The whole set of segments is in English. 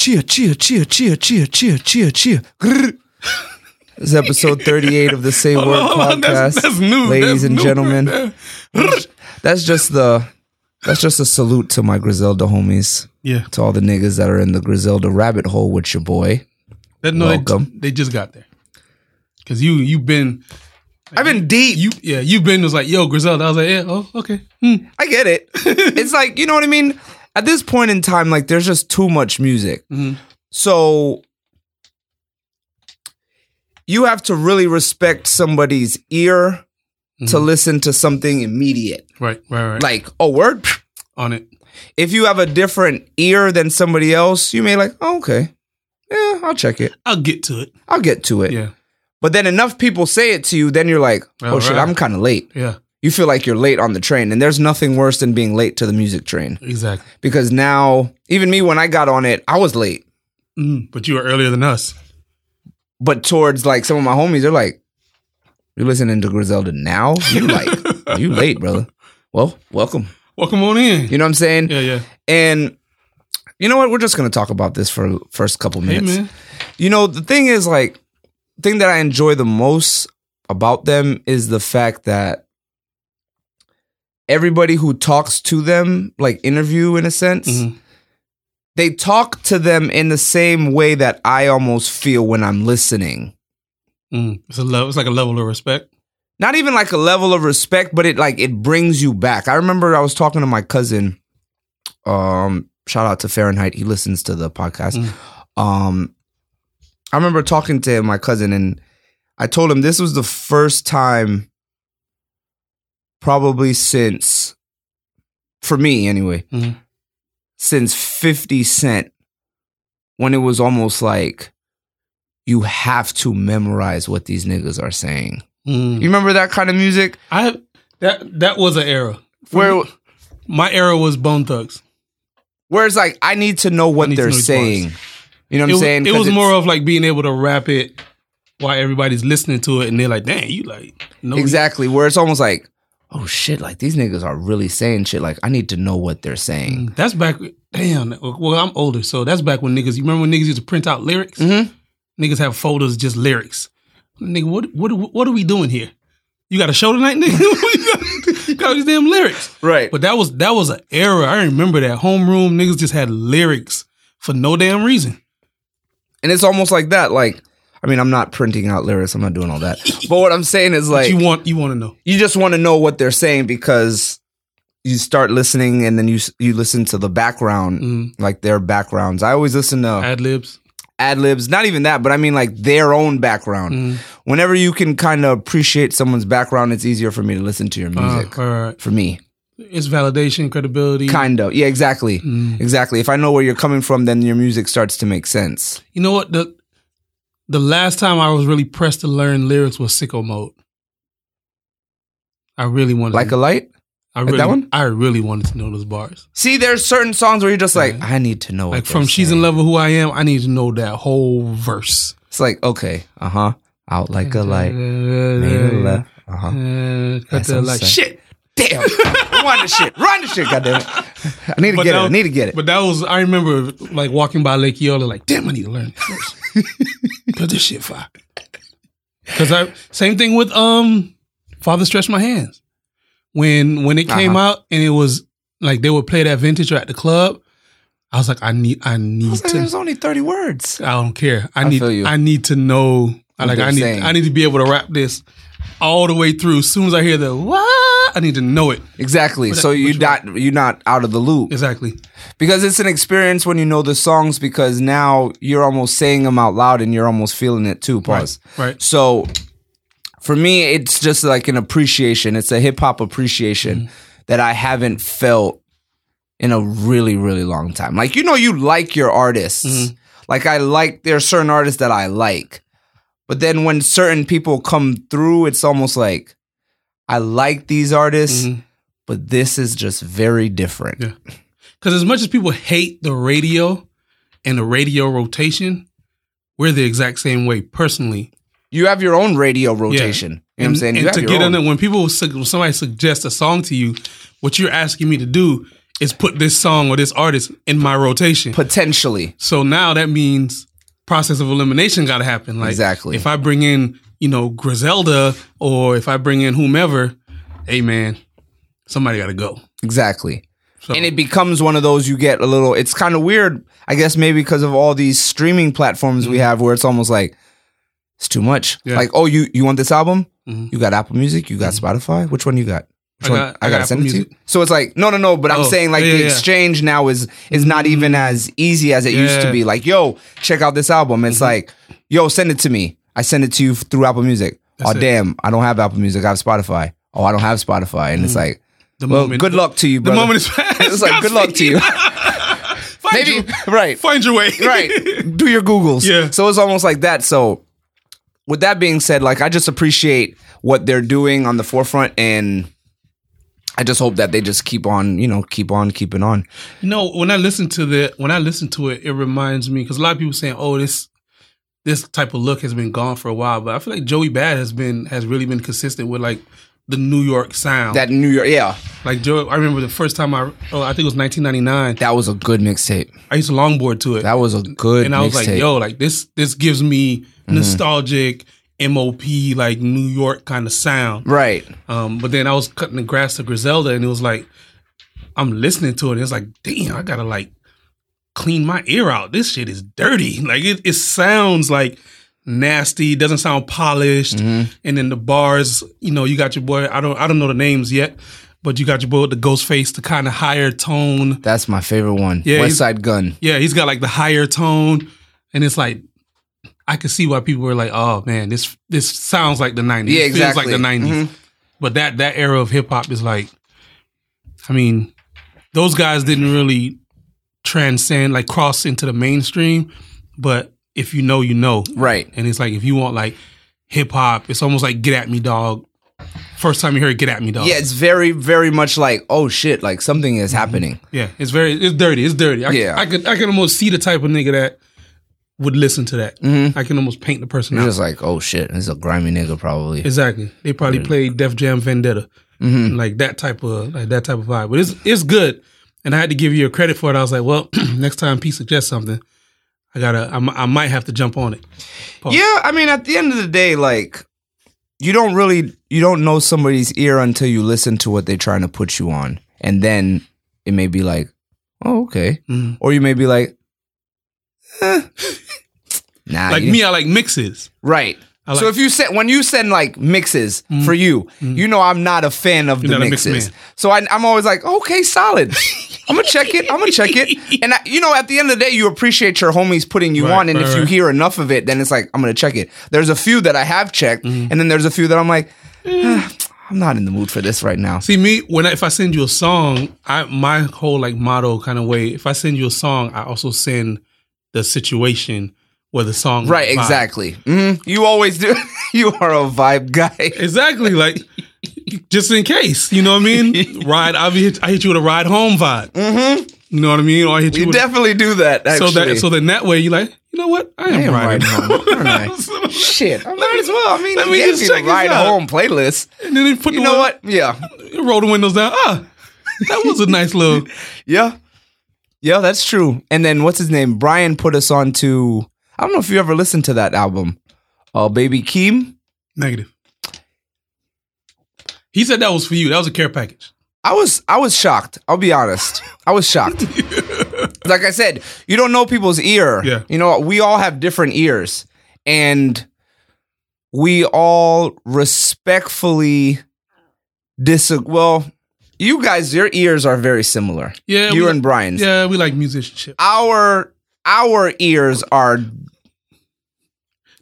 Cheer, cheer, cheer, cheer, cheer, cheer, cheer, cheer. Grrr. This is episode 38 of the Say Word podcast. that's- that's new. Ladies That's and new gentlemen. That's just the that's just a salute to my Griselda homies. Yeah. To all the niggas that are in the Griselda rabbit hole with your boy. That, no, they- Welcome. They, just got there. Cause you you've been I've been deep. you yeah you've been was like yo Griselda I was like yeah oh okay hmm. I get it. it's like, you know what I mean? At this point in time, like there's just too much music. Mhm. So you have to really respect somebody's ear to Mhm. listen to something immediate. right right right Like, oh, word. on it If you have a different ear than somebody else, you may like, oh, okay. Yeah, I'll check it. I'll get to it I'll get to it. yeah But then enough people say it to you, then you're like, oh All shit, right. I'm kind of late. yeah You feel like you're late on the train. And there's nothing worse than being late to the music train. exactly Because now, even me, when I got on it, I was late. Mhm. but you were earlier than us But towards like some of my homies, they're like, you listening to Griselda now? You like, you late, brother. Well, welcome. welcome on in You know what I'm saying? yeah yeah And you know what? We're just gonna talk about this for the first couple hey minutes. man You know, the thing is like, thing that I enjoy the most about them is the fact that everybody who talks to them, like interview in a sense, Mhm. they talk to them in the same way that I almost feel when I'm listening. Mm. it's a level it's like a level of respect Not even like a level of respect, but it like it brings you back. I remember I was talking to my cousin. Um, shout out to Fahrenheit. He listens to the podcast. Mm. Um, I remember talking to my cousin, and I told him this was the first time, probably since, for me anyway, Mhm. since 50 Cent, when it was almost like you have to memorize what these niggas are saying. Mm. You remember that kind of music? I that that was an era For Where me, my era was Bone Thugs where it's like I need to know what they're know saying. You know what it I'm was, saying? It was more of like being able to rap it while everybody's listening to it and they're like dang you like no exactly where it's almost like, oh shit, like these niggas are really saying shit. Like I need to know what they're saying. Mm, That's back. Damn. Well, I'm older, so that's back when niggas. You remember when niggas used to print out lyrics? Mhm. Niggas have folders just lyrics. Nigga, what what what are we doing here? You got a show tonight, nigga? you got, you got these damn lyrics. Right. But that was that was an era. I remember that homeroom niggas just had lyrics for no damn reason. And it's almost like that. Like, I mean, I'm not printing out lyrics. I'm not doing all that. but what I'm saying is like, you want you want to know. you just want to know what they're saying because you start listening and then you you listen to the background, Mm. like their backgrounds. I always listen to Ad libs. ad libs. Not even that, but I mean like their own background. Mm. Whenever you can kind of appreciate someone's background, it's easier for me to listen to your music. Uh, all right. for me, It's validation, credibility. kind of. Yeah, exactly, Mm. exactly. If I know where you're coming from, then your music starts to make sense. You know what? The the last time I was really pressed to learn lyrics was sicko mode. I really wanted Like to, a light. I like really, that one? I really wanted to know those bars. See, there's certain songs where you're just like, Yeah. I need to know. Like they're from She's saying. in Love with Who I Am, I need to know that whole verse. It's like okay, uh huh. Out like a light, made a left. Uh huh. Uh, cut That's that like shit. Damn, run the shit, run the shit, goddamn it! I need to But get it. that- I need to get it. But that was I remember like walking by Lake Eola, like, damn, I need to learn this Cause this shit fire. Cause I same thing with um Father Stretch My Hands. When when it came Uh-huh. out and it was like they would play that vintage or at the club, I was like, I need I I need was like, to There's only thirty words. I don't care. I, I need. I need to know I like I need saying. I need to be able to rap this all the way through. As soon as I hear the what, I need to know it. Exactly. So you which not you're not out of the loop Exactly. because it's an experience when you know the songs because now you're almost saying them out loud and you're almost feeling it too. Pause. Right. So for me, it's just like an appreciation. It's a hip hop appreciation that I haven't felt in a really, really long time. Like, you know, you like your artists. Mhm. Like, I like, there are certain artists that I like. But then when certain people come through, it's almost like, I like these artists, Mhm. but this is just very different. Yeah. Because as much as people hate the radio and the radio rotation, we're the exact same way personally. You have your own radio rotation. You know what I'm saying? You And to get own. in it, when people, when somebody suggests a song to you, what you're asking me to do is put this song or this artist in my rotation. Potentially. So now that means process of elimination got to happen. Like Exactly. if I bring in, you know, Griselda or if I bring in whomever, hey man, somebody got to go. Exactly. So And it becomes one of those you get a little it's kind of weird, I guess maybe because of all these streaming platforms we have where it's almost like it's too much. Yeah. Like, oh, you you want this album? Mhm. You got Apple Music, you got Spotify? Which one you got? I got- I, I gotta send it to you. So it's like, no, no, no. But I'm Oh, saying like yeah, the yeah, yeah. exchange now is is not mm-hmm. even as easy as it used to be. Like, yo, check out this album. It's mm-hmm. like, yo, send it to me. I send it to you through Apple Music. That's oh it. damn, I don't have Apple Music. I have Spotify. Oh, I don't have Spotify. And it's mm. like, the well, moment, good luck to you, The moment is past. It's like, good luck to you. find Maybe your, right. find your way. right. Do your Googles. Yeah. So it's almost like that. So with that being said, like I just appreciate what they're doing on the forefront and I just hope that they just keep on, you know, keep on keeping on. No, when I listen to the when I listen to it, it reminds me because a lot of people saying, "Oh, this this type of look has been gone for a while," but I feel like Joey Bad has been has really been consistent with like the New York sound. That New York, yeah, like Joe, I remember the first time I, oh, I think it was 1999. that was a good mixtape. I used to longboard to it, That was a good and I was like, mixtape. "Yo, like this this gives me mm-hmm. nostalgic." MOP like New York kind of sound, right. Um, but then I was cutting the grass to Griselda, and it was like I'm listening to it. And it's like, damn, I gotta like clean my ear out. This shit is dirty. Like it, it sounds like nasty. Doesn't sound polished. Mm-hmm. And then the bars, you know, you got your boy. I don't, I don't know the names yet, but you got your boy with the ghost face, the kind of higher tone. That's my favorite one. Yeah, Westside Gunn. Yeah, he's got like the higher tone, and it's like. I could see why people were like, "Oh man, this this sounds like the '90s. Yeah, It feels like the '90s." Mhm. But that that era of hip hop is like, I mean, those guys didn't really transcend like cross into the mainstream. But if you know, you know, Right. and it's like if you want like hip hop, it's almost like "Get at Me, Dog." First time you hear "Get at Me, Dog," Yeah, it's very, very much like, oh shit, like something is happening. yeah, it's very it's dirty. It's dirty. I, Yeah. I could I can almost see the type of nigga that would listen to that. I can almost paint the person You're out. just like, oh shit, this is a grimy nigga probably. Exactly. They probably played Def Jam Vendetta, Mm-hmm. like that type of like that type of vibe. But it's it's good, and I had to give you a credit for it. I was like, well, next time P suggests something, I gotta I, I might have to jump on it. Pause. Yeah, I mean, at the end of the day, like you don't really you don't know somebody's ear until you listen to what they're trying to put you on, and then it may be like, oh, okay, Mhm. or you may be like, eh. nah, Like you- me, I like mixes. right. I so if you send when you send like mixes for you, you know I'm not a fan of the not a mixed mixes. So I, I'm always like, okay, solid. I'm gonna check it. I'm gonna check it. And I, you know, at the end of the day, you appreciate your homies putting you Right, on, and right, if you hear enough of it, then it's like I'm gonna check it. There's a few that I have checked, Mm-hmm. and then there's a few that I'm like, eh, I'm not in the mood for this right now. See me when I, if I send you a song, I my whole like motto kind of way. If I send you a song, I also send the situation where the song Right, vibe. exactly. hmm You always do. you are a vibe guy. Exactly, like just in case, you know what I mean. Ride, I hit, I hit you with a ride home vibe. Mm-hmm. You know what I mean, or I hit you, You definitely do that. so that so then that way you like, you know what, I am, I riding, riding home, aren't I? So- Shit, I might as well. I mean, let me just check ride home playlist. and then he put You the know one- what? Yeah, roll the windows down. Ah, that was a nice little. yeah, yeah. That's true. And then what's his name? Brian put us on to. I don't know if you ever listened to that album. Uh, Baby Keem. Negative. He said that was for you. That was a care package. I was I was shocked. I'll be honest. I was shocked. like I said, you don't know people's ear. Yeah. You know, we all have different ears. And we all respectfully disagree. Well, you guys, your ears are very similar. Yeah, you we and Brian's. Yeah, we like musicianship. Our our ears are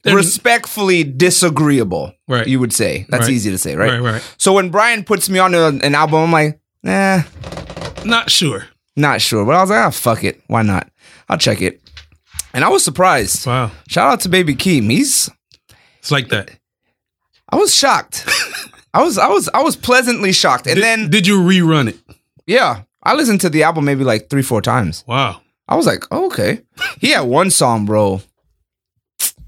They're- respectfully disagreeable. Right. You would say. That's Right. easy to say, right? right, right. So when Brian puts me on an album, I'm like, nah. Not sure. Not sure, but I was like, ah, fuck it. Why not? I'll check it. And I was surprised. Wow, Shout out to Baby Keem. He's it's like that. I was shocked. I was I was I was pleasantly shocked. And did, then did you rerun it? yeah, I listened to the album maybe like three, four times. Wow. I was like, oh, okay. He had one song, bro.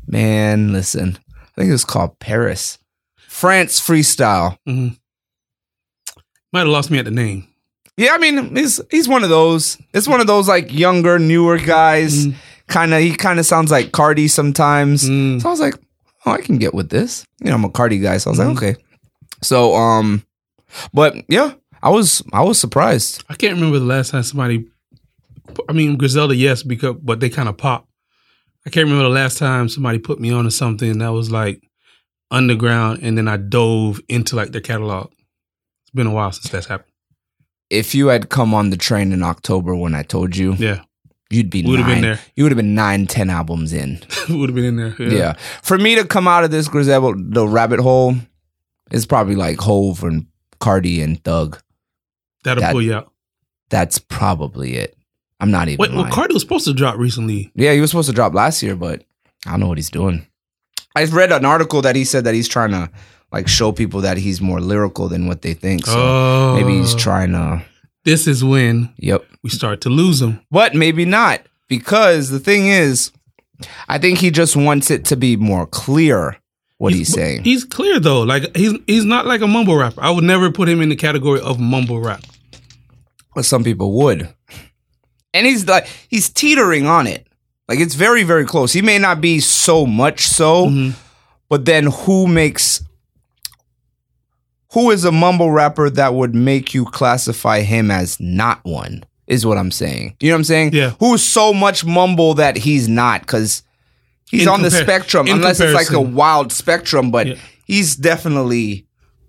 Man, listen. I think it was called Paris. France freestyle. Might have lost me at the name. Yeah, I mean, he's he's one of those. It's one of those like younger, newer guys. Mm. Kind of, he kind of sounds like Carti sometimes. Mm. So I was like, oh, I can get with this. You know, I'm a Carti guy, so I was Mhm. like, okay. So, um, but yeah, I was I was surprised. I can't remember the last time somebody. I mean, Griselda, yes, because but they kind of pop. I can't remember the last time somebody put me on to something that was like underground, and then I dove into like their catalog. It's been a while since that's happened. If you had come on the train in October when I told you, Yeah, you'd be would have been there. You would have been nine, ten albums in. would have been in there. Yeah. Yeah. For me to come out of this Griselda the rabbit hole is probably like Hove and Carti and Thug. that'll That- pull you out. That's probably it. I'm not even. Wait, well. Carti was supposed to drop recently. yeah, he was supposed to drop last year, but I don't know what he's doing. I read an article that he said that he's trying to like show people that he's more lyrical than what they think. So oh, maybe he's oh. trying to. This is when Yep. we start to lose him, But maybe not because the thing is, I think he just wants it to be more clear what he's, saying. He's clear though. Like he's he's not like a mumble rapper. I would never put him in the category of mumble rap. but some people would. And he's like he's teetering on it. Like it's very very close. He may not be so much so, Mhm. but then who makes who is a mumble rapper that would make you classify him as not one? Is what I'm saying. You know what I'm saying? Yeah. Who is so much mumble that he's not cuz he's In on the spectrum unless it's like a wild spectrum, but Yeah. he's definitely,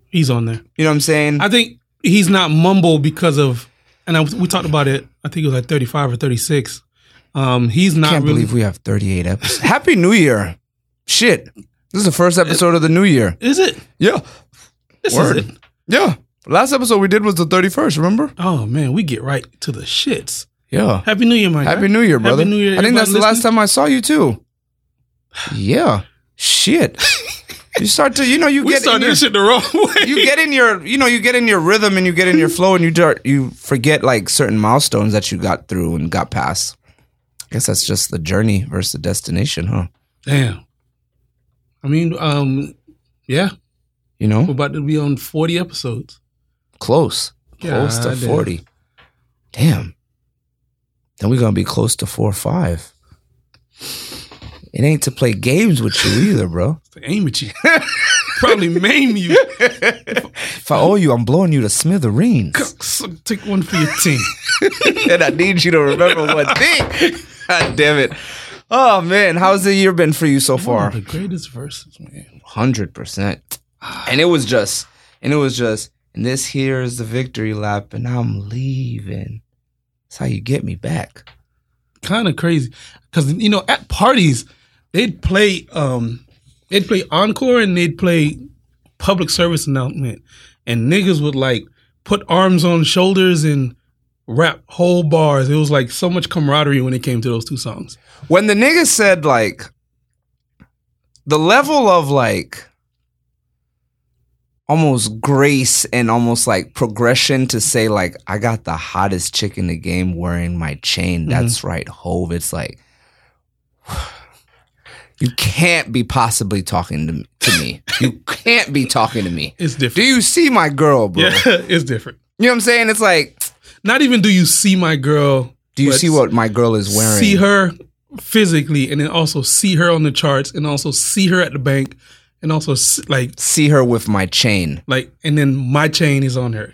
He's on there. you know what I'm saying? I think he's not mumble because of, and I, we talked about it. I think it was like thirty five or thirty six. Um, he's not can't really. believe we have 38 episodes. Happy New Year. Shit. This is the first episode of the new year. is it? Yeah. This Word. is it. Yeah. Last episode we did was the 31st, remember? Oh man, we get right to the shits. Yeah. Happy New Year, my guy. Happy New Year, brother. Happy New Year. I think that's the last time I saw you too. Yeah. Shit. you start to, you know, you We get in your, this shit the wrong way. you get in your, you know, you get in your rhythm and you get in your flow and you start, you forget like certain milestones that you got through and got past. I guess that's just the journey versus the destination, huh? Damn. I mean, um, yeah, You know, we're about to be on forty episodes. close, close to damn. forty. Damn. Then we're gonna be close to four or five. It ain't to play games with you either, bro. To aim at you, probably maim you. If I owe you, I'm blowing you to smithereens. Take one for your team. and I need you to remember one thing. God damn it. Oh man, how's the year been for you so far? the greatest verses, man. Hundred percent. And it was just, and it was just, and this here is the victory lap, and I'm leaving. That's how you get me back. Kind of crazy, because you know at parties they'd play, um, they'd play encore and they'd play public service announcement, and niggas would like put arms on shoulders and rap whole bars. It was like so much camaraderie when it came to those two songs. When the niggas said like the level of like almost grace and almost like progression to say like I got the hottest chick in the game wearing my chain. That's right, Hove. It's like you can't be possibly talking to, to me. you can't be talking to me. It's different. Do you see my girl, bro? Yeah, it's different. You know what I'm saying? It's like, Not even do you see my girl. do you see what my girl is wearing? See her physically, and then also see her on the charts, and also see her at the bank, and also s- like See her with my chain. like, and then my chain is on her.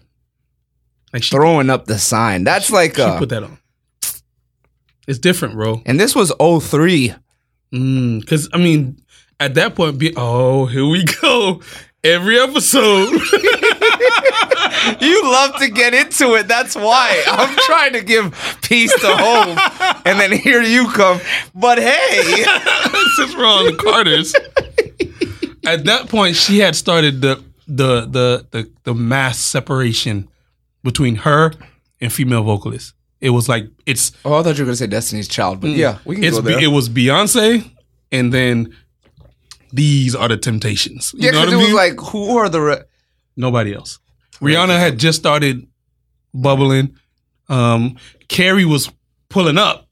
Like she, Throwing up the sign. That's like she put that on. It's different, bro. and this was 03. Mm, because I mean, at that point, be oh, here we go. Every episode, You love to get into it. That's why. I'm trying to give peace to home. And then here you come. But hey, since we're on the Carters, at that point, she had started the the the the, the mass separation between her and female vocalists. It was like it's Oh, I thought you were gonna say Destiny's Child, but yeah, we can it's go there. Be- it was Beyonce, and then these are the Temptations. You yeah, know because what it I was mean? like, who are the re- Nobody else. Rihanna had just started bubbling. Um, Carrie was pulling up,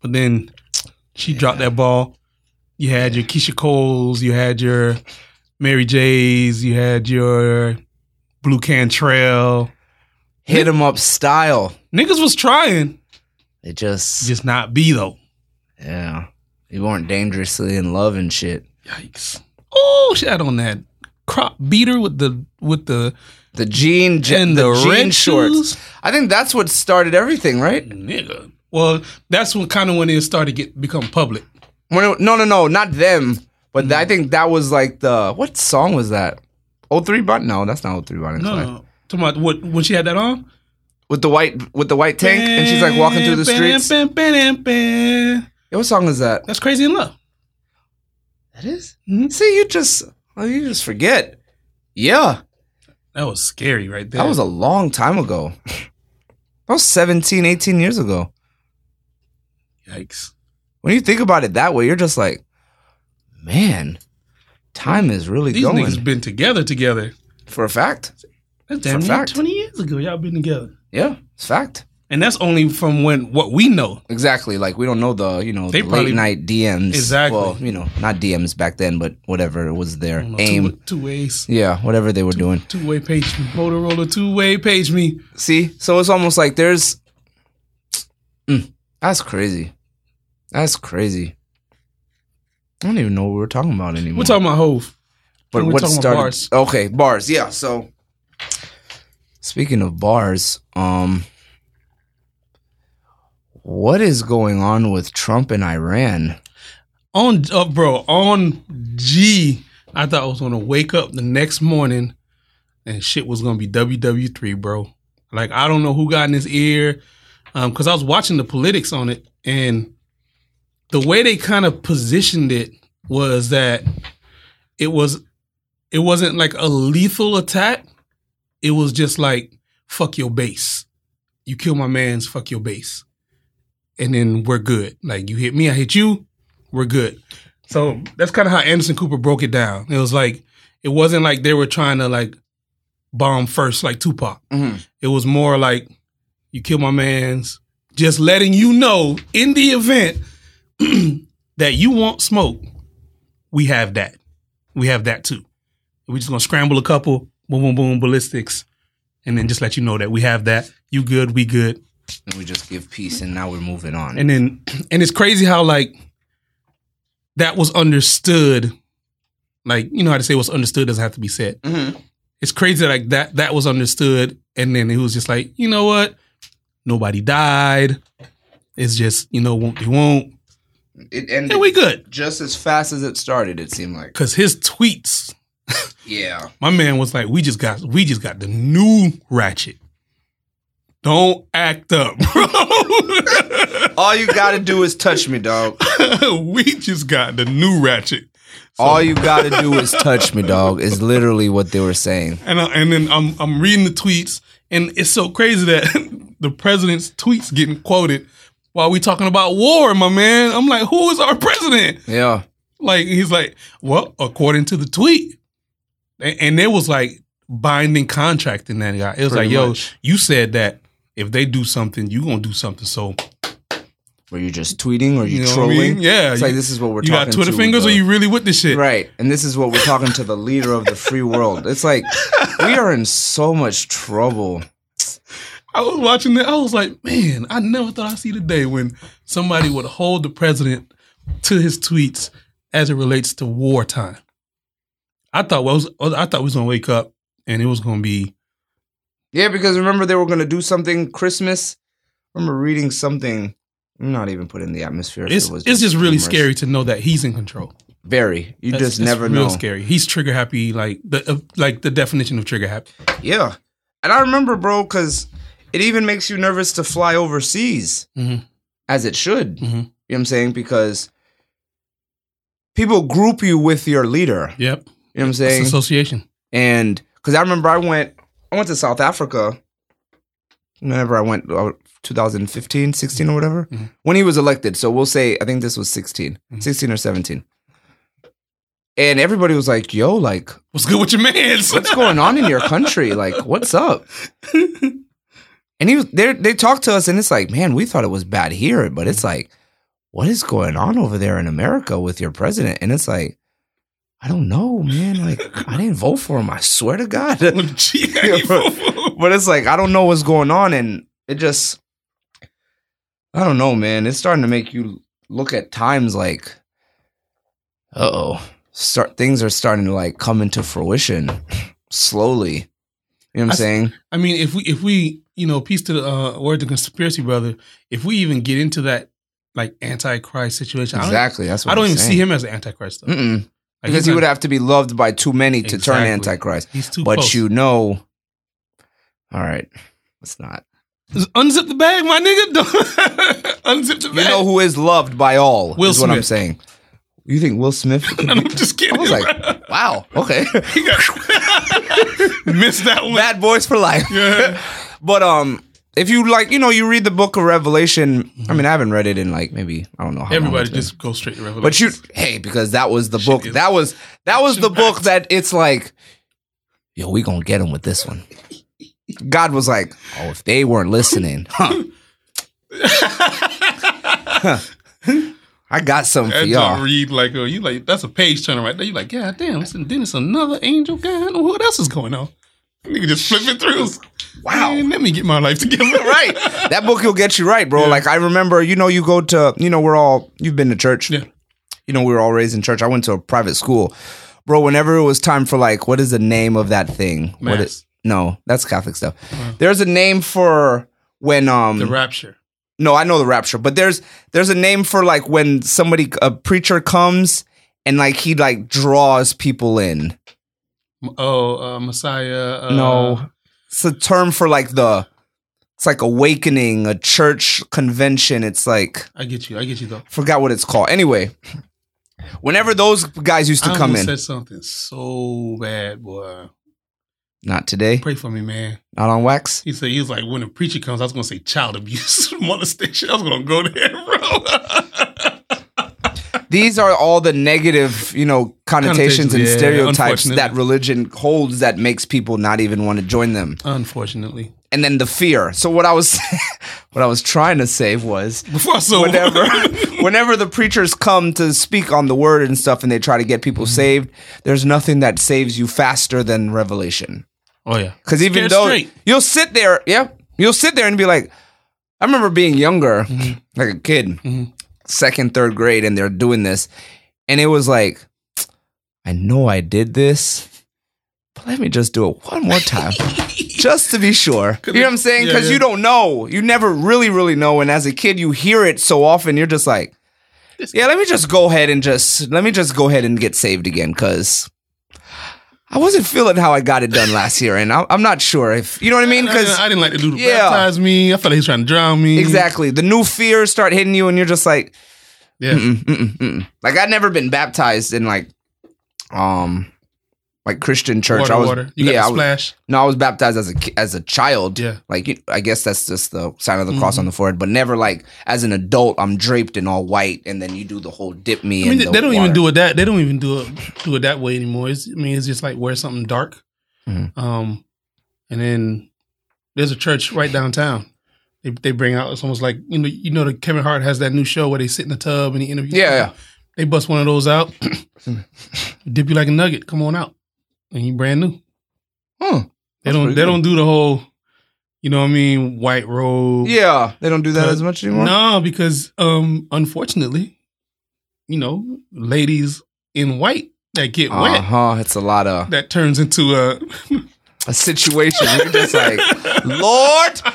but then she dropped that ball. You had your Keyshia Coles, you had your Mary J's, you had your Blu Cantrell. Hit 'em up style. Niggas was trying, It just, just not be though. yeah. You weren't dangerously in love and shit. Yikes! Oh, she had on that crop beater with the with the The jean, je- and the, the, jean red shorts. shoes. I think that's what started everything, right? Nigga. Well, that's when kind of when it started to get become public. When it- no, no, no, not them. But Mm. I think that was like the what song was that? O three Button? No, that's not O three Button. No, no. Talking about what when she had that on? With the white with the white tank, and she's like walking through the streets. Bam, bam, bam, bam. Yeah, what song is that? That's crazy in love. That is. Mhm. See, you just oh, you just forget. Yeah, That was scary right there. that was a long time ago. That was 17, 18 years ago. yikes. When you think about it that way, you're just like, man, time is really These going. niggas been together together. For a fact. That's damn near fact. twenty years ago. Y'all been together, Yeah, it's fact. and that's only from when what we know. Exactly. Like we don't know the you know They the probably- late night DMs. Exactly. Well, you know, not DMs back then, but whatever it was their know, aim. two, two ways, yeah, whatever they were doing. two way page me. Motorola two way page me. See, so it's almost like there's. Mm, that's crazy. That's crazy. I don't even know what we're talking about anymore. We're talking about Hove. but what started? bars. Okay, bars. Yeah. So, speaking of bars, um, what is going on with Trump and Iran? on uh, bro on G. I thought I was gonna wake up the next morning and shit was gonna be WW3, bro. Like I don't know who got in his ear, um, because I was watching the politics on it, and the way they kind of positioned it was that it was it wasn't like a lethal attack. It was just like fuck your base. You kill my man's, fuck your base, and then we're good. Like you hit me, I hit you we're good. So that's kind of how Anderson Cooper broke it down. It was like it wasn't like they were trying to like bomb first like Tupac. Mhm. It was more like you kill my man's, just letting you know in the event that you want smoke, we have that. We have that too. We're just gonna scramble a couple, boom, boom, boom, ballistics, and then just let you know that we have that. You good, we good. And we just give peace, and now we're moving on. And then and it's crazy how like that was understood. Like, you know how to say what's understood doesn't have to be said. Mhm. It's crazy like that that was understood and then it was just like, you know what? Nobody died. It's just, you know, won't be won't. It ended And we good. just as fast as it started. It seemed like. Cause his tweets, Yeah. my man was like, we just got we just got the new ratchet. Don't act up, bro. All you gotta do is touch me, dog. we just got the new ratchet. All you gotta do is touch me, dog. Is literally what they were saying. And I, and then I'm I'm reading the tweets, and it's so crazy that the president's tweets getting quoted while we talking about war, my man. I'm like, who is our president? Yeah. Like he's like, well, according to the tweet, and, and there was like binding contract in that guy. It was Pretty like, yo, you said that if they do something, you gonna do something. So Were you just tweeting or you, you know what I trolling? mean? Yeah, It's you, like this is what we're you talking. got Twitter to fingers, the- or you really with this shit? Right. And this is what we're talking to the leader of the free world. It's like we are in so much trouble. I was watching that. I was like, man, I never thought I'd see the day when somebody would hold the president to his tweets as it relates to wartime. I thought well, I, was, I thought we was gonna wake up and it was gonna be Yeah, because remember they were gonna do something Christmas. I remember reading something. I'm not even put in the atmosphere. it's it was it's just really humorous. scary to know that he's in control. Very. You That's- just never real know. scary. He's trigger happy, like the uh, like the definition of trigger happy. Yeah. And I remember, bro, because it even makes you nervous to fly overseas, Mhm. as it should. Mhm. You know what I'm saying? Because people group you with your leader. You know what I'm it's saying? association. And because I remember I went, I went to South Africa. Whenever I went, uh, 2015, 16 or whatever, Mhm. when he was elected. So we'll say, I think this was 16, Mhm. 16 or 17. And everybody was like, yo, like, What's good with your man's? what's going on in your country? Like, what's up? And he was they they talked to us, and it's like, man, we thought it was bad here, but it's like, what is going on over there in America with your president? And it's like, I don't know, man. Like, I didn't vote for him. I swear to God. Yeah, but it's like I don't know what's going on, and it just I don't know, man. It's starting to make you look at times like, uh oh, start things are starting to like come into fruition slowly. You know what I'm I saying? I mean, if we if we you know piece to the uh, word to conspiracy brother, if we even get into that like antichrist situation, Exactly. That's I what don't, I don't I'm even saying. see him as an antichrist though. Mm-mm. Because he would have to be loved by too many to turn antichrist. He's too But close. you know, all right, it's not. unzip the bag, my nigga. Don't- unzip the bag. You know who is loved by all? Will is what I'm Smith. saying. You think Will Smith? I'm just kidding. I was like, wow, okay. he got missed that one. Bad boys for life. Yeah. But um, if you like, you know, you read the book of Revelation. I mm-hmm. mean, I haven't read it in like maybe I don't know. How Everybody just go straight to Revelation. But you, hey, because that was the book. That was that was the book that it's like, yo, we gonna get him with this one. God was like, oh, if they weren't listening, huh? I got something for That y'all. don't read like oh, you like that's a page turner right there. You like, yeah, damn, it's, then it's another angel guy. I don't know what else is going on. Nigga just flipping through. Wow. Man, let me get my life together. right. That book will get you right, bro. Yeah. Like I remember, you know, you go to, you know, we're all you've been to church. Yeah. You know, we were all raised in church. I went to a private school. Bro, whenever it was time for like, what is the name of that thing? What Mass. is no, that's Catholic stuff. There's a name for when um The rapture. no, I know the rapture, but there's there's a name for like when somebody a preacher comes and like he like draws people in. Oh, uh, Messiah. Uh, no. It's a term for like the it's like awakening, a church convention. It's like I get you. I get you though. forgot what it's called. Anyway, whenever those guys used to I come in, said something so bad, boy. not today, Pray for me, man. not on wax. He said he was like when a preacher comes, I was gonna say child abuse, molestation. I was gonna go there, bro. These are all the negative, you know, connotations and yeah, stereotypes that religion holds that makes people not even want to join them. Unfortunately, And then the fear. So what I was what I was trying to say was before I saw whenever whenever the preachers come to speak on the word and stuff and they try to get people Mm-hmm. saved, there's nothing that saves you faster than revelation. oh yeah, Because even Scared though straight. you'll sit there, yeah, you'll sit there and be like, I remember being younger, Mm-hmm. like a kid, Mhm. Second, third grade, and they're doing this, and it was like, I know I did this, but let me just do it one more time, just to be sure. You know what I'm saying? Yeah, Because yeah. you don't know, you never really, really know, and as a kid, you hear it so often, you're just like, yeah, let me just go ahead and just let me just go ahead and get saved again, because. I wasn't feeling how I got it done last year, and I- I'm not sure if you know what I mean. Because didn't, I didn't like the dude who Yeah. baptized me. I felt like he was trying to drown me. Exactly. The new fears start hitting you, and you're just like, Yeah. mm-mm, mm-mm, mm-mm. like I'd never been baptized in like, um, like Christian church. Water, I was, water. You got yeah, I was, no, I was baptized as a as a child. Yeah. like you, I guess that's just the sign of the cross Mm-hmm. on the forehead. But never like as an adult, I'm draped in all white, and then you do the whole dip me. I mean, in they, the they don't water. even do it that. They don't even do it do it that way anymore. It's, I mean, it's just like wear something dark. Mhm. Um, and then there's a church right downtown. They, they bring out it's almost like you know you know the Kevin Hart has that new show where they sit in the tub and he interviews. Yeah, yeah. They bust one of those out, dip you like a nugget. Come on out, and you brand new. Hmm. They That's don't. They good. don't do the whole, you know what I mean, white robe. Yeah, they don't do that as much anymore. No, because um, unfortunately, you know, ladies in white that get wet. Uh-huh. It's a lot of that turns into a. a situation. You're just like, Lord.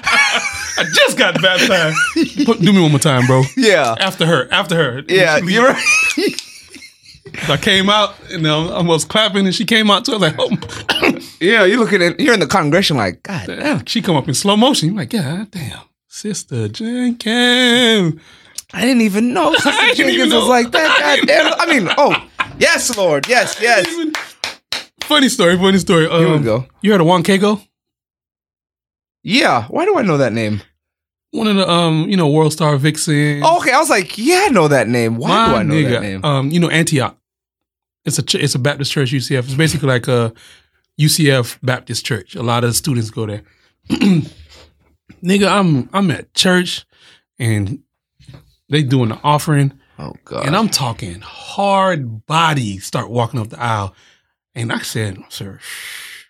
I just got baptized. Put, do me one more time, bro. Yeah. After her, after her. Yeah, you're I came out and um, I was clapping, and she came out too. I was like, oh. Yeah, you're looking at you're in the congregation like, God damn. she come up in slow motion. You're like, God damn, Sister Jenkins. I didn't even know Sister I even Jenkins was like that. God damn. I mean, oh, yes, Lord. Yes, yes. Funny story, funny story. Um, Here we go. You heard of Juan Keiko? Yeah. Why do I know that name? One of the um, you know, World Star Vixen. Oh, okay. I was like, yeah, I know that name. Why do I My know that name? Um, you know Antioch. It's a it's a Baptist church UCF. It's basically like a UCF Baptist church. A lot of students go there. Nigga, I'm I'm at church and they doing the offering oh God. and I'm talking hard body start walking up the aisle. And I said, sir,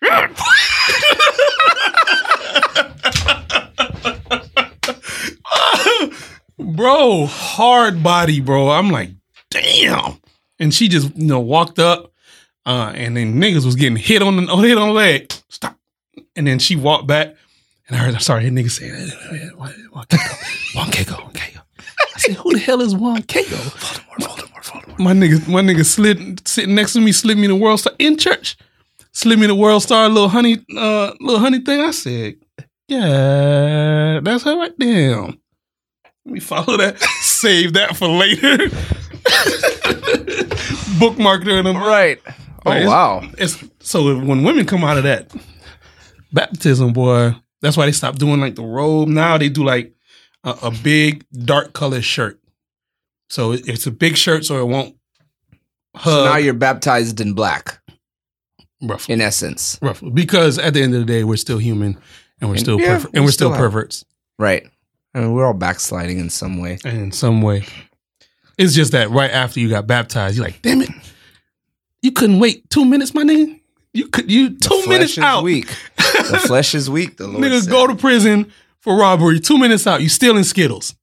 bro, hard body, bro. I'm like, damn. And she just, you know, walked up, uh, and then niggas was getting hit on the hit on the leg. Stop. And then she walked back, and I heard, I'm sorry, niggas saying, Juan Keiko, Juan Keiko, Juan Keiko. I said, who the hell is Juan Keiko? Voldemort, Voldemort, Voldemort. My nigga, my nigga slid sitting next to me, slid me the world star in church, slid me the world star little honey, uh, little honey thing. I said, yeah, that's her right there. Let me follow that. Save that for later. Bookmark her in them. Right. Oh Right, it's- wow. It's so when women come out of that baptism, boy, that's why they stopped doing like the robe. Now they do like a, a big dark colored shirt. So it- it's a big shirt, so it won't So now you're baptized in black, roughly, in essence. roughly, because at the end of the day, we're still human, and we're And- still yeah, perver- we and we're still still perverts Right. I mean, we're all backsliding in some way. in some way. It's just that right after you got baptized, you're like, damn it, you couldn't wait two minutes, my nigga. You could you The two flesh minutes is out. weak. The flesh is weak. The Lord Niggas said. go to prison for robbery. Two minutes out, you stealing Skittles.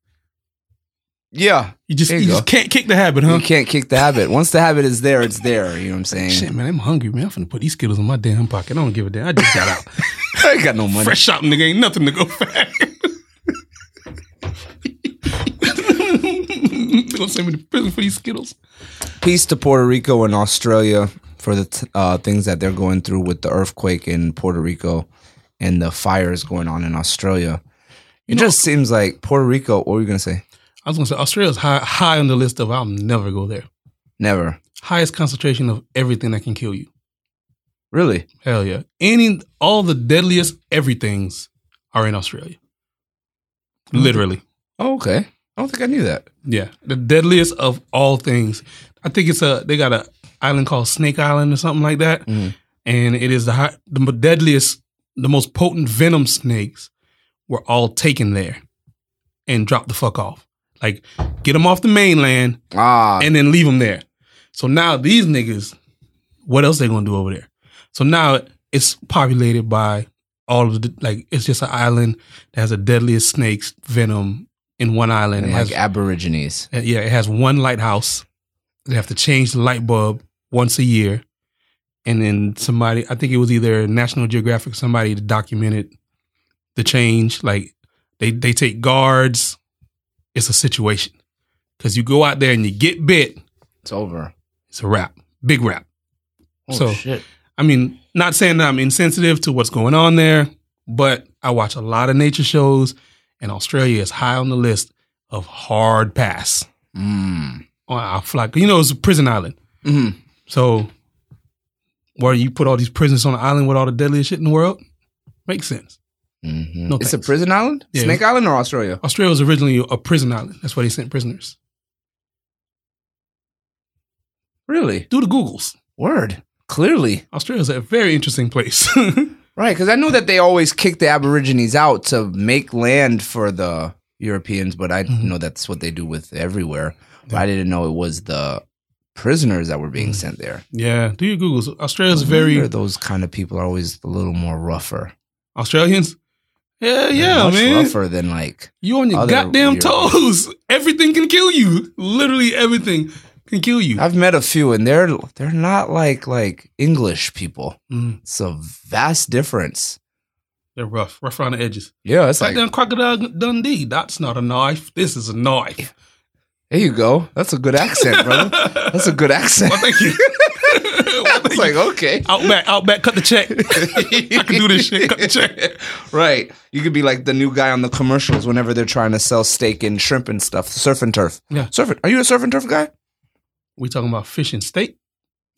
Yeah. You just you, you just can't kick the habit, huh? You can't kick the habit. Once the habit is there, it's there. You know what I'm saying? Shit, man, I'm hungry, man. I'm finna put these Skittles in my damn pocket. I don't give a damn. I just got out. I ain't got no money. Fresh shopping, nigga. Ain't nothing to go back. They gonna send me to prison for these Skittles. Peace to Puerto Rico and Australia for the t- uh, things that they're going through with the earthquake in Puerto Rico and the fires going on in Australia. It just seems like Puerto Rico. What were you gonna say? I was gonna say Australia's high high on the list of I'll never go there. Never. Highest concentration of everything that can kill you. Really? Hell yeah. Any all the deadliest everythings are in Australia. Literally. Oh, okay. I don't think I knew that. Yeah, the deadliest of all things. I think it's a they got a island called Snake Island or something like that, Mhm. and it is the high, the deadliest, the most potent venom snakes were all taken there and dropped the fuck off. Like get them off the mainland Ah, and then leave them there. So now these niggas, what else they gonna do over there? So now it's populated by all of the like it's just an island that has the deadliest snakes venom in one island. and It has like Aborigines. uh, Yeah, it has one lighthouse. They have to change the light bulb once a year. And then somebody, I think it was either National Geographic, somebody documented the change. Like they they take guards. It's a situation because you go out there and you get bit. It's over. It's a wrap, big wrap. Oh So- shit. I mean, not saying that I'm insensitive to what's going on there, but I watch a lot of nature shows, and Australia is high on the list of hard pass Mm. on our flight. You know, it's a prison island. hmm So, where you put all these prisons on the island with all the deadliest shit in the world makes sense. hmm No it's a prison island. Yeah. Snake Island or Australia? Australia was originally a prison island. That's why they sent prisoners. Really? Do the Googles. Word. Clearly. Australia's a very interesting place. Right, because I knew that they always kick the Aborigines out to make land for the Europeans, but I Mhm. know that's what they do with everywhere. But I didn't know it was the prisoners that were being Mm. sent there. yeah, do your Googles. Australia's very those kind of people are always a little more rougher. Australians. Yeah, yeah, much man. rougher than like You on your goddamn weird- toes. Everything can kill you. Literally everything can kill you. I've met a few, and they're they're not like like English people. Mm, It's a vast difference. they're rough, rough around the edges. Yeah, it's Like like damn crocodile Dundee. That's not a knife. This is a knife. there you go. That's a good accent, brother. That's a good accent. Well, thank you. Thank it's like okay. Outback, Outback, cut the check. I can do this shit. Cut the check. Right. You could be like the new guy on the commercials whenever they're trying to sell steak and shrimp and stuff. Surf and turf. Yeah. Surf and, Are you a surf and turf guy? We talking about fish and steak?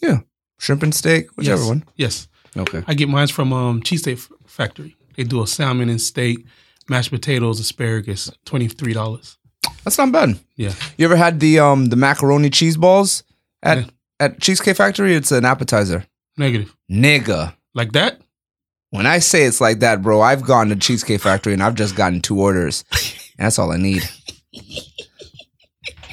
Yeah, shrimp and steak, whichever yes. one. Yes. Okay. I get mine from um, Cheesesteak F- Factory. They do a salmon and steak, mashed potatoes, asparagus, $23. That's not bad. Yeah. You ever had the um the macaroni cheese balls at Yeah. at Cheesecake Factory? It's an appetizer. Negative. Nigga. Like that? When I say it's like that, bro, I've gone to Cheesecake Factory and I've just gotten two orders. And that's all I need.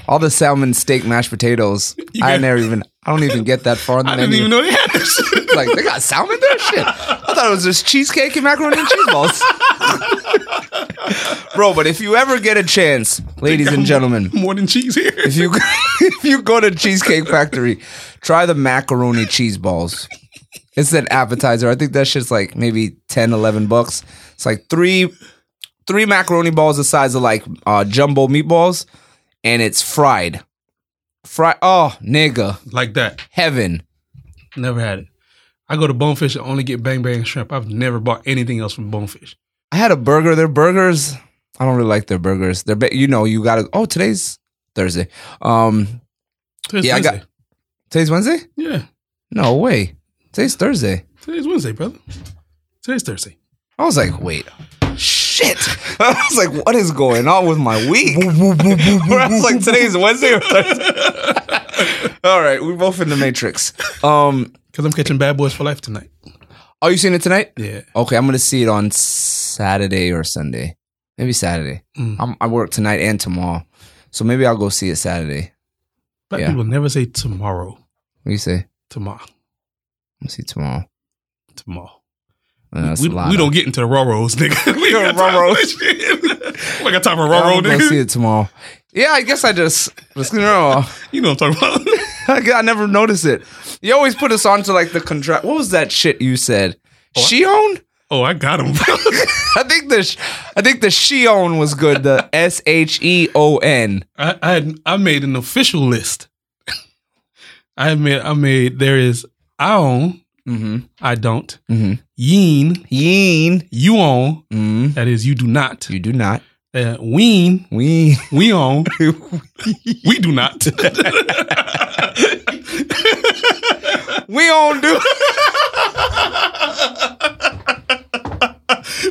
All the salmon, steak, mashed potatoes. I never even. I don't even get that far in the I didn't even know they had this shit. like they got salmon there. Shit, I thought it was just cheesecake and macaroni and cheese balls. bro. But if you ever get a chance, ladies and gentlemen, More than cheese here. if you if you go to Cheesecake Factory, try the macaroni cheese balls. It's an appetizer. I think that shit's like maybe 10, 11 bucks. It's like three three macaroni balls the size of like uh, jumbo meatballs, and it's fried. Fried. Oh, nigga, like that. heaven. Never had it. I go to Bonefish and only get bang bang shrimp. I've never bought anything else from Bonefish. I had a burger. Their burgers, I don't really like their burgers. They're, ba- you know, you gotta. Oh, today's Thursday. Um, Today's Yeah, I got- Wednesday. today's Wednesday. yeah. No way. Today's Thursday. Today's Wednesday, brother. Today's Thursday. I was like, wait, shit. I was like, what is going on with my week? Where I was like, today's Wednesday or Thursday. All right, we're both in the Matrix. Um, Because I'm catching Bad Boys for Life tonight. are you seeing it tonight? Yeah. Okay, I'm gonna see it on Saturday or Sunday. Maybe Saturday. Mm. I'm, I work tonight and tomorrow, so maybe I'll go see it Saturday. Black Yeah. people never say tomorrow. What do you say? Tomorrow. I'm gonna see tomorrow. Tomorrow. Uh, we, we don't get into the Rorros, nigga. we Yo, ain't got time for Rorros. that shit. we got time for Yeah, Roro, I'm gonna see it tomorrow. Yeah, I guess I just, just you know, You know what I'm talking about. I never noticed it. You always put us on to like the contract. What was that shit you said? Shion? oh, I got him. I think the sh- I think the Shion was good. The S H E O N. I, I had I made an official list. I made I made there is I own, Mm-hmm. I don't. Mm-hmm. Yeen, Yeen. you own. Mm. That is you do not. You do not. Uh, ween, We. we own. we do not. We on do.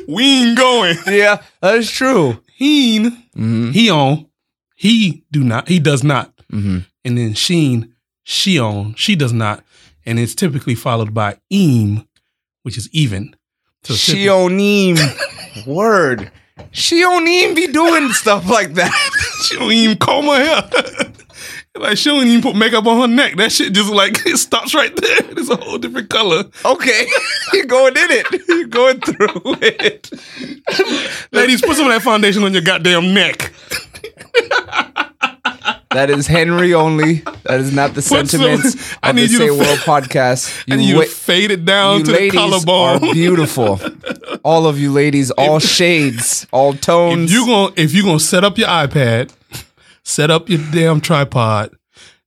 we ain't going. yeah, that is true. Heen, Mm-hmm. he on. He do not. He does not. Mm-hmm. And then Sheen, she on. She does not. And it's typically followed by eem, which is even. So Shionim. Word. Shionim be doing stuff like that. she don't even comb her hair. like she don't even put makeup on her neck. That shit just like it stops right there. It's a whole different color. Okay, you're going in it. You're going through it. Ladies, put some of that foundation on your goddamn neck. That is Henry only. That is not the sentiments I of the you Say to- World podcast. and You, you fade it down to the ladies are beautiful. All of you ladies, all shades, all tones. If you gonna if you gonna set up your iPad, set up your damn tripod,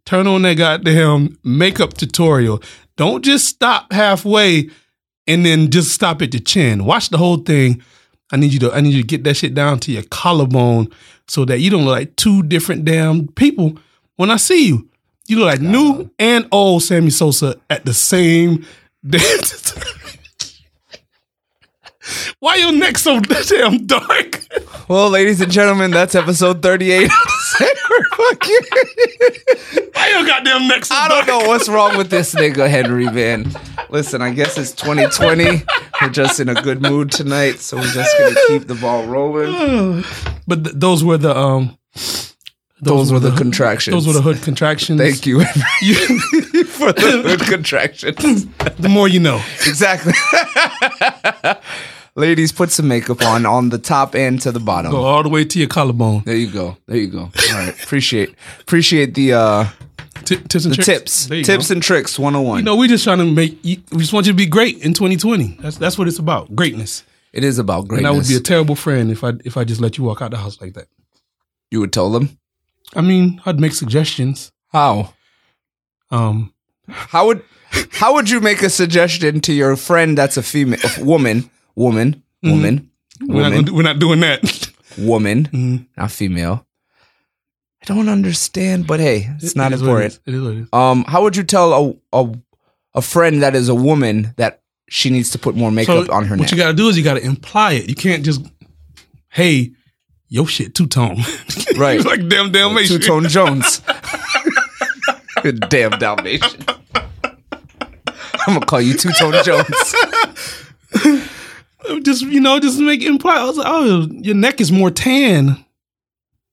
turn on that goddamn makeup tutorial. Don't just stop halfway and then just stop at the chin. Watch the whole thing. I need you to I need you to get that shit down to your collarbone so that you don't look like two different damn people when I see you. You look like new and old Sammy Sosa at the same damn time. Why your neck so damn dark? well, ladies and gentlemen, that's episode 38. Fuck you. Why your goddamn neck so I don't dark? know what's wrong with this nigga, Henry, Van. Listen, I guess it's 2020. We're just in a good mood tonight, so we're just gonna keep the ball rolling. But th- those were the um. Those were the contractions. Those were the hood contractions. Thank you for the good contractions. The more you know. Exactly. Ladies, put some makeup on on the top and to the bottom. Go all the way to your collarbone. There you go. There you go. All right. Appreciate appreciate the uh Ti- tips and the tricks. tips. Tips go. and tricks 101. You know, we just trying to make. We just want you to be great in 2020. That's that's what it's about. Greatness. it is about And greatness. I would be a terrible friend if I if I just let you walk out the house like that. you would tell them? I mean, I'd make suggestions. How? Um, How would how would you make a suggestion to your friend that's a female a woman, woman, woman, we're not, woman, do, we're not doing that. woman, Mhm. not female? I don't understand, but hey, it's not It is what it important. is. It is it is. Um, how would you tell a a a friend that is a woman that she needs to put more makeup on her neck? what neck? you got to do is you got to imply it. You can't just, hey, your shit two tone, Right. like damn Dalmatian. Two Tone Jones. Damn Dalmatian. I'm gonna call you Two Tone Jones. Just you know, just make it imply. I was like, oh, your neck is more tan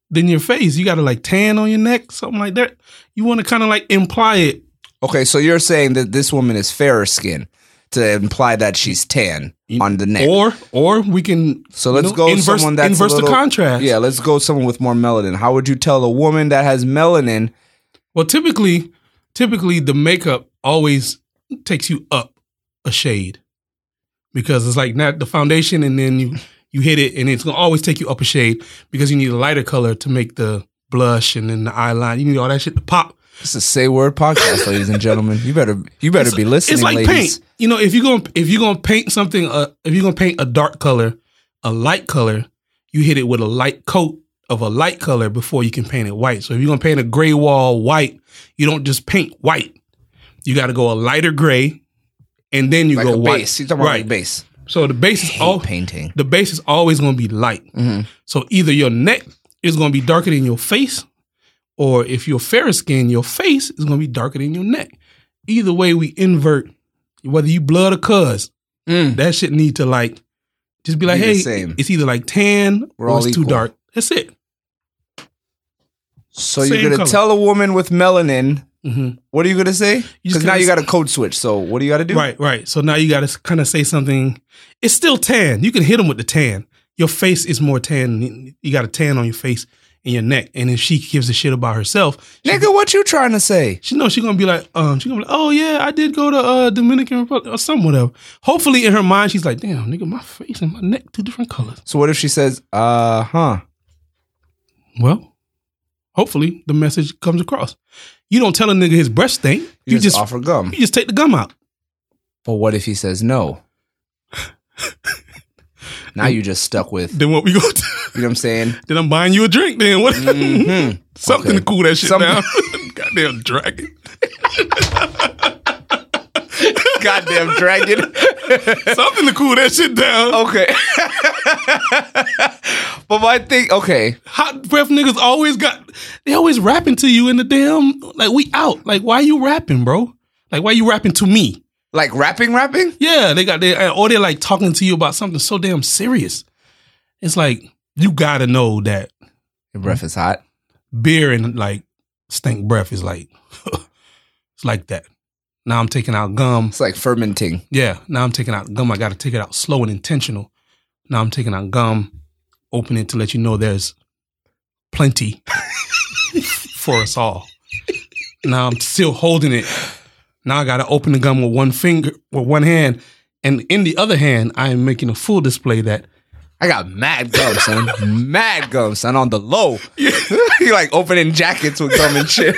than your face. You got to like tan on your neck, something like that. You want to kind of like imply it. Okay, so you're saying that this woman is fairer skin. to imply that she's tan on the neck. Or or we can so let's you know, go inverse, someone that's inverse little- the contrast. Yeah, let's go someone with more melanin. How would you tell a woman that has melanin? Well, typically, typically the makeup always takes you up a shade because it's like not the foundation, and then you you hit it, and it's gonna always take you up a shade because you need a lighter color to make the blush and then the eyeliner. You need all that shit to pop. This is a say word podcast, ladies and gentlemen. You better you better be listening, It's like ladies. paint. You know, if you're gonna if you're gonna paint something, uh, if you're gonna paint a dark color, a light color, you hit it with a light coat of a light color before you can paint it white. So if you're gonna paint a gray wall white, you don't just paint white. You got to go a lighter gray, and then you Like go white. base. You talking about right. like base? So the base is all painting. the base is always going to be light. Mhm. So either your neck is going to be darker than your face, or if you're fair skin, your face is going to be darker than your neck. Either way, we invert. Whether you blood or cuz, Mm. that shit need to like just be like, Be hey, same. it's either like tan We're or it's too dark. That's it. So Same you're gonna color. tell a woman with melanin. Hmm What are you gonna say? Because now you got a code switch. So what do you got to do? Right, right. So now you got to kind of say something. It's still tan. You can hit them with the tan. Your face is more tan. You got a tan on your face and your neck. And if she gives a shit about herself, she, Nigga, what you trying to say? she knows she's gonna be like, um, she's gonna be like, oh yeah, I did go to uh Dominican Republic or some whatever. Hopefully in her mind she's like, damn, nigga, my face and my neck two different colors. So what if she says, uh huh? Well, hopefully the message comes across. You don't tell a nigga his breast stink. You, You, just, just offer gum. you just take the gum out. But what if he says no? now you just stuck with. Then what we go to? You know what I'm saying? then I'm buying you a drink. Then what? Mhm. Something Okay. to cool that shit Something- down. Goddamn dragon. Goddamn dragon. Something to cool that shit down. okay. but my thing, okay. Hot breath niggas always got. They always rapping to you in the damn. Like we out. Like why you rapping, bro? Like why you rapping to me? Like rapping, rapping? Yeah, they got they uh, or they're like talking to you about something so damn serious. It's like you gotta know that Your breath is hot. beer and like stink breath is like it's like that. Now I'm taking out gum. It's like fermenting. Yeah, now I'm taking out gum. I got to take it out slow and intentional. Now I'm taking out gum, open it to let you know there's plenty for us all. Now I'm still holding it. Now I got to open the gum with one finger, with one hand, and in the other hand, I am making a full display that I got mad gum, son. mad gum, son, on the low. you like opening jackets with gum and shit.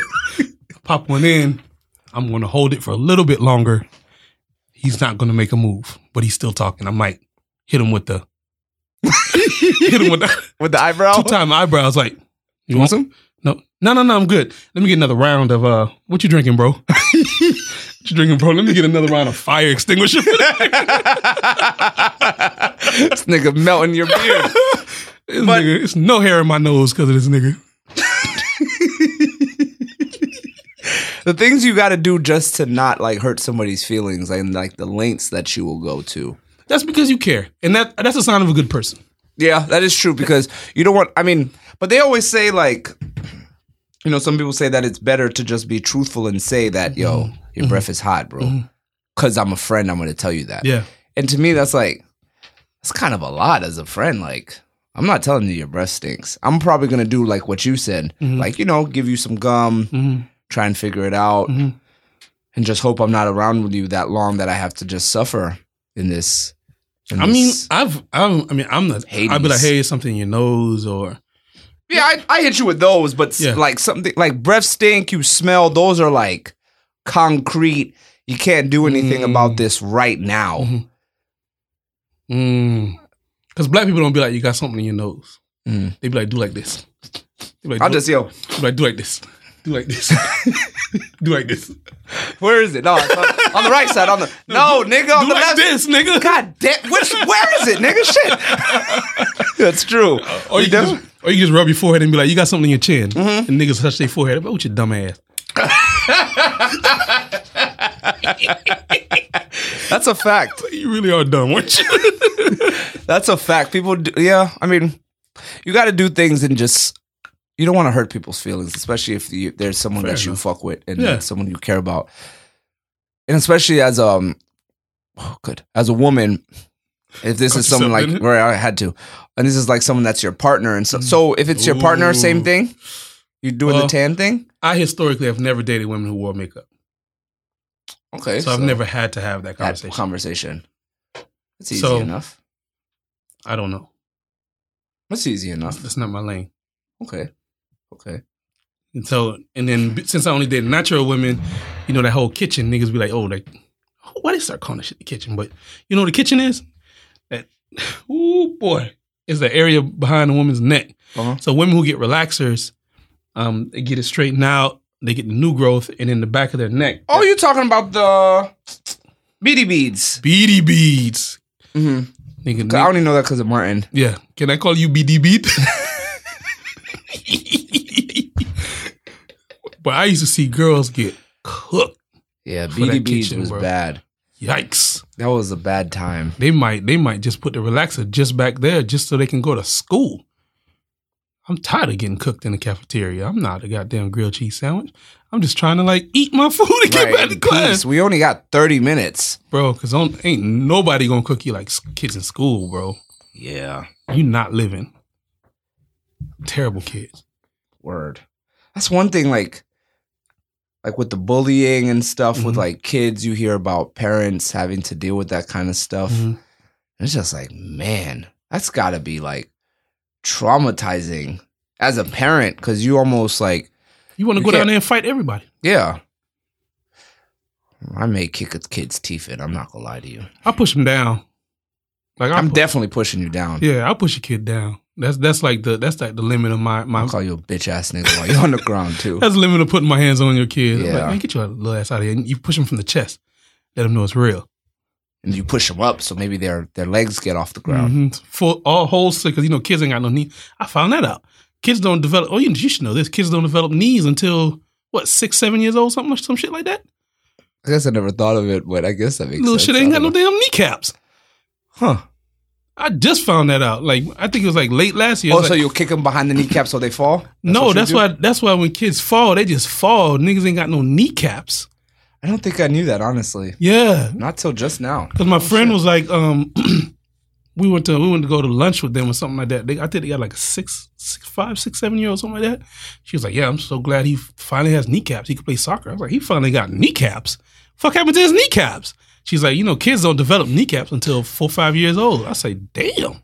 pop one in. I'm going to hold it for a little bit longer. He's not going to make a move, but he's still talking. I might hit him with the hit him with the With the eyebrow. two time eyebrows. Like, you want some? No, no, no, no. I'm good. Let me get another round of uh, what you drinking, bro? what you drinking, bro? Let me get another round of fire extinguisher. this nigga melting your beard. This But- nigga, it's no hair in my nose because of this nigga. The things you got to do just to not like hurt somebody's feelings and like the lengths that you will go to. That's because you care, and that that's a sign of a good person. Yeah, that is true because you don't want. I mean, but they always say like, you know, some people say that it's better to just be truthful and say that, yo, mm-hmm. your breath mm-hmm. is hot, bro. Mm-hmm. Because I'm a friend, I'm going to tell you that. Yeah, And to me, that's like, that's kind of a lot as a friend. Like, I'm not telling you your breath stinks. I'm probably going to do like what you said, like, you know, give you some gum, Mhm. Try and figure it out, Mhm. and just hope I'm not around with you that long that I have to just suffer in this. in I mean, I've, I've, I mean, I'm the, not. I'd be like, hey, something in your nose, or Yeah, I, I hit you with those, but Yeah. like something like breath stink, you smell, those are like concrete. You can't do anything Mm. about this right now. Mhm. Mm. Because black people don't be like, you got something in your nose. Mm. They be like, do like this. Like, I'll just yo, like, do like this. Do like this. do like this. where is it? No, on, on the right side. On the no, nigga, on do the like left. this, nigga. God damn, which, where is it, nigga? Shit, that's true. Or you, You just, or you just rub your forehead and be like, you got something in your chin. Mm-hmm. And niggas touch their forehead. With your dumb ass. That's a fact. You really are dumb, weren't you? That's a fact. People, do, yeah. I mean, you got to do things and just. You don't want to hurt people's feelings, especially if you, there's someone Fair that you fuck with and Yeah. someone you care about, and especially as um oh, good. As a woman, if this Cut is someone like where I had to, and this is like someone that's your partner, and so so if it's your partner, same thing. You doing Well, the tan thing? I historically have never dated women who wore makeup, Okay, so, I've never had to have that that conversation. conversation. That's easy So- enough. I don't know. That's easy enough. That's not my lane. Okay, okay. And so, and then since I only did natural women, you know that whole kitchen niggas be like, oh, like, why they start calling that shit the kitchen? But you know what the kitchen is? That, ooh boy, is the area behind the woman's neck. Uh-huh. So women who get relaxers, um, they get it straightened out. They get the new growth, and in the back of their neck, Oh, you're talking about the beady beads. beady beads. Mm-hmm. Nigga, I only know that because of Martin. Yeah. Can I call you BD Beat? but I used to see girls get cooked. Yeah, For beady that beads kitchen, was bro. bad. Yikes. That was a bad time. They might they might just put the relaxer just back there just so they can go to school. I'm tired of getting cooked in the cafeteria. I'm not a goddamn grilled cheese sandwich. I'm just trying to like eat my food and get back to in class, peace. We only got 30 minutes. bro. Because ain't nobody gonna cook you like kids in school, bro. Yeah. You not living. Terrible kids. Word. That's one thing like like with the bullying and stuff with Mhm. like kids you hear about parents having to deal with that kind of stuff. Mhm. It's just like, man, that's got to be like traumatizing as a parent cuz you almost like, You want to go down there and fight everybody. yeah. I may kick a kid's teeth in. I'm not to lie to you. I push them down. Like I'm pu- definitely pushing you down. Yeah, I'll push a kid down. That's that's like the that's like the limit of my my I'll call you a bitch ass nigga while you're on the ground too. that's the limit of putting my hands on your kid. Yeah. Like, man, get your little ass out of here. And you push them from the chest. Let them know it's real. And you push them up so maybe their their legs get off the ground. Mhm. Full all whole because you know kids ain't got no knee. I found that out. Kids don't develop. Oh, you, you should know this. Kids don't develop knees until what six, seven years old, something some shit like that. I guess I never thought of it, but I guess that makes Little sense. shit ain't I got no damn kneecaps. Huh. I just found that out. Like I think it was like late last year. Oh, so like- you'll kick them behind the kneecap so they fall? no, that's do? why. That's why when kids fall, they just fall. Niggas ain't got no kneecaps. I don't think I knew that, honestly. Yeah, Not till just now. because my friend shit. was like, um, we went to we went to go to lunch with them or something like that. They, I think they got like a six, six, five, six, seven year old something like that. She was like, "Yeah, I'm so glad he finally has kneecaps. He can play soccer." I was like, "He finally got kneecaps. Fuck happened to his kneecaps?" She's like, "You know, kids don't develop kneecaps until four, five years old." I say, "Damn,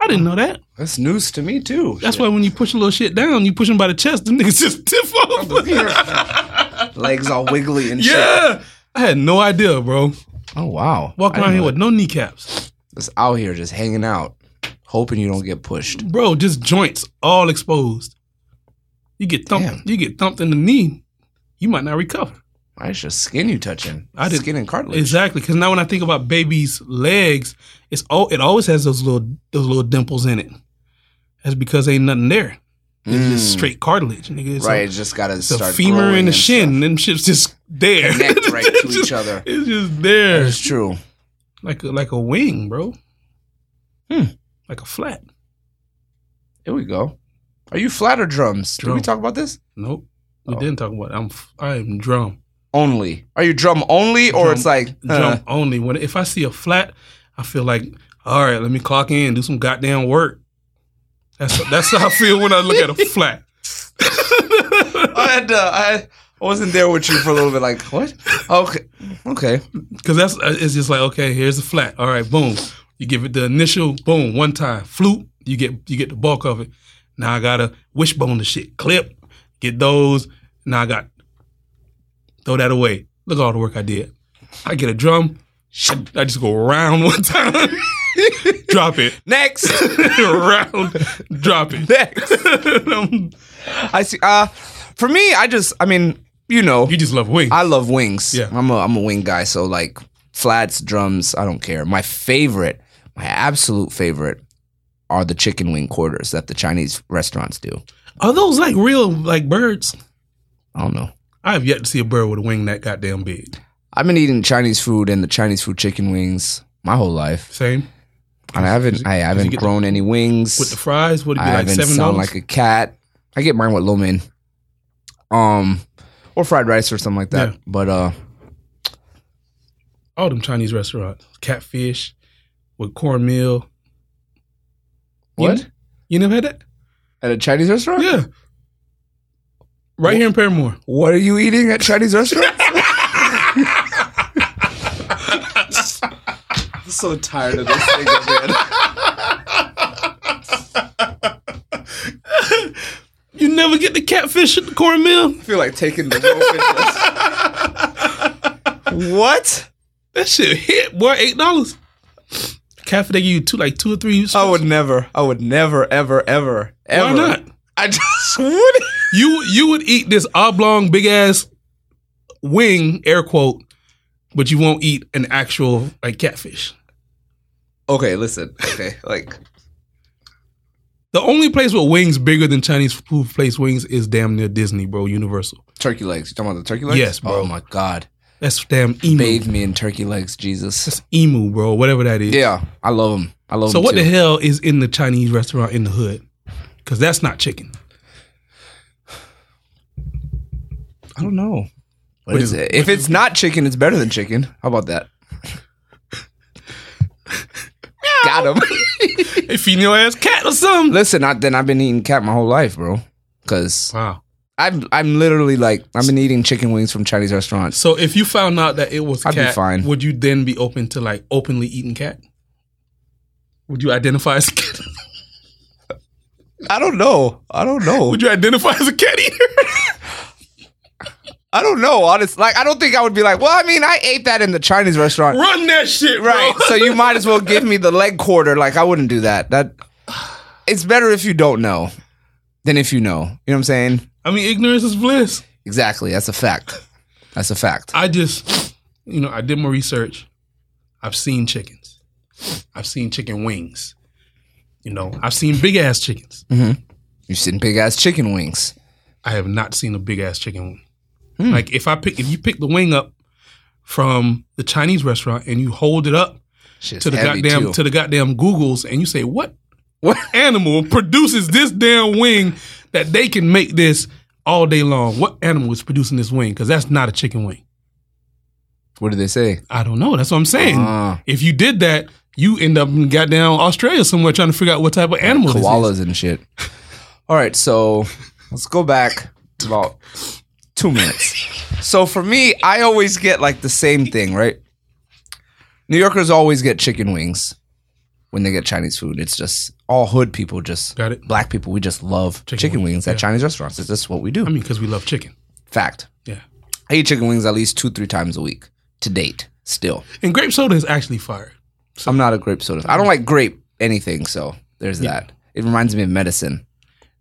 I didn't know that." That's news to me, too. That's why when you push a little shit down, you push them by the chest, them niggas just tip off. Legs all wiggly and shit. yeah, I had no idea, bro. Oh, wow. Walking around here with no kneecaps. Just out here just hanging out, hoping you don't get pushed. bro, just joints all exposed. You get thumped. Damn. You get thumped in the knee. You might not recover. Why is just skin you touching? I did- Skin and cartilage. Exactly, because now when I think about babies' legs, it's all it always has those little those little dimples in it. That's because ain't nothing there. It's just Mm. straight cartilage, nigga. It's right, a, it's just got to it's a start femur and the shin. stuff. Them shit's just there. Connect right to It's each other. It's just there, It's true. like a, like a wing, bro. Hmm. Like a flat. Here we go. Are you flat or drums? Did we talk about this? Nope. We Oh. didn't talk about. It. I'm I am drum. Only. Are you drum only or Drum- it's like drum uh, only. When if I see a flat, I feel like, all right, let me clock in, do some goddamn work. That's that's how I feel when I look at a flat. I had uh, I wasn't there with you for a little bit. Like what? Okay, okay. Because that's uh, it's just like okay, here's a flat. All right, boom. You give it the initial boom one time, flute. You get you get the bulk of it. Now I gotta wishbone the shit, clip, get those. Now I got throw that away. Look at all the work I did. I get a drum. I just go around one time, drop it, Next, around, drop it. next. I see. Uh, for me, I just, I mean, you know, you just love wings. I love wings. Yeah. I'm a I'm a wing guy. So like flats, drums, I don't care. My favorite, my absolute favorite, are the chicken wing quarters that the Chinese restaurants do. Are those like real like birds? I don't know. I have yet to see a bird with a wing that goddamn big. I've been eating Chinese food and the Chinese food chicken wings my whole life. Same And I haven't I haven't get the- grown any wings. with the fries. Would it I be like haven't seven sound like a cat. I get mine with lo mein. Um or fried rice or something like that. Yeah. But uh all them Chinese restaurants. Catfish with cornmeal. What? You, you never had that? At a Chinese restaurant? Yeah. Right here in Paramore. What are you eating at Chinese restaurants? I'm so tired of this thing, man. You never get the catfish at the cornmeal? I feel like taking the rope What? That shit hit, boy. Eight dollars. Catfish they give you two like two or three. I would never. I would never, ever, ever, ever. Why not? I just would. You you would eat this oblong big ass wing, air quote, but you won't eat an actual like catfish. Okay, listen. Okay, like The only place with wings bigger than Chinese food place wings is damn near Disney, bro. Universal. turkey legs. You talking about the turkey legs? Yes, bro. Oh my god. That's damn emu. Bathe me in turkey legs, Jesus. That's emu, bro. Whatever that is. Yeah, I love them. I love them. So what too. the hell is in the Chinese restaurant in the hood? Because that's not chicken. I don't know. What is it? If it's not chicken, it's better than chicken. How about that? Got him. They feeding your ass cat or something. Listen, I, then I've been eating cat my whole life, bro. Because Wow. I'm I'm literally like I've been eating chicken wings from Chinese restaurants. So if you found out that it was I'd be fine. would you then be open to like openly eating cat? Would you identify as a cat? I don't know. I don't know. Would you identify as a cat eater? I don't know. Honest, like I don't think I would be like. Well, I mean, I ate that in the Chinese restaurant, Run that shit, bro. right? so you might as well give me the leg quarter. Like I wouldn't do that. That it's better if you don't know than if you know. You know what I'm saying? I mean, ignorance is bliss. Exactly. That's a fact. That's a fact. I just, you know, I did my research. I've seen chickens. I've seen chicken wings. You know, I've seen big ass chickens. Mm-hmm. You've seen big ass chicken wings. I have not seen a big ass chicken wing. Like if I pick, if you pick the wing up from the Chinese restaurant and you hold it up Shit's to the goddamn too. to the goddamn Googles and you say what What? animal produces this damn wing that they can make this all day long? What animal is producing this wing? Because that's not a chicken wing. What did they say? I don't know. That's what I'm saying. Ah. if you did that, you end up in goddamn Australia somewhere trying to figure out what type of animal koalas and shit. All right, so let's go back to about two minutes. So for me, I always get like the same thing, right? New Yorkers always get chicken wings when they get Chinese food. It's just all hood people, just Got it. black people. We just love chicken, Chicken wings wings, at yeah. Chinese restaurants. It's just what we do. I mean, because we love chicken. Fact. Yeah. I eat chicken wings at least two, three times a week to date. Still, And grape soda is actually fire. I'm not a grape soda. Fan. I don't like grape anything. So there's that. It reminds me of medicine.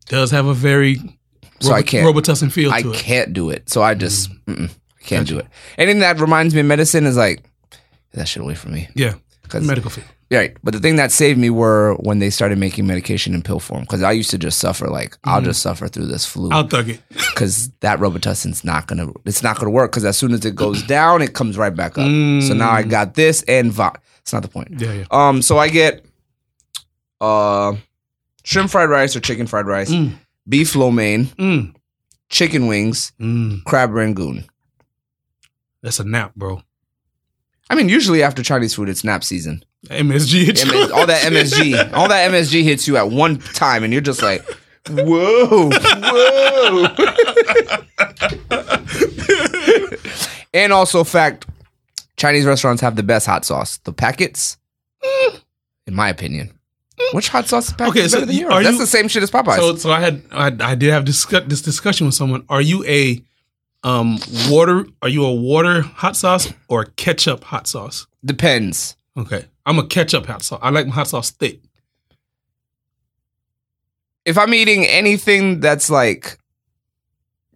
Does have a very So I can't. Robitussin feel I can't do it. So I just mm-mm, I can't do it. Anything that reminds me medicine is like that shit away from me. Yeah, Yeah. 'Cause- Medical field. Right. But the thing that saved me were when they started making medication in pill form because I used to just suffer like I'll just suffer through this flu I'll thug it. because that Robitussin's not gonna it's not gonna work because as soon as it goes down it comes right back up. So now I got this and vi- it's not the point. Yeah, yeah. Um. So I get uh shrimp fried rice or chicken fried rice, Mm. Beef lo mein, Mm. chicken wings, Mm. crab rangoon. That's a nap, bro. I mean, usually after Chinese food, it's nap season. MSG hit you. All that MSG, all that MSG hits you at one time, and you're just like, whoa, whoa. and also, fact, Chinese restaurants have the best hot sauce. The packets, in my opinion. Which hot sauce is packet Okay, so better than you- yours? are That's you- the same shit as Popeyes. So, so I had I, I did have discuss, this discussion with someone. Are you a um water? Are you a water hot sauce or ketchup hot sauce? Depends. Okay, I'm a ketchup hot sauce. I like my hot sauce thick. If I'm eating anything that's like,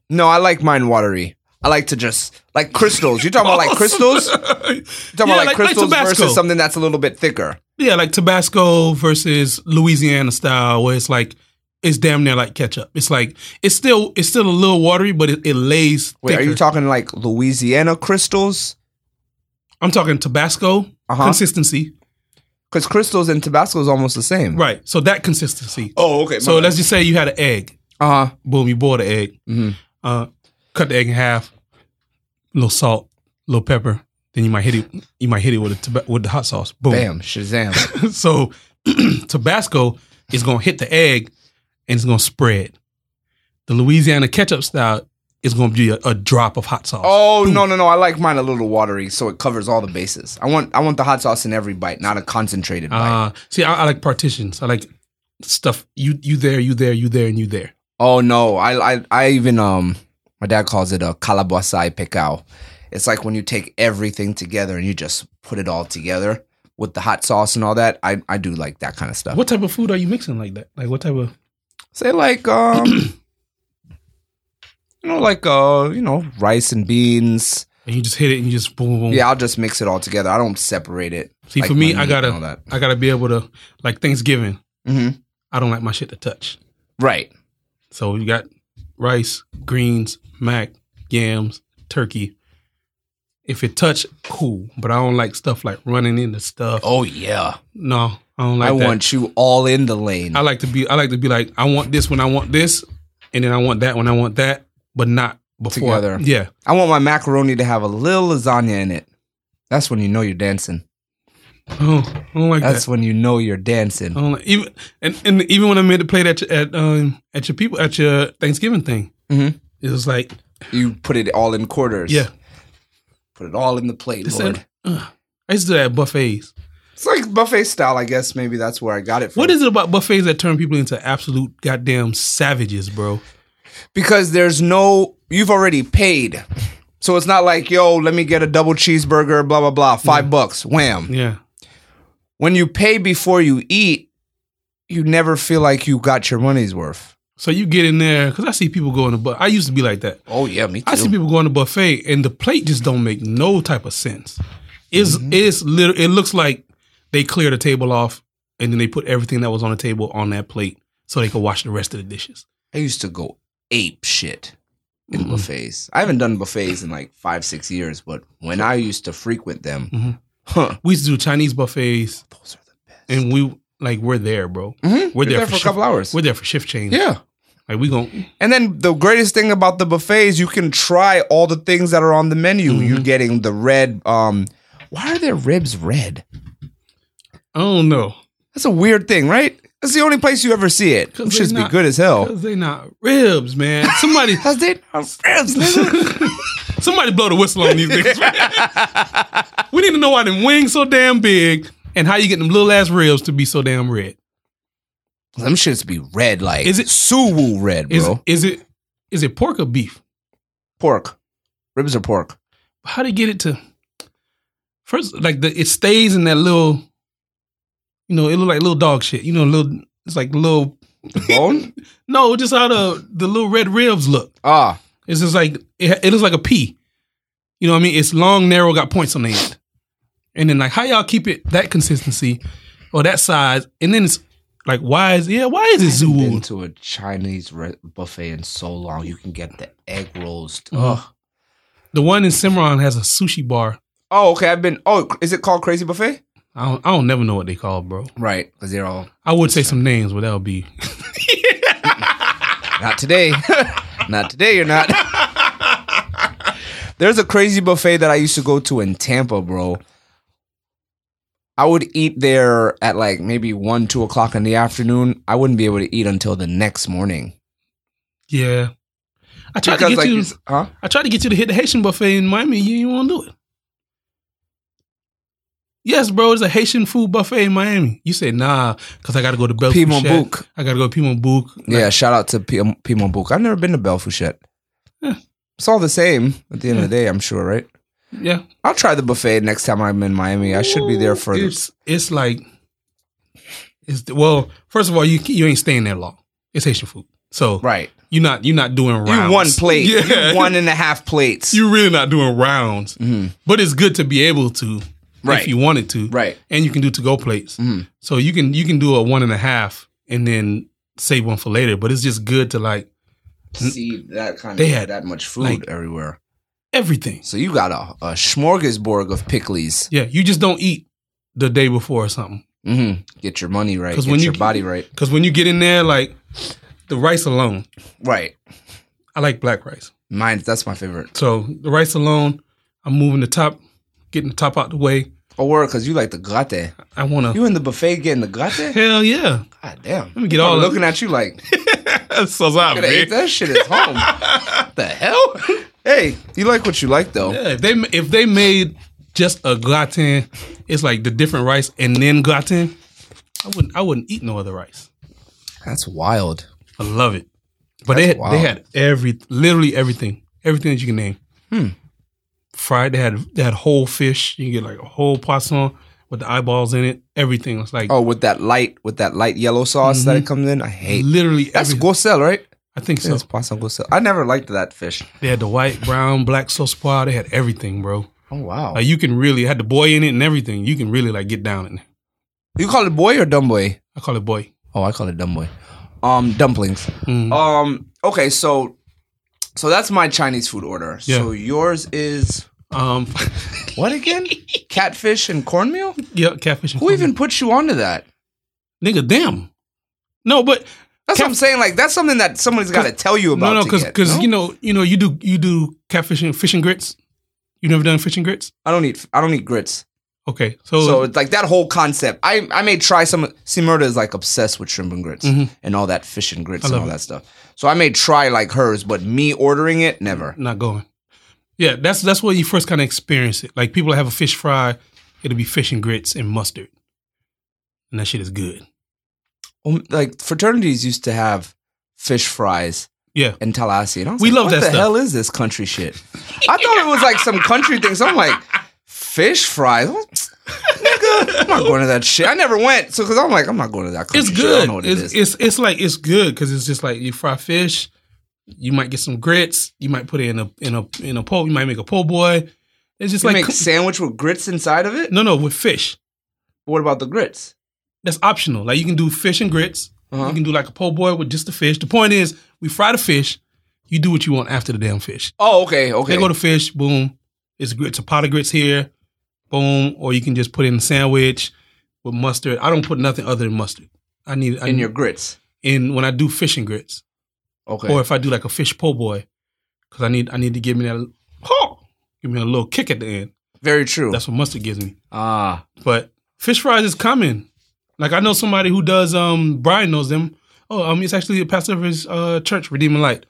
no, I like mine watery. I like to just like crystals. You talking about like crystals? You talking Yeah, about like, like- like crystals Tabasco. versus something that's a little bit thicker. Yeah, like Tabasco versus Louisiana style, where it's like it's damn near like ketchup. It's like it's still it's still a little watery, but it, it lays. Wait, are you talking like Louisiana crystals? I'm talking Tabasco Uh-huh. consistency, Because crystals and Tabasco is almost the same. right? So that consistency. Oh, okay. So let's just say you had an egg. uh huh. Boom, you boiled the egg. Mhm. Uh, cut the egg in half. A little salt, a little pepper, then you might hit it. You might hit it with a taba- with the hot sauce. Boom. Bam, Shazam. so Tabasco is gonna hit the egg and it's gonna spread. The Louisiana ketchup style is gonna be a, a drop of hot sauce. Oh no no no! I like mine a little watery, so it covers all the bases. I want I want the hot sauce in every bite, not a concentrated bite. Uh, see, I, I like partitions. I like stuff. You you there, you there, you there, and you there. oh no, I I I even um, my dad calls it a calabaza pecao. It's like when you take everything together and you just put it all together with the hot sauce and all that. I I do like that kind of stuff. What type of food are you mixing like that? Like what type of? Say like um, you know, like uh, you know, rice and beans. And you just hit it and you just boom boom. Yeah, I'll just mix it all together. I don't separate it. See, like for me, I meat and all gotta. I gotta be able to like Thanksgiving. Mm-hmm. I don't like my shit to touch. Right. So you got rice, greens, mac, yams, turkey. If it touch, cool. But I don't like stuff like running into stuff. Oh yeah. No, I don't like I that. want you all in the lane. I like to be. I like to be like. I want this when I want this, and then I want that when I want that, but not before. Together. Yeah. I want my macaroni to have a little lasagna in it. That's when you know you're dancing. Oh, I don't like That's that. when you know you're dancing. I don't like even and, and even when I made the plate at your, at um at your people at your Thanksgiving thing, Mhm. it was like You put it all in quarters. yeah. Put it all in the plate, It's Lord. like, ugh. I used to do that at buffets. It's like buffet style, I guess. Maybe that's where I got it from. What is it about buffets that turn people into absolute goddamn savages, bro? Because there's no, you've already paid. So it's not like, yo, let me get a double cheeseburger, blah, blah, blah, five bucks, wham. Yeah. When you pay before you eat, you never feel like you got your money's worth. So you get in there because I see people going to but I used to be like that. Oh, yeah, me too. I see people going to buffet and the plate just don't make no type of sense. It's Mm-hmm. it's it looks like they clear the table off and then they put everything that was on the table on that plate so they could wash the rest of the dishes. I used to go ape shit in Mhm. buffets. I haven't done buffets in like five, six years, but when I used to frequent them, Mhm. huh, We used to do Chinese buffets those are the best. and we like we're there, bro. Mhm. We're there there for for a shift- couple hours. We're there for shift change. Yeah. Like we gon' And then the greatest thing about the buffet is you can try all the things that are on the menu. Mhm. You're getting the red. Um, why are their ribs red? I don't know. That's a weird thing, right? That's the only place you ever see it. Them shits they be good as hell. Cause they not ribs, man. Somebody Cause they are ribs, nigga. somebody blow the whistle on these niggas. we need to know why them wings so damn big and how you get them little ass ribs to be so damn red. Them shits be red like Is it- suwu red, Is bro? is it is it pork or beef? pork. Ribs are pork. How do you get it to first like the it stays in that little you know, it look like little dog shit. You know, little it's like little The bone? no, just how the the little red ribs look. ah, It's just like it, it looks like a pea. You know what I mean? It's long, narrow, got points on the end. And then like how y'all keep it that consistency or that size, and then it's like why is yeah why is it I haven't been to a Chinese re- buffet in so long. You can get the egg rolls. Mhm. Ugh. The one in Cimarron has a sushi bar. Oh, okay. I've been. Oh, is it called Crazy Buffet? I don't I don't never know what they call, bro. Right, because they're all I would say some names, but that would be not today. not today. You're not. There's a crazy buffet that I used to go to in Tampa, bro. I would eat there at like maybe one, two o'clock in the afternoon. I wouldn't be able to eat until the next morning. yeah. I tried Because to get like, you. you huh? I tried to get you to hit the Haitian buffet in Miami. You didn't want to do it. Yes, bro. It's a Haitian food buffet in Miami. You said nah, because I got to go to Belle Fourchette. Bouk. I got to go to Pimon Bouk. Yeah, shout out to P- Pimon Bouk. I've never been to Belle. Yeah. It's all the same at the end of the day, I'm sure, right? Yeah. I'll try the buffet next time I'm in Miami. I should be there for the It's it's like it's well. First of all, you you ain't staying there long. It's Haitian food, so right. you're not you're not doing rounds. You one plate. Yeah. You one and a half plates. You're really not doing rounds, Mhm. but it's good to be able to Right. if you wanted to, Right. and you can do to go plates. Mhm. So you can you can do a one and a half and then save one for later. But it's just good to like See that kind of They had, that much food like- everywhere. Everything. So you got a, a smorgasbord of pickles. Yeah, you just don't eat the day before or something. hmm Get your money right. Get when your you- body right. Because when you get in there, like the rice alone, Right. I like black rice. Mine. That's my favorite. So the rice alone, I'm moving the top getting the top out the way. Oh, word, because you like the gratin. I want to. You in the buffet getting the gratin? Hell yeah. God damn. Let me get all I'm looking at you like, That's so could have ate that shit at home. the hell? Hey, you like what you like though. Yeah, if they if they made just a gratin, it's like the different rice and then gratin. I wouldn't I wouldn't eat no other rice. That's wild. I love it. But That's they had, wild. they had every literally everything, everything that you can name. Hmm. Fried. They had they had whole fish. You can get like a whole poisson with the eyeballs in it. Everything. It's like Oh, with that light, with that light yellow sauce that it comes in, I hate. literally That's everything. gosel, right? I think so. That's poisson gosel. I never liked that fish. They had the white, brown, black sauce pois. They had everything, bro. Oh wow. Like you can really had the boy in it and everything. You can really like get down in it. You call it boy or dumb boy? I call it boy. Oh, I call it dumb boy. Um, dumplings. Mm. Um. Okay, so so that's my Chinese food order. Yeah. So yours is Um, what again? Catfish and cornmeal. yeah, catfish. And Who even put you onto that? nigga? Damn. No, but That's what I'm saying. Like that's something that somebody's got to tell you about. no, no, because because no? you know you know you do you do catfish and fish grits. You never done fishing grits? I don't eat. I don't eat grits. Okay, so, So it's like that whole concept. I I may try some. See, Murda is like obsessed with shrimp and grits Mhm. and all that fish and grits and all it. that stuff. So I may try like hers, but me ordering it, never. not going. Yeah, that's that's where you first kind of experience it. Like people have a fish fry, it'll be fish and grits and mustard, and that shit is good. Um, like fraternities used to have fish fries Yeah, in Tallahassee. And I was We like, love what that the stuff. hell is this country shit? I thought it was like some country thing. So I'm like, fish fries? Nigga, I'm not going to that shit. I never went. So, because I'm like, I'm not going to that country it's shit. Good. what it's, it it's it's like it's good because it's just like you fry fish. You might get some grits. You might put it in a in a in a pole. You might make a po' boy. It's just you like make sandwich with grits inside of it? no no with fish. What about the grits? That's optional. Like you can do fish and grits. Uh-huh. You can do like a po' boy with just the fish. The point is, we fry the fish. You do what you want after the damn fish. Oh, okay, okay. They go to fish, boom. It's grits, a pot of grits here, boom. Or you can just put in a sandwich with mustard. I don't put nothing other than mustard. I need I in need, your grits. in when I do fish and grits, Okay. or if I do like a fish po' boy, because I need I need to give me that oh, give me a little kick at the end. Very true. That's what mustard gives me. ah. But fish fries is coming. Like I know somebody who does. Um, Brian knows them. Oh, um, it's actually a pastor of his uh, church, Redeeming Light.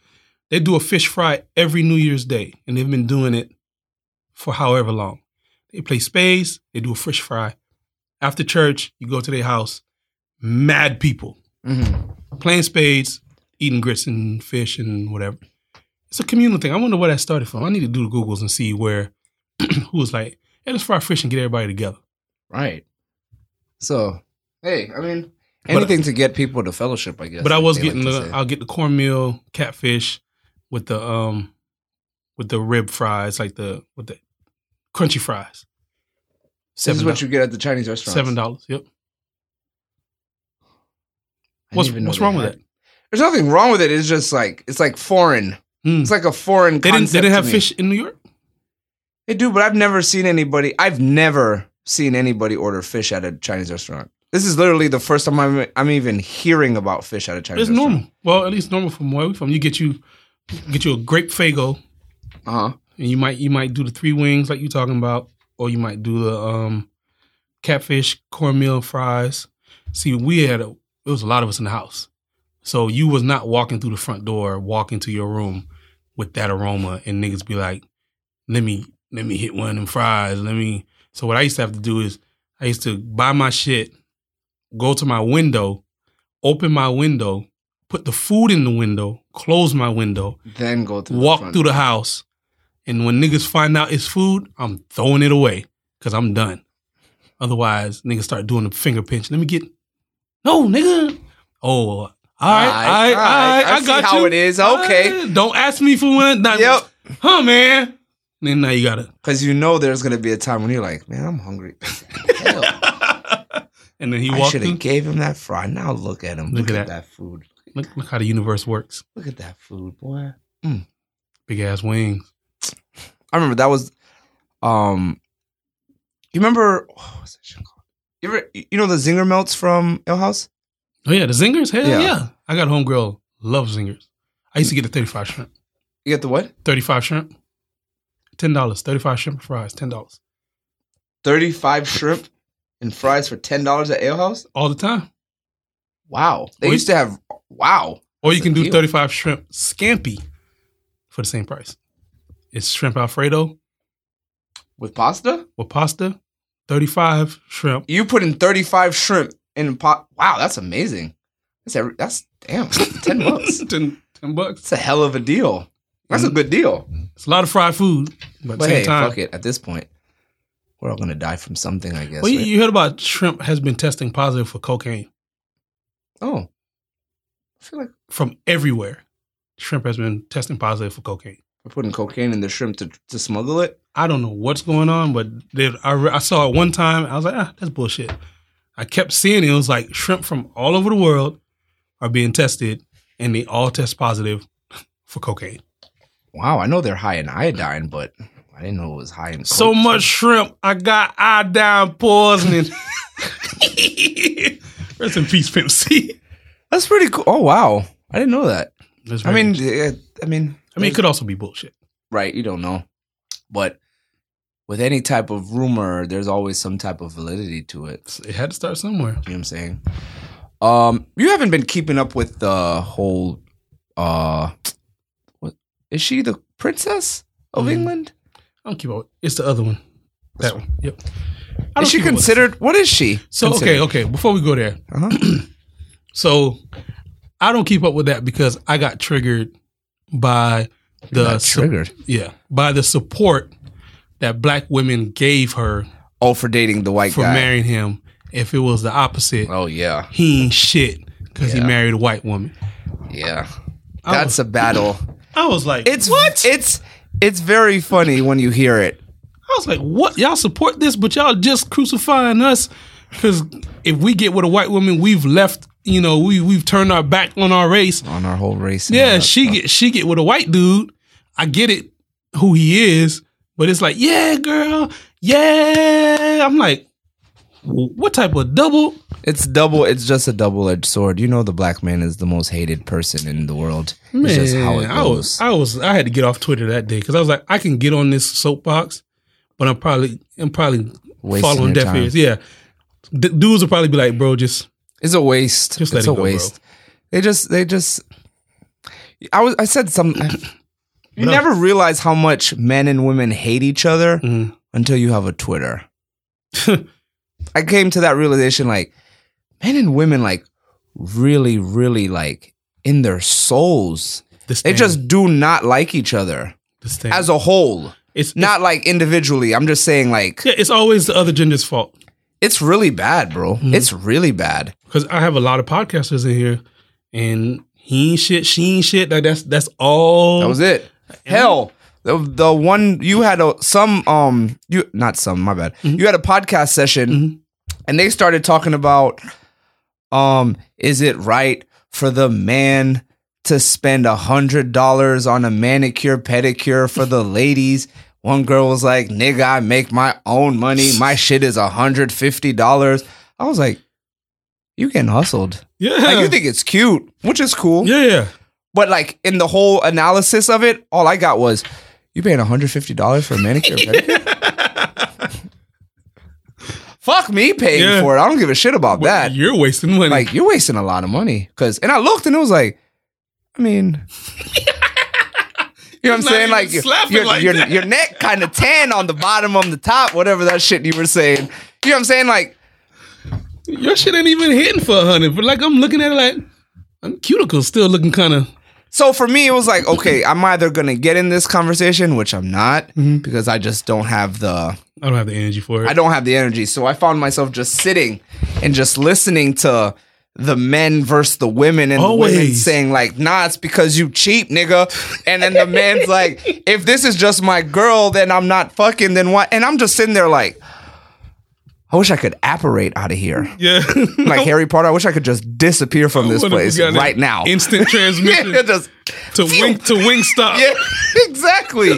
They do a fish fry every New Year's Day, and they've been doing it for however long. They play spades. They do a fish fry. After church, you go to their house. Mad people Mhm. playing spades, eating grits and fish and whatever. It's a communal thing. I wonder where that started from. I need to do the Googles and see where who was like, hey, let's fry fish and get everybody together. Right. So, hey, I mean, But- anything to get people to fellowship, I guess. But I was getting like the I'll get the cornmeal catfish with the um with the rib fries, like the with the crunchy fries. This Seven is what you get at the Chinese restaurant. Seven dollars. Yep. What's what's wrong with it? There's nothing wrong with it. It's just like it's like foreign. Mm. It's like a foreign. They didn't they didn't have fish in New York? They do, but I've never seen anybody. I've never seen anybody order fish at a Chinese restaurant. This is literally the first time I'm, I'm even hearing about fish at a Chinese It's restaurant. normal. Well, at least normal from where we from. You get you get you a grape Faygo, Uh huh. and you might you might do the three wings like you talking about, or you might do the um catfish cornmeal fries. See, we had a it was a lot of us in the house, so you was not walking through the front door, walking to your room with that aroma, and niggas be like, "Let me let me hit one of them fries." Let me. So what I used to have to do is I used to buy my shit, go to my window, open my window, put the food in the window, close my window, Then go through. walk the through the house, and when niggas find out it's food, I'm throwing it away because I'm done. Otherwise, niggas start doing the finger pinch. Let me get no nigga. Oh, all right, all right, all right. I I, see got how you. it is. Okay. right, Don't ask me for one. Not, Yep. Huh, man. Then now you gotta. Because you know there's gonna be a time when you're like, man, I'm hungry. Hell, and then he I walked should have gave him that fry. Now look at him. Look Look, at at that. that. food. Look, look how the universe works. Look at that food, boy. Big ass wings. I remember that was um you remember what was that shit called? You ever you know the zinger melts from Ale House? Oh yeah, the zingers. Hell Yeah. yeah. I got a homegirl love zingers. I used to get the 35 shrimp. You get the what? 35 shrimp. $10. 35 shrimp fries. $10. 35 shrimp and fries for $10 at Ale House? all the time. Wow. They Or you- used to have, wow. Or you can do 35 shrimp scampi for the same price. It's shrimp Alfredo With pasta? with pasta, 35 shrimp. You put in 35 shrimp in a pot. Wow, that's amazing. That's, every, that's damn, 10 bucks. 10, 10 bucks. That's a hell of a deal. That's a mm. good deal. It's a lot of fried food, but But same hey, time. fuck it. At this point, we're all gonna die from something, I guess. Well, you, right? you heard about shrimp has been testing positive for cocaine oh, I feel like from everywhere. Shrimp has been testing positive for cocaine. we're putting cocaine in the shrimp to to smuggle it. I don't know what's going on, but they, I, re- I saw it one time. I was like, ah, that's bullshit. I kept seeing it. It was like shrimp from all over the world are being tested, and they all test positive for cocaine. Wow, I know they're high in iodine, but I didn't know it was high in So coke. much shrimp, I got iodine poisoning. Rest in peace, Pimp C. That's pretty cool. Oh wow, I didn't know that. That's I very mean, interesting. I mean, I mean, it could also be bullshit. right? You don't know, but with any type of rumor, there's always some type of validity to it. It had to start somewhere. You know what I'm saying? Um, you haven't been keeping up with the whole. Uh, what is she the princess of Mhm. England? I don't keep up. It's the other one. That one. Yep. I Is she keep up with- considered? What is she? So okay, considered? okay. Before we go there, Uh-huh. so I don't keep up with that because I got triggered by the Got su- triggered. yeah, by the support that black women gave her Oh, for dating the white guy for guy. marrying him. If it was the opposite, oh yeah, he ain't shit because he Yeah. married a white woman. yeah. I That's was, a battle. I was like, It's what? It's it's very funny when you hear it. I was like, what? Y'all support this, but y'all just crucifying us because if we get with a white woman, we've left. You know, we we've turned our back on our race. on our whole race. Yeah, she stuff. get she get with a white dude. I get it, who he is, but it's like, yeah, girl, yeah. I'm like, what type of double? It's double. It's just a double edged sword. You know, the black man is the most hated person in the world. it's just how it I was, I was, I had to get off Twitter that day because I was like, I can get on this soapbox, but I'm probably, I'm probably Wasting following deaf ears. Yeah, D- dudes will probably be like, bro, just It's a waste. Just let it's it a go, bro. waste. They just. They just. I was. I said some. you What never realize how much men and women hate each other mm, until you have a Twitter. I came to that realization like men and women like really really like in their souls they just do not like each other as a whole it's not like individually i'm just saying like yeah, it's always the other gender's fault it's really bad bro Mhm. it's really bad because I have a lot of podcasters in here, and he ain't shit, she ain't shit. Like that's that's all. that was it hell the, the one you had a some um you not some my bad Mhm. you had a podcast session Mhm. and they started talking about um is it right for the man to spend a hundred dollars on a manicure pedicure for the ladies? One girl was like nigga i make my own money. My shit is a hundred fifty dollars. I was like you getting hustled. Yeah, like you think it's cute which is cool. Yeah, yeah. but like in the whole analysis of it all i got was you paying $150 for a manicure pedicure fuck me paying Yeah. for it i don't give a shit about Well, that You're wasting money. like you're wasting a lot of money because and i looked and it was like i mean you know what i'm saying like your, your, like your, your neck kind of tan on the bottom on the top whatever that shit you were saying you know what i'm saying like Your shit ain't even hitting for a hundred. But like I'm looking at it like I'm cuticles still looking kind of. So for me it was like okay i'm either gonna get in this conversation which i'm not Mhm. because i just don't have the I don't have the energy for it. I don't have the energy. So I found myself just sitting and just listening to the men versus the women and the women saying like, nah, it's because you cheap, nigga. And then the man's like, if this is just my girl, then I'm not fucking, then what? And I'm just sitting there like, I wish I could apparate out of here. yeah, Like Harry Potter, I wish I could just disappear from this What if we place right now. Instant transmission yeah, just, to wing to Wingstop. yeah, exactly.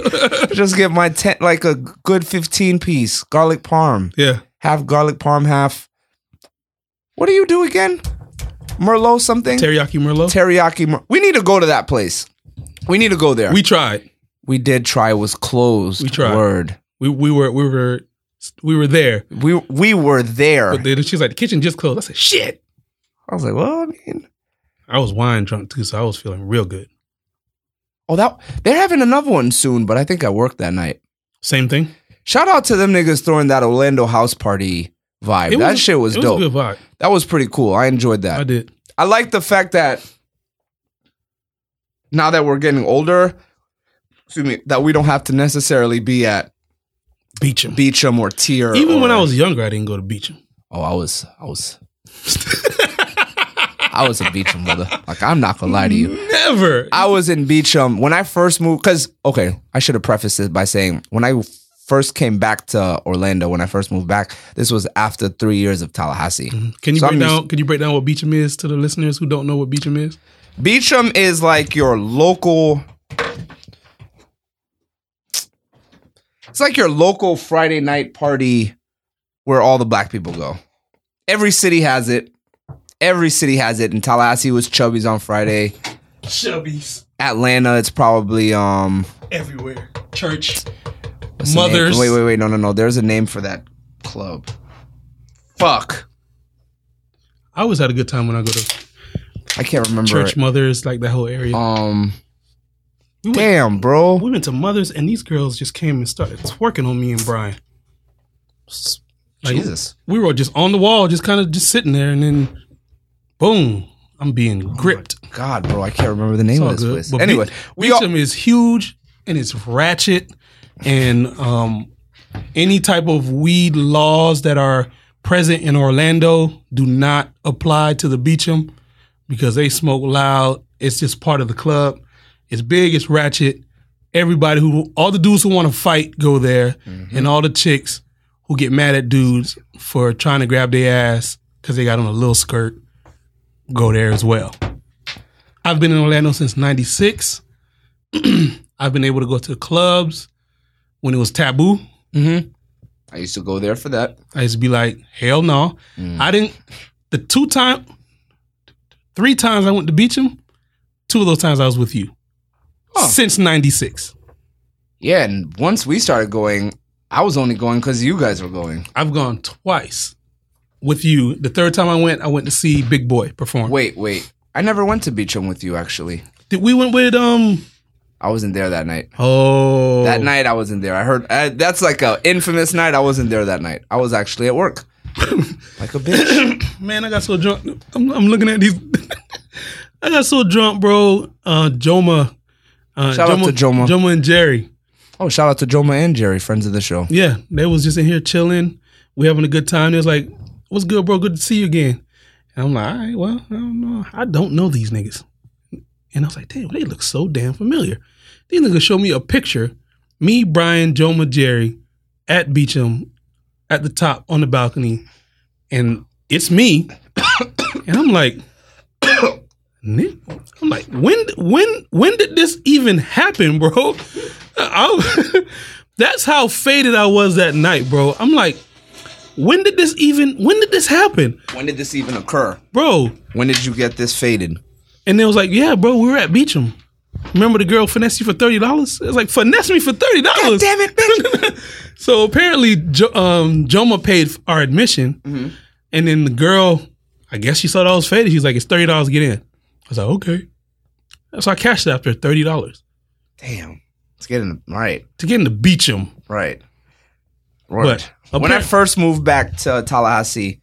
just get my ten, like a good 15 piece garlic parm yeah. half garlic parm, half. What do you do again? Merlot something? Teriyaki Merlot. Teriyaki. Mer- we need to go to that place. We need to go there. we tried. We, did try. It was closed. We tried. Word. We we were we were We were there. We we were there. But then she's like, the kitchen just closed. I said, shit. I was like, well, I mean, I was wine drunk too, so I was feeling real good. oh, that they're having another one soon, but I think I worked that night. Same thing. Shout out to them niggas throwing that Orlando house party vibe. It that was- shit was dope. was good vibe. that was pretty cool. I enjoyed that. I did. I like the fact that now that we're getting older, excuse me, that we don't have to necessarily be at Beacham. Beacham or Tier. Even when I was younger, I didn't go to Beacham. oh, I was, I was, I was a Beacham brother. Like I'm not gonna lie to you. Never. I was in Beacham when I first moved. Because okay, I should have prefaced it by saying when I first came back to Orlando, when I first moved back, this was after three years of Tallahassee. Mm-hmm. Can you So break I'm down? used- Can you break down what Beacham is to the listeners who don't know what Beacham is? Beacham is like your local. It's like your local Friday night party where all the black people go. Every city has it. Every city has it. In Tallahassee was Chubby's on Friday. Chubby's. Atlanta, it's probably um. everywhere. Church. Mothers. Wait, wait, wait. No, no, no. There's a name for that club. Fuck. I always had a good time when I go to I can't remember. church it. mothers, like that whole area. Um. We, went, Damn, bro. we went to mothers, and these girls just came and started twerking on me and Brian. Like, Jesus. We were just on the wall, just kind of just sitting there, and then boom, I'm being gripped. God, bro, I can't remember the name of this good. place. But anyway, Be- we all, is huge and it's ratchet, and um, any type of weed laws that are present in Orlando do not apply to the Beacham because they smoke loud. It's just part of the club. It's big. It's ratchet. Everybody who, all the dudes who want to fight go there, mm-hmm. and all the chicks who get mad at dudes for trying to grab their ass because they got on a little skirt go there as well. I've been in Orlando since 96. I've been able to go to clubs when it was taboo. Mm-hmm. I used to go there for that. I used to be like, hell no. Mm. I didn't, the two time, three times I went to Beacham, two of those times I was with you. Huh. Since 96. Yeah, and once we started going, I was only going because you guys were going. I've gone twice with you. The third time I went, I went to see Big Boy perform. Wait, wait. I never went to Beacham with you, actually. Did we went with, um, I wasn't there that night. oh. That night, I wasn't there. I heard uh, that's like a infamous night. I wasn't there that night. I was actually at work. like a bitch. Man, I got so drunk. I'm, I'm looking at these. I got so drunk, bro. Uh, Joma. Uh, Shout out to Joma. Joma and Jerry. Oh, shout out to Joma and Jerry, friends of the show. Yeah, they was just in here chilling. We having a good time. It was like, "What's good, bro? Good to see you again." And I'm like, "All right, well, I don't know. I don't know these niggas." And I was like, "Damn, they look so damn familiar." These niggas show me a picture, me, Brian, Joma, Jerry, at Beacham, at the top on the balcony, and it's me. and I'm like, I'm like, when, when, when did this even happen, bro? I- that's how faded I was that night, bro. I'm like, when did this even? When did this happen, When did this even occur? bro? When did you get this faded? And they was like, yeah, bro, we were at Beacham. Remember the girl finesse you for thirty dollars? It was like finesse me for thirty dollars. Damn it, bitch. So apparently, jo- um, Joma paid our admission, and then the girl, I guess she saw that I was faded. She's like, "It's thirty dollars to get in." I was like, "Okay." So I cashed it after thirty dollars Damn. It's getting right. to get into Beacham. Um, right. Right. But when I first moved back to Tallahassee,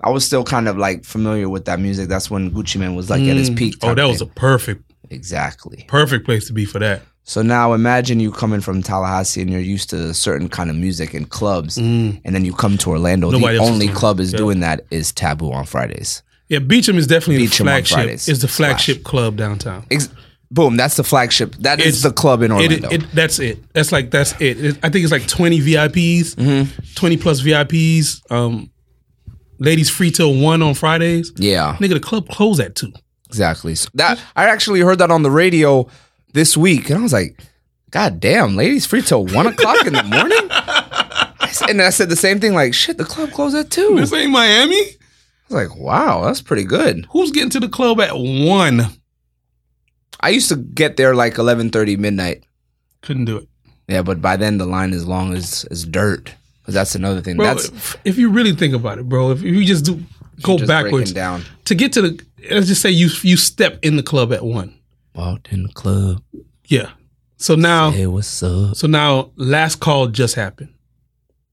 I was still kind of like familiar with that music. That's when Gucci Mane was like at his mm. peak. Oh, that was a perfect, exactly. perfect place to be for that. So now imagine you coming from Tallahassee and you're used to a certain kind of music and clubs, mm. and then you come to Orlando. Nobody the only club is Yeah. doing that is Taboo on Fridays. Yeah, Beacham is definitely Beacham the flagship. Is the flagship club downtown. Ex- boom, that's the flagship. That is It's- the club in It, Orlando. it, that's it. That's like that's it. It- I think it's like twenty VIPs, Mm-hmm. twenty plus VIPs. Um, ladies free till one on Fridays. yeah, Nigga, the club closed at two. exactly. So that I actually heard that on the radio this week, and I was like, God damn, ladies free till one o'clock in the morning. And I said the same thing, like, shit, the club closed at two. This ain't Miami. Was like, wow, that's pretty good. Who's getting to the club at one? I used to get there like eleven thirty midnight. Couldn't do it. Yeah, but by then the line is long as as dirt. 'Cause that's another thing. Bro, that's if, if you really think about it, bro, if you just do go just backwards down. to get to the, let's just say you you step in the club at one. Walked in the club. Yeah. So now, Hey, what's up? so now, last call just happened.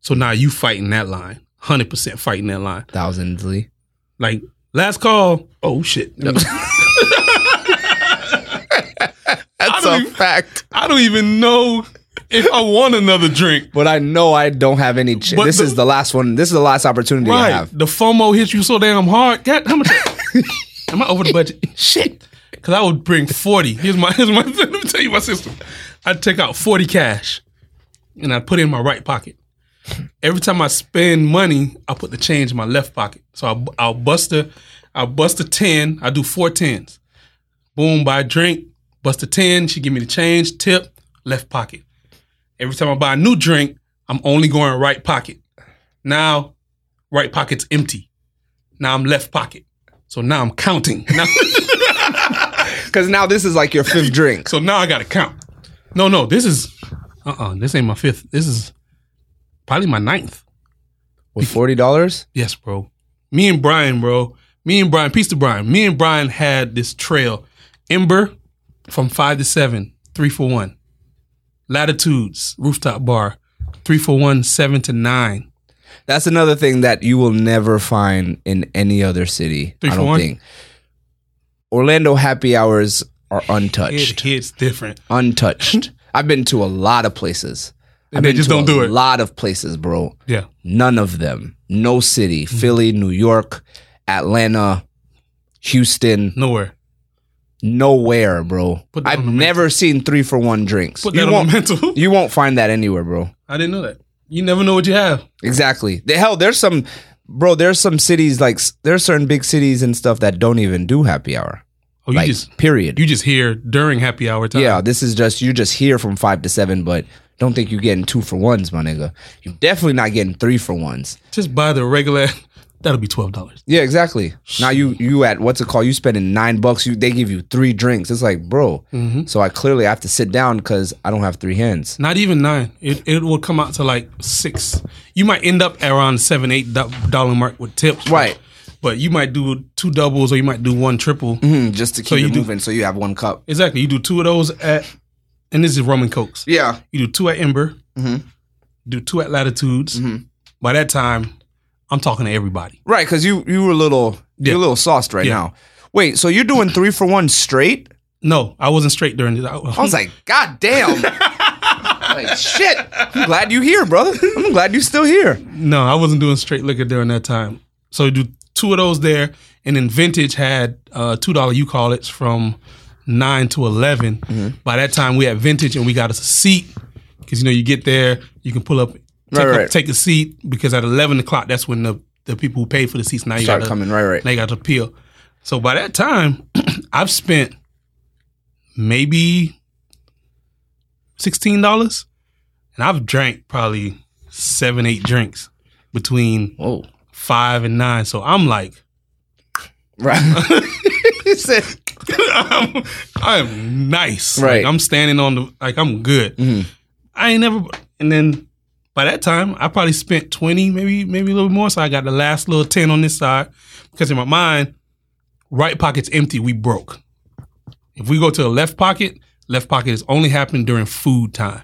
So now you fighting that line, hundred percent fighting that line. Thousandly. Like last call. Oh shit. That's a even- fact. I don't even know if I want another drink. But I know I don't have any. Ch- this the- is the last one. This is the last opportunity I have. The FOMO hits you so damn hard. God, how much? am I over the budget? Shit. Because I would bring 40. Here's my, here's my, let me tell you my system. I'd take out 40 cash and I'd put it in my right pocket. Every time I spend money, I put the change in my left pocket. So I'll, I'll bust a, I'll bust a 10. I do four tens. Boom, buy a drink, bust a 10. She give me the change, tip, left pocket. Every time I buy a new drink, I'm only going right pocket. Now, right pocket's empty. Now I'm left pocket. So now I'm counting. Now, Because now this is like your fifth drink. so now I got to count. No, no, this is, uh uh this ain't my fifth. This is probably my ninth. With forty dollars. Yes, bro. Me and Brian, bro. Me and Brian, peace to Brian. Me and Brian had this trail. Ember from five to seven, three for one. Latitudes, rooftop bar, three for one, seven to nine. That's another thing that you will never find in any other city. Three I don't think. Orlando happy hours are It untouched. hits different. untouched. I've been to a lot of places. And I've they just don't do it. A lot of places, bro. Yeah. None of them. No city. Mm-hmm. Philly, New York, Atlanta, Houston, Nowhere. nowhere, bro. I've never seen three for one drinks. Put you that on won't, you won't find that anywhere, bro. I didn't know that. You never know what you have. Exactly. The hell, there's some, bro. There's some cities like there's certain big cities and stuff that don't even do happy hour. Oh, you Like just period. you just hear during happy hour time. yeah, this is just you're just hear from five to seven, but don't think you're getting two for ones, my nigga. You're definitely not getting three for ones. Just buy the regular. That'll be twelve dollars. Yeah, exactly. Now you you at what's it called? You spending nine bucks. You they give you three drinks. It's like, bro. Mm-hmm. So I clearly have to sit down because I don't have three hands. Not even nine. It it will come out to like six. You might end up around seven, eight dollar mark with tips. Right. But you might do two doubles or you might do one triple. Mhm, just to keep you it do- moving, so you have one cup. Exactly. You do two of those at, and this is rum and cokes. Yeah. You do two at Ember. Mhm. Do two at Latitudes. Mhm. By that time, I'm talking to everybody. Right, because you you were a little Yeah. you're a little sauced right Yeah. now. Wait, so you're doing three for one straight? No, I wasn't straight during this. I, I was like, God damn. like shit. I'm glad you're here, brother. I'm glad you're still here. No, I wasn't doing straight liquor during that time. So you do two of those there, and then Vintage had uh, two dollar you call it from nine to 11 Mm-hmm. By that time, we had Vintage, and we got us a seat because you know you get there, you can pull up, take, Right, up- take a seat because at eleven o'clock that's when the the people who pay for the seats now you Start got coming right, right. they got to peel. So by that time, I've spent maybe sixteen dollars, and I've drank probably seven, eight drinks between Whoa. five and nine. So I'm like, Right. said, I'm, I'm nice. Right. Like, I'm standing on the like I'm good. Mhm. I ain't never. And then by that time, I probably spent twenty, maybe maybe a little more. So I got the last little ten on this side because in my mind, right pocket's empty. We broke. If we go to the left pocket, left pocket is only happening during food time.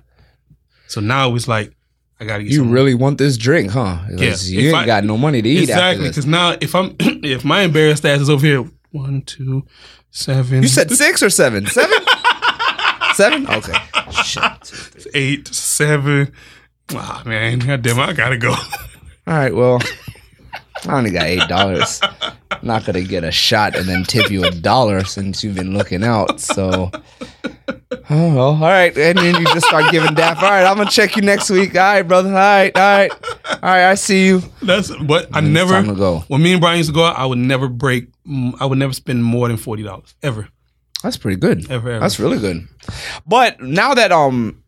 So now it's like I gotta get You some really want this drink, huh? 'Cause Yeah. You ain't I- got no money to eat exactly because now if I'm if my embarrassed ass is over here one two seven You said six or seven? Seven? seven? Okay. Shit. eight seven. Ah man, God damn, I gotta go. All right, well, I only got eight dollars. Not gonna get a shot and then tip you a dollar since you've been looking out. So, oh well, all right. And then you just start giving daft. All right, I'm gonna check you next week. All right, brother. All right, all right, all right. I see you. That's but I never time to go. when me and Brian used to go out, I would never break. mm, I would never spend more than forty dollars ever, That's pretty good. ever, ever. That's really good. But now that um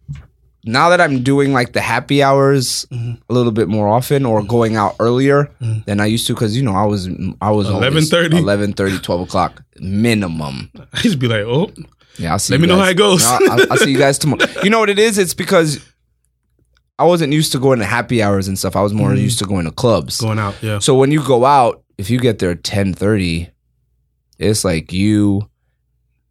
now that I'm doing like the happy hours Mm-hmm. a little bit more often or going out earlier than I used to because you know I was I was 11:30? 11 12 o'clock minimum. I used to be like, oh, Yeah, I'll see. Let you me know how it goes. No, I'll, I'll see you guys tomorrow. You know what it is? It's because I wasn't used to going to happy hours and stuff. I was more Mhm. used to going to clubs. Going out, yeah. So when you go out, if you get there ten thirty, it's like you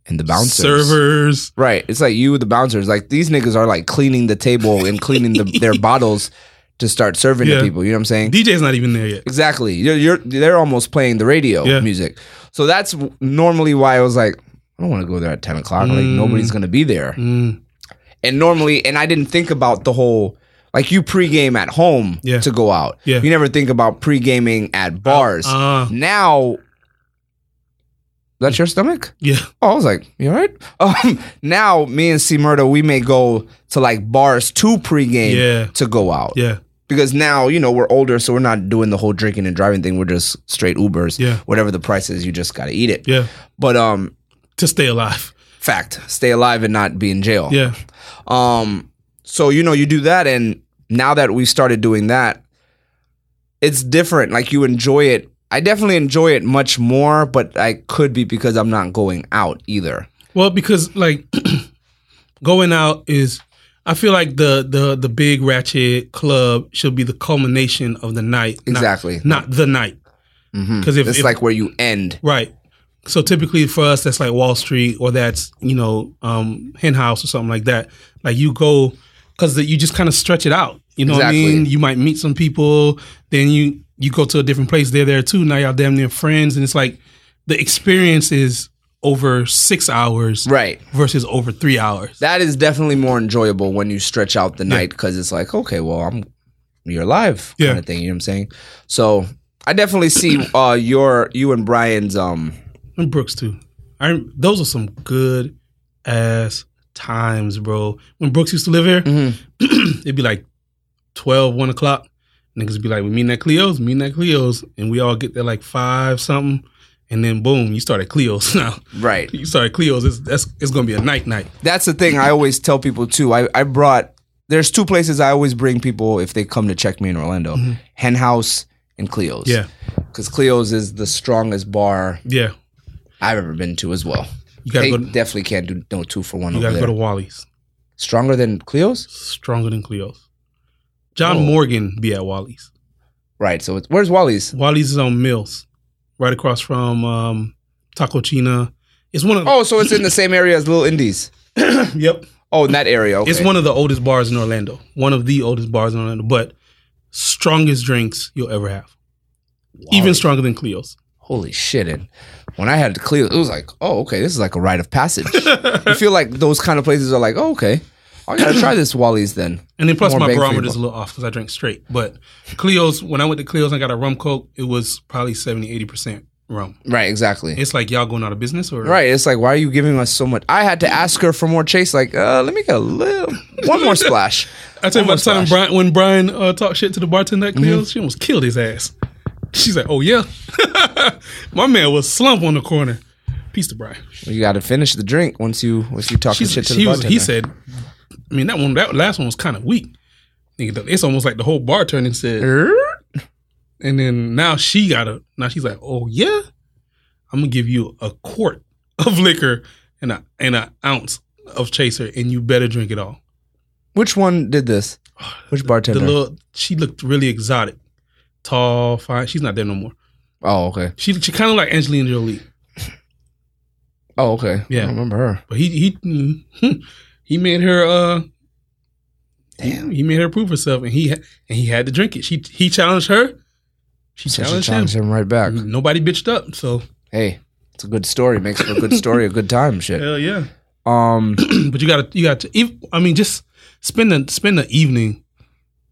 and the bouncers. Servers. Right. It's like you, the bouncers. Like these niggas are like cleaning the table and cleaning the, their bottles to start serving Yeah. to people. You know what I'm saying? DJ's not even there yet. Exactly. You're, you're they're almost playing the radio Yeah. music. So that's normally why I was like, I don't want to go there at ten o'clock. Like Mm. nobody's gonna be there. Mm, And normally, and I didn't think about the whole like you pregame at home Yeah. to go out. Yeah. You never think about pre-gaming at bars. uh, now, that's your stomach. yeah. Oh, I was like, you all right? Um, now, me and C Murder, we may go to like bars to pregame Yeah. to go out. Yeah. Because now, you know, we're older, so we're not doing the whole drinking and driving thing. We're just straight Ubers. Yeah. Whatever the price is, you just got to eat it. Yeah. But um, To stay alive. fact, stay alive and not be in jail. Yeah. Um, so you know, you do that, and now that we started doing that, it's different. Like you enjoy it. I definitely enjoy it much more, but I could be because I'm not going out either. Well, because like going out is I feel like the the the big ratchet club should be the culmination of the night. Exactly. Not, the night. Because if, it's if- like where you end. Right. So typically for us, that's like Wall Street or that's, you know, um, Hen House or something like that. Like you go, because you just kind of stretch it out. You know Exactly. what I mean? You might meet some people, then you you go to a different place. They're there too. Now y'all damn near friends, and it's like the experience is over six hours Right. versus over three hours. That is definitely more enjoyable when you stretch out the night because it's like, okay, well, I'm you're alive Yeah. kind of thing. You know what I'm saying? So I definitely see uh your you and Brian's um and Brooks too. I those are some good ass times, bro. When Brooks used to live here, Mhm. it'd be like 12, 1 o'clock. Niggas be like, we meeting at Cleo's, meeting at Cleo's, and we all get there like five something, and then boom, you start at Cleo's now. right. You start at Cleo's, it's that's it's gonna be a night night. That's the thing I always tell people too. I, I brought there's two places I always bring people if they come to check me in Orlando. Hen House and Cleo's. Mm-hmm. Yeah, Because Cleo's is the strongest bar yeah. I've ever been to as well. You gotta They go. To, definitely can't do no two for one you gotta there. go to Wally's. Stronger than Cleo's? Stronger than Cleo's. John Oh. Morgan be at Wally's. Right. So it's, where's Wally's? Wally's is on Mills, right across from um, Tako Cheena. It's one of Oh, so it's in the same area as Little Indies. yep. Oh, in that area. Okay. It's one of the oldest bars in Orlando. One of the oldest bars in Orlando, but strongest drinks you'll ever have. Even stronger than Cleo's. Holy shit! And when I had Cleo's, it was like, oh, okay, this is like a rite of passage. you feel like those kind of places are like, oh, okay, I gotta try this Wally's then. And then plus More my bang for your barometer's a little off because I drink straight. But Cleo's, when I went to Cleo's and I got a rum coke, it was probably 70, 80% rum. Right. Exactly. It's like y'all going out of business or Right. It's like, why are you giving us so much? I had to ask her for more chase. Like, uh, let me get a little, one more splash. I tell you about the time. Brian, when Brian uh, talked shit to the bartender at Cleo's, Mm-hmm. she almost killed his ass. She's like, "Oh yeah, my man was slump on the corner." Peace to Brian. You got to finish the drink once you once you She's, shit to the was, bartender. he said, "I mean that one, that last one was kind of weak. It's almost like the whole bar turned and said." Er? And then now she got a now she's like, oh yeah, I'm gonna give you a quart of liquor and a and an ounce of chaser, and you better drink it all. Which one did this? Which bartender? The bartender? little she looked really exotic, tall, fine. She's not there no more. oh, okay. She she kind of like Angelina Jolie, Oh, okay. Yeah. I remember her. but he he hmm, hmm. He made her uh Damn. he made her prove herself, and he and he had to drink it. She he challenged her. She So she challenged challenged him. him right back. Nobody bitched up. So Hey, it's a good story. Makes for a good story, a good time. Shit. hell yeah. Um. but you gotta you got to ev- I mean just spend the spend the evening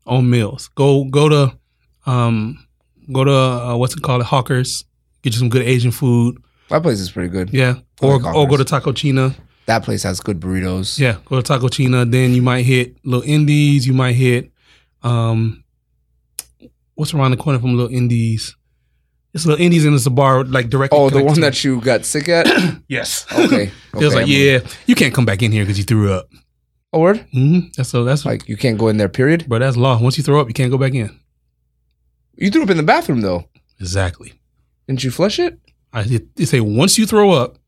on Mills. Go go to um go to uh, what's it called Hawkers. Get you some good Asian food. That place is pretty good. Yeah. I Or like or go to Tako Cheena. That place has good burritos. Yeah, go to Tako Cheena. Then you might hit Little Indies. You might hit um what's around the corner from Little Indies. It's Little Indies and it's a bar like directly. Oh, the one to- that you got sick at. yes. Okay. It was okay, like, I'm- yeah, you can't come back in here because you threw up. Oh, word. hmm That's so that's like, you can't go in there. Period. bro. That's law. Once you throw up, you can't go back in. You threw up in the bathroom though. Exactly. Didn't you flush it? I did- they say once you throw up,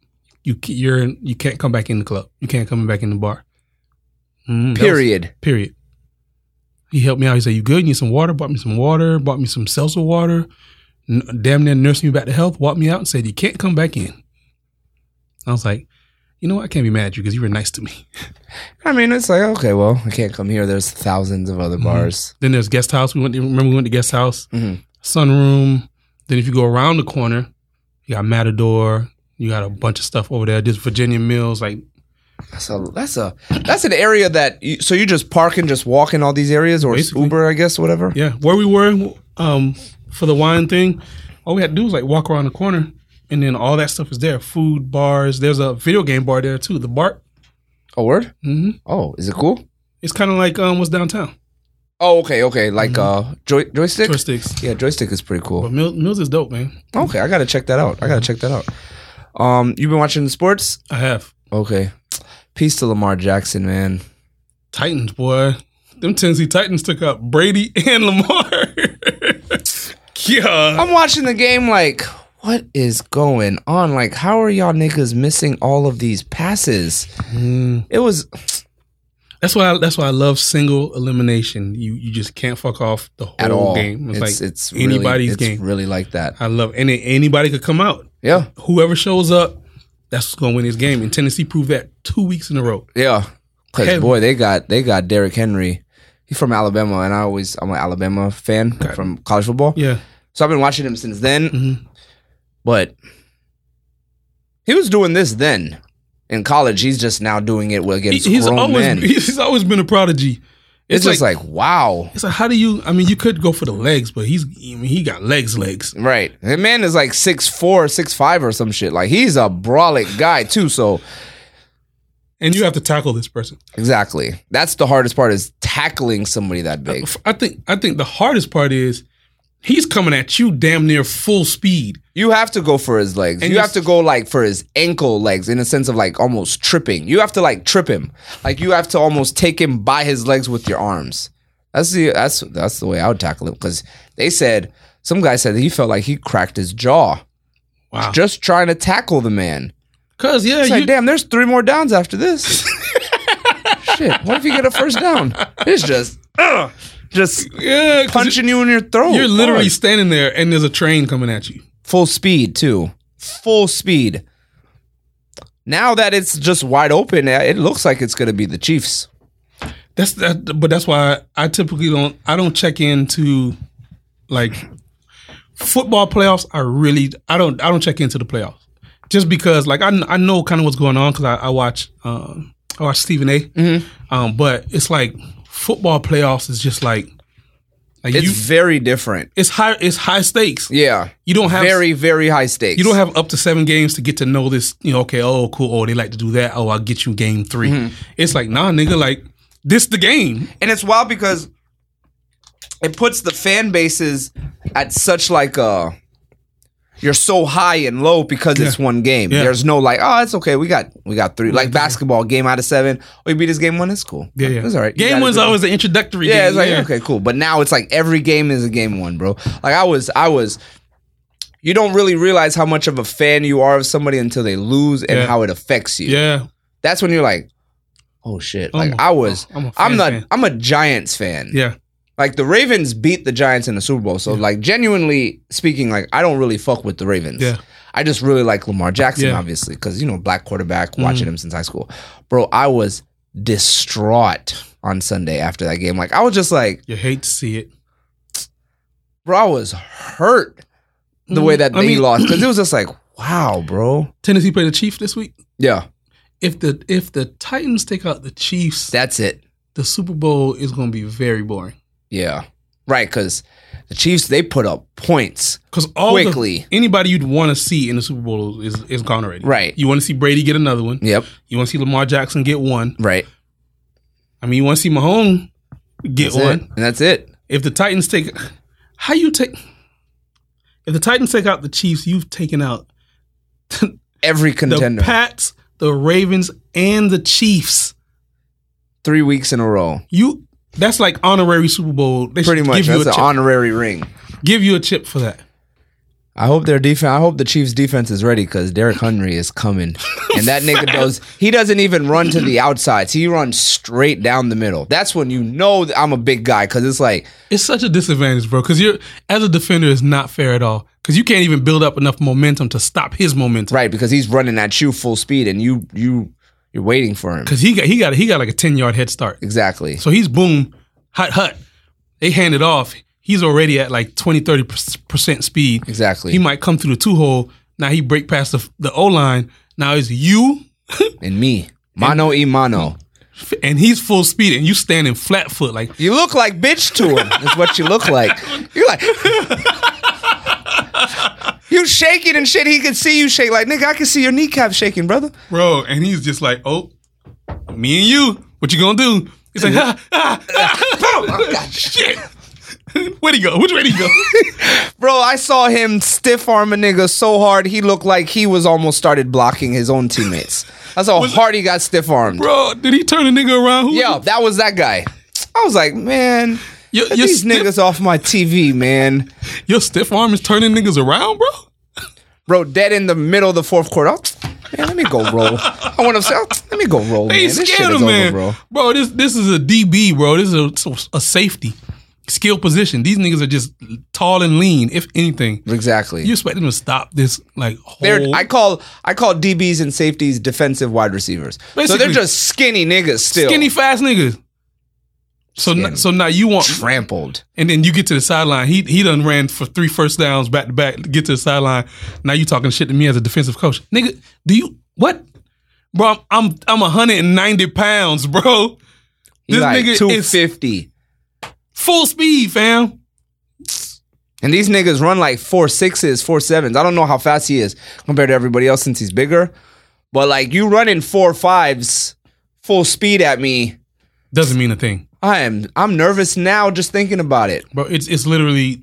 you you're in, you can't come back in the club. You can't come back in the bar. Mhm, that was- Period. period. He helped me out. He said, "You good? You need some water?" Bought me some water. Bought me some seltzer water. N- damn near nursed me back to health. Walked me out and said, "You can't come back in." I was like, "You know what? I can't be mad at you because you were nice to me." I mean, it's like okay, well, I can't come here. There's thousands of other bars. Then there's guest house. We went. To, remember we went to guest house, Mhm. sunroom. Then if you go around the corner, you got Matador. You got a bunch of stuff over there. Just Virginia Mills, like That's a that's a that's an area that you, so you just park and just walk in all these areas or Basically. Uber, I guess, whatever. yeah, where we were um, for the wine thing. All we had to do was like walk around the corner, and then all that stuff is there. Food bars. There's a video game bar there too. The Bart. A word? Mm-hmm. Oh, is it cool? It's kind of like um, what's downtown. Oh, okay, okay, like uh, joy, joystick. Joysticks. Yeah, joystick is pretty cool. But Mills, Mills is dope, man. Okay, I gotta check that out. I gotta check that out. Um, you've been watching the sports? I have Okay. Peace to Lamar Jackson, man. Titans, boy. Them Tennessee Titans took out Brady and Lamar. yeah. I'm watching the game like, what is going on? Like, how are y'all niggas missing all of these passes? Mm. It was That's why. I, that's why I love single elimination. You you just can't fuck off the whole at all. game. It's, It's like it's really, anybody's it's game. really like that. I love any anybody could come out. Yeah, Whoever shows up, that's who's gonna win this game. And Tennessee proved that two weeks in a row. yeah. Cause boy, they got they got Derrick Henry. He's from Alabama, and I always I'm an Alabama fan from college football. Yeah. So I've been watching him since then. Mhm. But he was doing this then. In college, he's just now doing it against he's grown always men. he's always been a prodigy. It's, just like, wow. it's like how do you? I mean, you could go for the legs, but he's I mean, he got legs, legs. Right. The man is like six four, six five, or some shit. Like he's a brolic guy too. So And you have to tackle this person. exactly. That's the hardest part is tackling somebody that big. I think I think the hardest part is he's coming at you damn near full speed. You have to go for his legs. And you have to go like for his ankle legs in a sense of like almost tripping. You have to like trip him. Like you have to almost take him by his legs with your arms. That's the that's that's the way I would tackle him because they said some guy said that he felt like he cracked his jaw Wow. just trying to tackle the man. Cause yeah, It's you, like, damn, there's three more downs after this. Shit, what if you get a first down? It's just, just yeah, punching you in your throat. You're literally hard. standing there, and there's a train coming at you. full speed too, full speed. Now that it's just wide open, it looks like it's gonna be the Chiefs. That's that, but that's why I typically don't. I don't check into like football playoffs. I really, I don't, I don't check into the playoffs just because, like, I, I know kind of what's going on because I, I watch, um, I watch Stephen A. Mm-hmm. Um, but it's like football playoffs is just like, like It's you, very different. it's high, it's high stakes. Yeah, You don't have very very high stakes. You don't have up to seven games to get to know this. You know, okay, oh, cool. Oh, they like to do that. Oh, I'll get you game 3 Mm-hmm. It's like, nah, nigga, like this the game. and it's wild because it puts the fan bases at such like a you're so high and low because it's Yeah. one game. Yeah. There's no like, oh, it's okay. We got we got three. Like basketball, game out of seven. Oh, we beat this game one. It's cool. Yeah, yeah. it's all right. You Game it. one's always the introductory Yeah, game. it's like okay, cool. But now it's like every game is a game one, bro. Like I was, I was. You don't really realize how much of a fan you are of somebody until they lose and Yeah. how it affects you. Yeah. That's when you're like, oh shit. Like I was. I'm a I'm fan not. fan. I'm a Giants fan. Yeah. Like the Ravens beat the Giants in the Super Bowl. So like genuinely speaking, like I don't really fuck with the Ravens. Yeah. I just really like Lamar Jackson, Yeah. obviously, because you know, black quarterback, watching him since high school. Bro, I was distraught on Sunday after that game. Like I was just like, You hate to see it. bro, I was hurt the way that Mm, I they mean- lost. Because it was just like, wow, bro. Tennessee played the Chiefs this week. Yeah, If the if the Titans take out the Chiefs, that's it. the Super Bowl is going to be very boring. Yeah. Right, because the Chiefs, they put up points. Because all the- Quickly. anybody you'd want to see in the Super Bowl is is gone already. Right. You want to see Brady get another one. Yep. You want to see Lamar Jackson get one. Right. I mean, you want to see Mahomes get That's one. it. And that's it. If the Titans take, how you take? If the Titans take out the Chiefs, you've taken out Every contender. the. Pats, the Ravens, and the Chiefs. Three weeks in a row. You that's like honorary Super Bowl. They Pretty much. give you That's an honorary ring. give you a chip for that. I hope their defense. I hope the Chiefs' defense is ready because Derrick Henry is coming, and that nigga does. He doesn't even run to the outsides. He runs straight down the middle. That's when you know that I'm a big guy because it's like It's such a disadvantage, bro. Because you're as a defender, is not fair at all. Because you can't even build up enough momentum to stop his momentum. right because he's running at you full speed, and you you you're waiting for him. Because he got he got he got like a ten yard head start. Exactly. So he's boom, hut hut. They hand it off. He's already at like 20, 30 percent speed. Exactly. He might come through the two hole. Now he break past the the O line. Now it's you, and me, mano y mano. and he's full speed, and you standing flat foot like You look like bitch to him. is what you look like. You're like. You shaking and shit. He can see you shake. Like nigga, I can see your kneecap shaking, brother. bro, and he's just like, oh, me and you, what you gonna do? He's like, ah, ah, ah, shit. Where'd he go? Which way did he go? Bro, I saw him stiff arm a nigga so hard he looked like he was almost started blocking his own teammates. That's how hard he got stiff armed. bro, did he turn a nigga around? Who Yeah, that was that guy. I was like, man, Your, get your, these stiff, niggas off my TV, man. your stiff arm is turning niggas around, bro? Bro, dead in the middle of the fourth quarter. Man, let me go roll. I want to say, let me go roll, man. They shit scared him, over, man. bro. bro. this this is a DB, bro. This is a, a safety skill position. These niggas are just tall and lean, if anything. Exactly. You expect them to stop this like whole I call I call DBs and safeties defensive wide receivers. so they're just skinny niggas still. skinny fast niggas. So n- so now you want trampled. And then you get to the sideline. He he done ran for three first downs back to back to get to the sideline. Now you talking shit to me as a defensive coach, nigga. Do you what, bro? I'm I'm, I'm 190 pounds, bro. This like nigga is 250. full speed, fam. And these niggas run like four sixes, four sevens. I don't know how fast he is compared to everybody else since he's bigger. But like you running four fives full speed at me, Doesn't mean a thing, I am I'm nervous now just thinking about it. bro. It's it's literally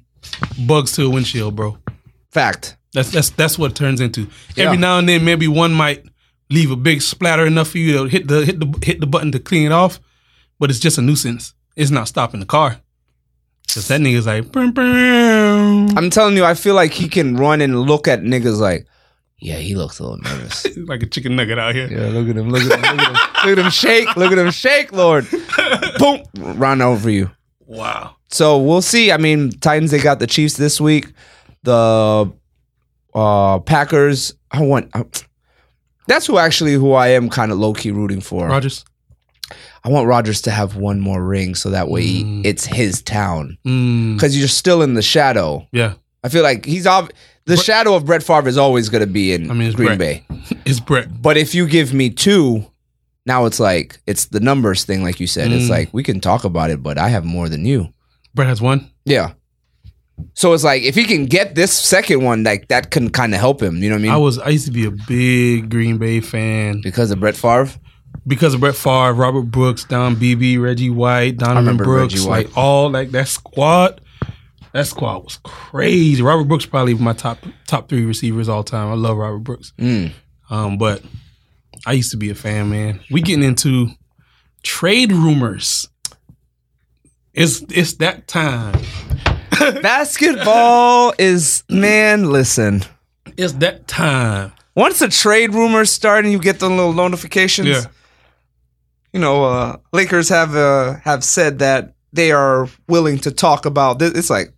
bugs to a windshield, bro. Fact. That's that's that's what it turns into. Yeah. Every now and then, maybe one might leave a big splatter enough for you to hit the hit the hit the button to clean it off, but it's just a nuisance. It's not stopping the car. Cause that nigga's like, "Brum, brum." I'm telling you, I feel like he can run and look at niggas like, yeah, he looks a little nervous. like a chicken nugget out here. Yeah, look at him, look at him, look at him. Look at him shake, look at him shake, Lord. Boom, run over you. Wow. So we'll see. I mean, Titans they got the Chiefs this week. The uh Packers. I want. I, that's who actually who I am kind of low key rooting for. Rodgers. I want Rodgers to have one more ring so that way Mm. it's his town Mm, because you're still in the shadow. yeah. I feel like he's ob- the shadow of Brett Favre is always going to be in I mean, it's Green Brett. Bay. It's Brett. But if you give me two, now it's like it's the numbers thing, like you said. It's Mm. like we can talk about it, but I have more than you. Brett has one. Yeah. So it's like if he can get this second one, like that can kind of help him. You know what I mean? I was I used to be a big Green Bay fan because of Brett Favre. because of Brett Favre, Robert Brooks, Don Beebe, Reggie White, Donovan Brooks, White. like all like that squad. That squad was crazy. Robert Brooks probably my top top three receivers all time. I love Robert Brooks. Mm. Um, but I used to be a fan, man. We getting into trade rumors. It's it's that time. Basketball is man. Listen, It's that time. once the trade rumors start and you get the little notifications, Yeah. you know, uh, Lakers have uh, have said that they are willing to talk about this. It's like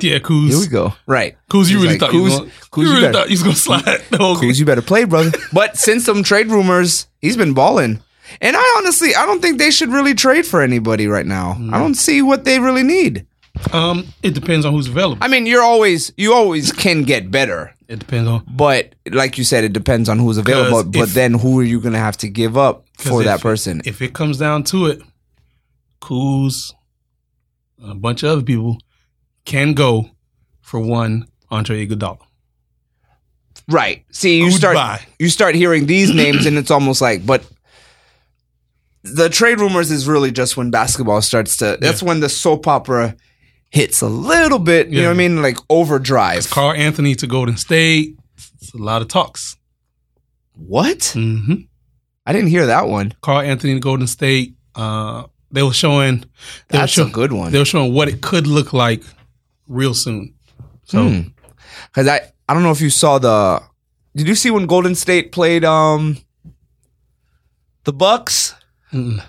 Yeah, Kuz. here we go. Right, Kuz, you really like, thought you was Kuz- gonna, Kuz, you you really better- thought you was gonna slide the whole Kuz, you better play, brother. but since some trade rumors, he's been balling. And I honestly, I don't think they should really trade for anybody right now. I don't see what they really need. Um, it depends on who's available. I mean, you're always you always can get better, It depends on but like you said, it depends on who's available. But if- then who are you gonna have to give up for if- that person? If it comes down to it, Kuz, a bunch of other people can go for one Andre Iguodala. right. See, you start Goodbye. you start hearing these names, and it's almost like, but the trade rumors is really just when basketball starts to. That's when the soap opera hits a little bit. You know what I mean? Like overdrive. Karl-Anthony to Golden State. It's a lot of talks. What? hmm I didn't hear that one. Karl-Anthony to Golden State. Uh, they were showing. They That's were a good one. They were showing what it could look like real soon. So Hmm. Because I I don't know if you saw the. Did you see when Golden State played um the Bucks? Mm-mm.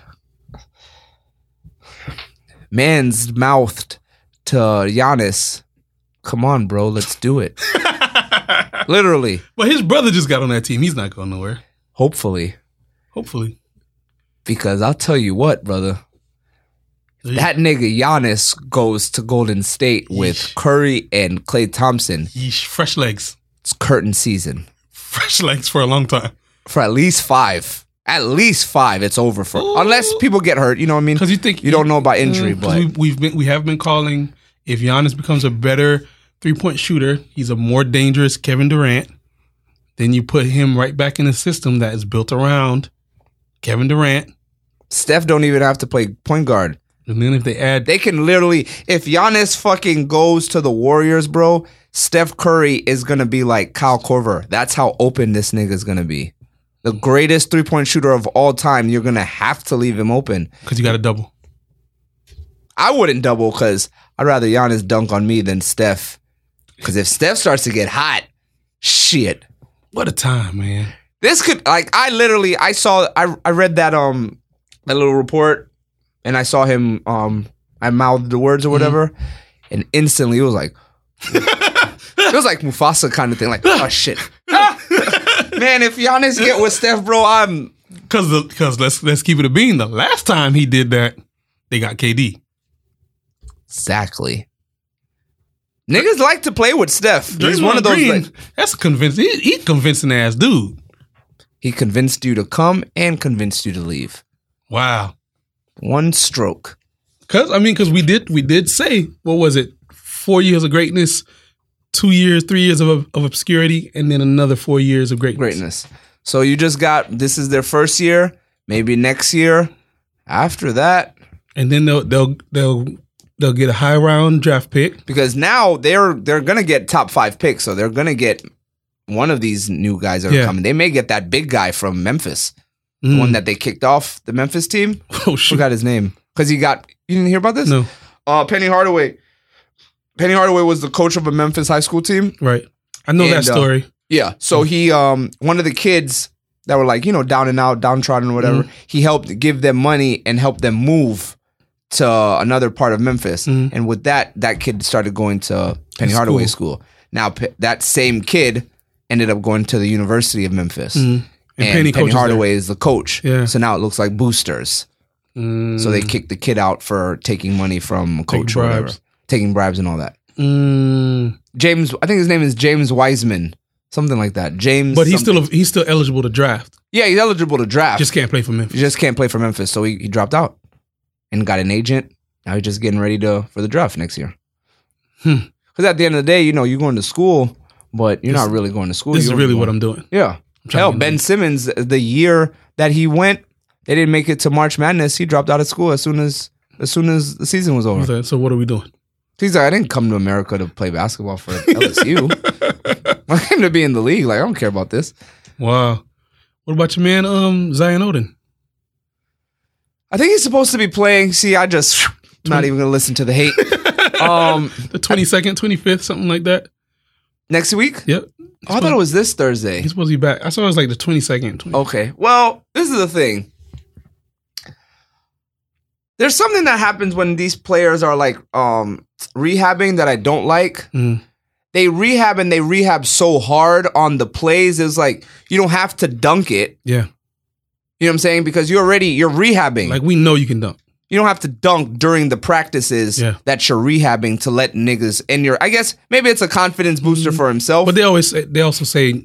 Man's mouthed to Giannis. Come on, bro, let's do it. Literally, But his brother just got on that team. He's not going nowhere. hopefully, Hopefully. because I'll tell you what, brother. That nigga Giannis goes to Golden State with Yeesh. Curry and Klay Thompson. Yeesh, fresh legs. It's curtain season Fresh legs for a long time. for at least five. At least five. It's over for Ooh. unless people get hurt. You know what I mean? Because you think You don't know about injury, Mm, but we, we've been we have been calling if Giannis becomes a better three point shooter, he's a more dangerous Kevin Durant. Then you put him right back in a system that is built around Kevin Durant. Steph don't even have to play point guard. And then if they add They can literally, if Giannis fucking goes to the Warriors, bro, Steph Curry is gonna be like Kyle Korver. That's how open this nigga's gonna be. The greatest three point shooter of all time. You're gonna have to leave him open. because you got to double. I wouldn't double because I'd rather Giannis dunk on me than Steph. Because if Steph starts to get hot, shit. What a time, man. This could like I literally I saw I I read that um that little report and I saw him um I mouthed the words or whatever and instantly it was like it was like Mufasa kind of thing like oh shit man if Giannis get with Steph bro I'm Because because let's let's keep it a bean. The last time he did that, they got KD. exactly niggas like to play with Steph he's one of those Green, like, that's convincing. He, he convincing ass dude. he convinced you to come and convinced you to leave Wow. One stroke Cause I mean, cause we did we did say what was it? Four years of greatness, two years, three years of, of obscurity, and then another four years of greatness. greatness. So you just got this is their first year, maybe next year. After that, And then they'll they'll they'll they'll get a high round draft pick. because now they're they're gonna get top five picks, so they're gonna get one of these new guys that are Yeah. coming. They may get that big guy from Memphis, the Mm. one that they kicked off the Memphis team. oh shoot, Forgot his name because he got. You didn't hear about this? no, Uh, Penny Hardaway. Penny Hardaway was the coach of a Memphis high school team. right. I know that And, uh, story. Yeah. So he um one of the kids that were like, you know, down and out, downtrodden or whatever, Mm-hmm. he helped give them money and help them move to another part of Memphis. Mhm. And with that, that kid started going to Penny. Hardaway School. Now that same kid ended up going to the University of Memphis. Mhm. And, And, Penny, Penny, Hardaway is the coach. Yeah. So now it looks like boosters. Mm. So they kicked the kid out for taking money from a coach Taking or whatever. bribes. Taking bribes and all that. Mm. James, I think his name is James Wiseman. Something like that. James. But he's something. still he's still eligible to draft. Yeah, he's eligible to draft. Just can't play for Memphis. he just can't play for Memphis, so he, he dropped out and got an agent. Now he's just getting ready to for the draft next year. Hmm. Because at the end of the day, you know, you're going to school, but you're This- not really going to school. This is You're really going- what I'm doing. Yeah. Hell, Ben Simmons, the year that he went, they didn't make it to March Madness. He dropped out of school as soon as as soon as the season was over. Okay, So what are we doing? He's like, I didn't come to America to play basketball for LSU. I came to be in the league. Like, I don't care about this. Wow. What about your man, um, Zion Odin? I think he's supposed to be playing. See, I just not even gonna listen to the hate. um, The twenty second, twenty fifth, something like that. next week. Yep. Oh, I thought it was this Thursday. He's supposed to be back. I saw it was like the twenty second. Okay. Well, this is the thing. There's something that happens when these players are like um rehabbing that I don't like. Mm. They rehab and they rehab so hard on the plays. It's like you don't have to dunk it. Yeah. You know what I'm saying? Because you're already you're rehabbing. Like we know you can dunk. You don't have to dunk during the practices Yeah. that you're rehabbing to let niggas in you're I guess maybe it's a confidence booster for himself. Mm-hmm. But they always say, they also say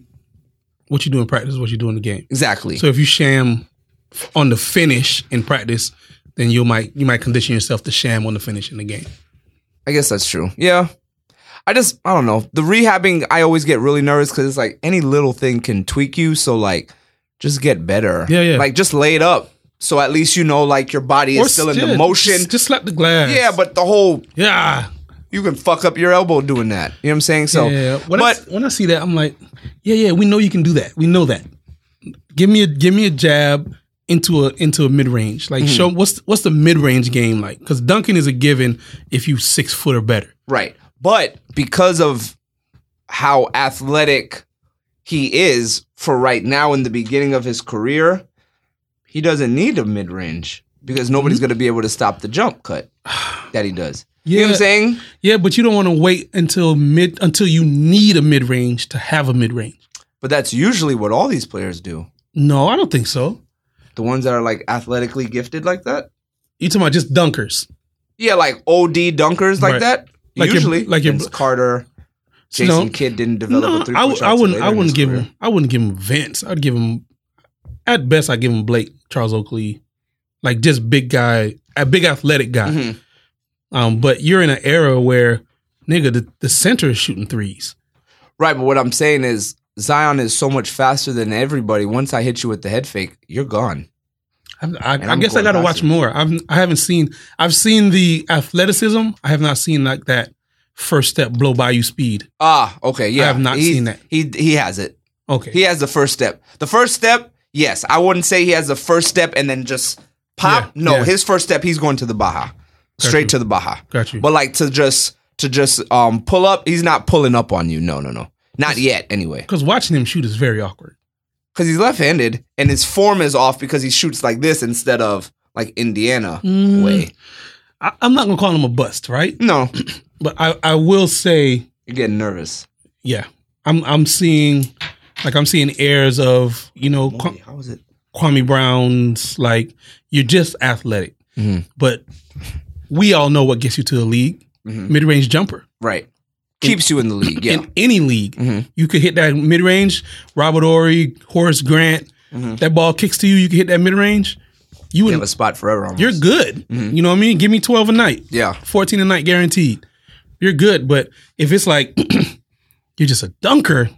what you do in practice is what you do in the game. exactly. So if you sham on the finish in practice, then you might you might condition yourself to sham on the finish in the game. I guess that's true. Yeah. I just I don't know. The rehabbing I always get really nervous cuz it's like any little thing can tweak you so like just get better. Yeah, yeah. Like just lay it up so at least you know like your body is still in the motion. Just, just slap the glass. yeah, but the whole yeah. you can fuck up your elbow doing that. You know what I'm saying? So yeah. When but I, when I see that, I'm like, yeah, yeah, we know you can do that. We know that. Give me a give me a jab into a into a mid range. Like Mm-hmm. show what's what's the mid range game like? Because dunking is a given if you six foot or better. Right. But because of how athletic he is for right now in the beginning of his career, he doesn't need a mid range because nobody's Mm-hmm. going to be able to stop the jump cut that he does. You know what I'm saying? Yeah, but you don't want to wait until mid until you need a mid range to have a mid range. But that's usually what all these players do. No, I don't think so. The ones that are like athletically gifted like that. You talking about just dunkers? Yeah, like OD dunkers like Right. that. Like your- usually, like your- Vince Carter, Jason No. Kidd didn't develop No, a three I, point w- shot. I wouldn't. I wouldn't give career. him. I wouldn't give him Vince. I'd give him. At best, I'd give him Blake Charles Oakley, like just big guy, a big athletic guy. Mhm. Um, but you're in an era where, nigga, the, the center is shooting threes. Right, but what I'm saying is Zion is so much faster than everybody. Once I hit you with the head fake, you're gone. I, I, I guess I got to watch more. I've I haven't seen. I've seen the athleticism. I have not seen like that first step blow by you speed. Ah, okay, yeah. I have not seen that. He he has it. Okay, He has the first step. The first step, yes. I wouldn't say he has the first step and then just pop. Yeah, no, yeah. his first step, he's going to the Baja, straight you. to the Baja. got you. But like to just to just um pull up, he's not pulling up on you. No, no, no, not yet. Anyway, Because watching him shoot is very awkward. because he's left-handed and his form is off because he shoots like this instead of like Indiana Mm. way. I, I'm not gonna call him a bust, right? No, But I, I will say, you're getting nervous. yeah, I'm I'm seeing like I'm seeing airs of you know Kwa- How is it? Kwame Brown's like you're just athletic, Mhm. but we all know what gets you to the league: Mhm. mid range jumper. Right, keeps you in the league. Yeah, In any league, Mhm. you could hit that mid range. Robert Horry, Horace Grant, Mhm. that ball kicks to you. You can hit that mid range. You you would, have a spot forever. Almost. you're good. Mhm. You know what I mean? Give me twelve a night. Yeah, 14 a night guaranteed. You're good. But if it's like you're just a dunker,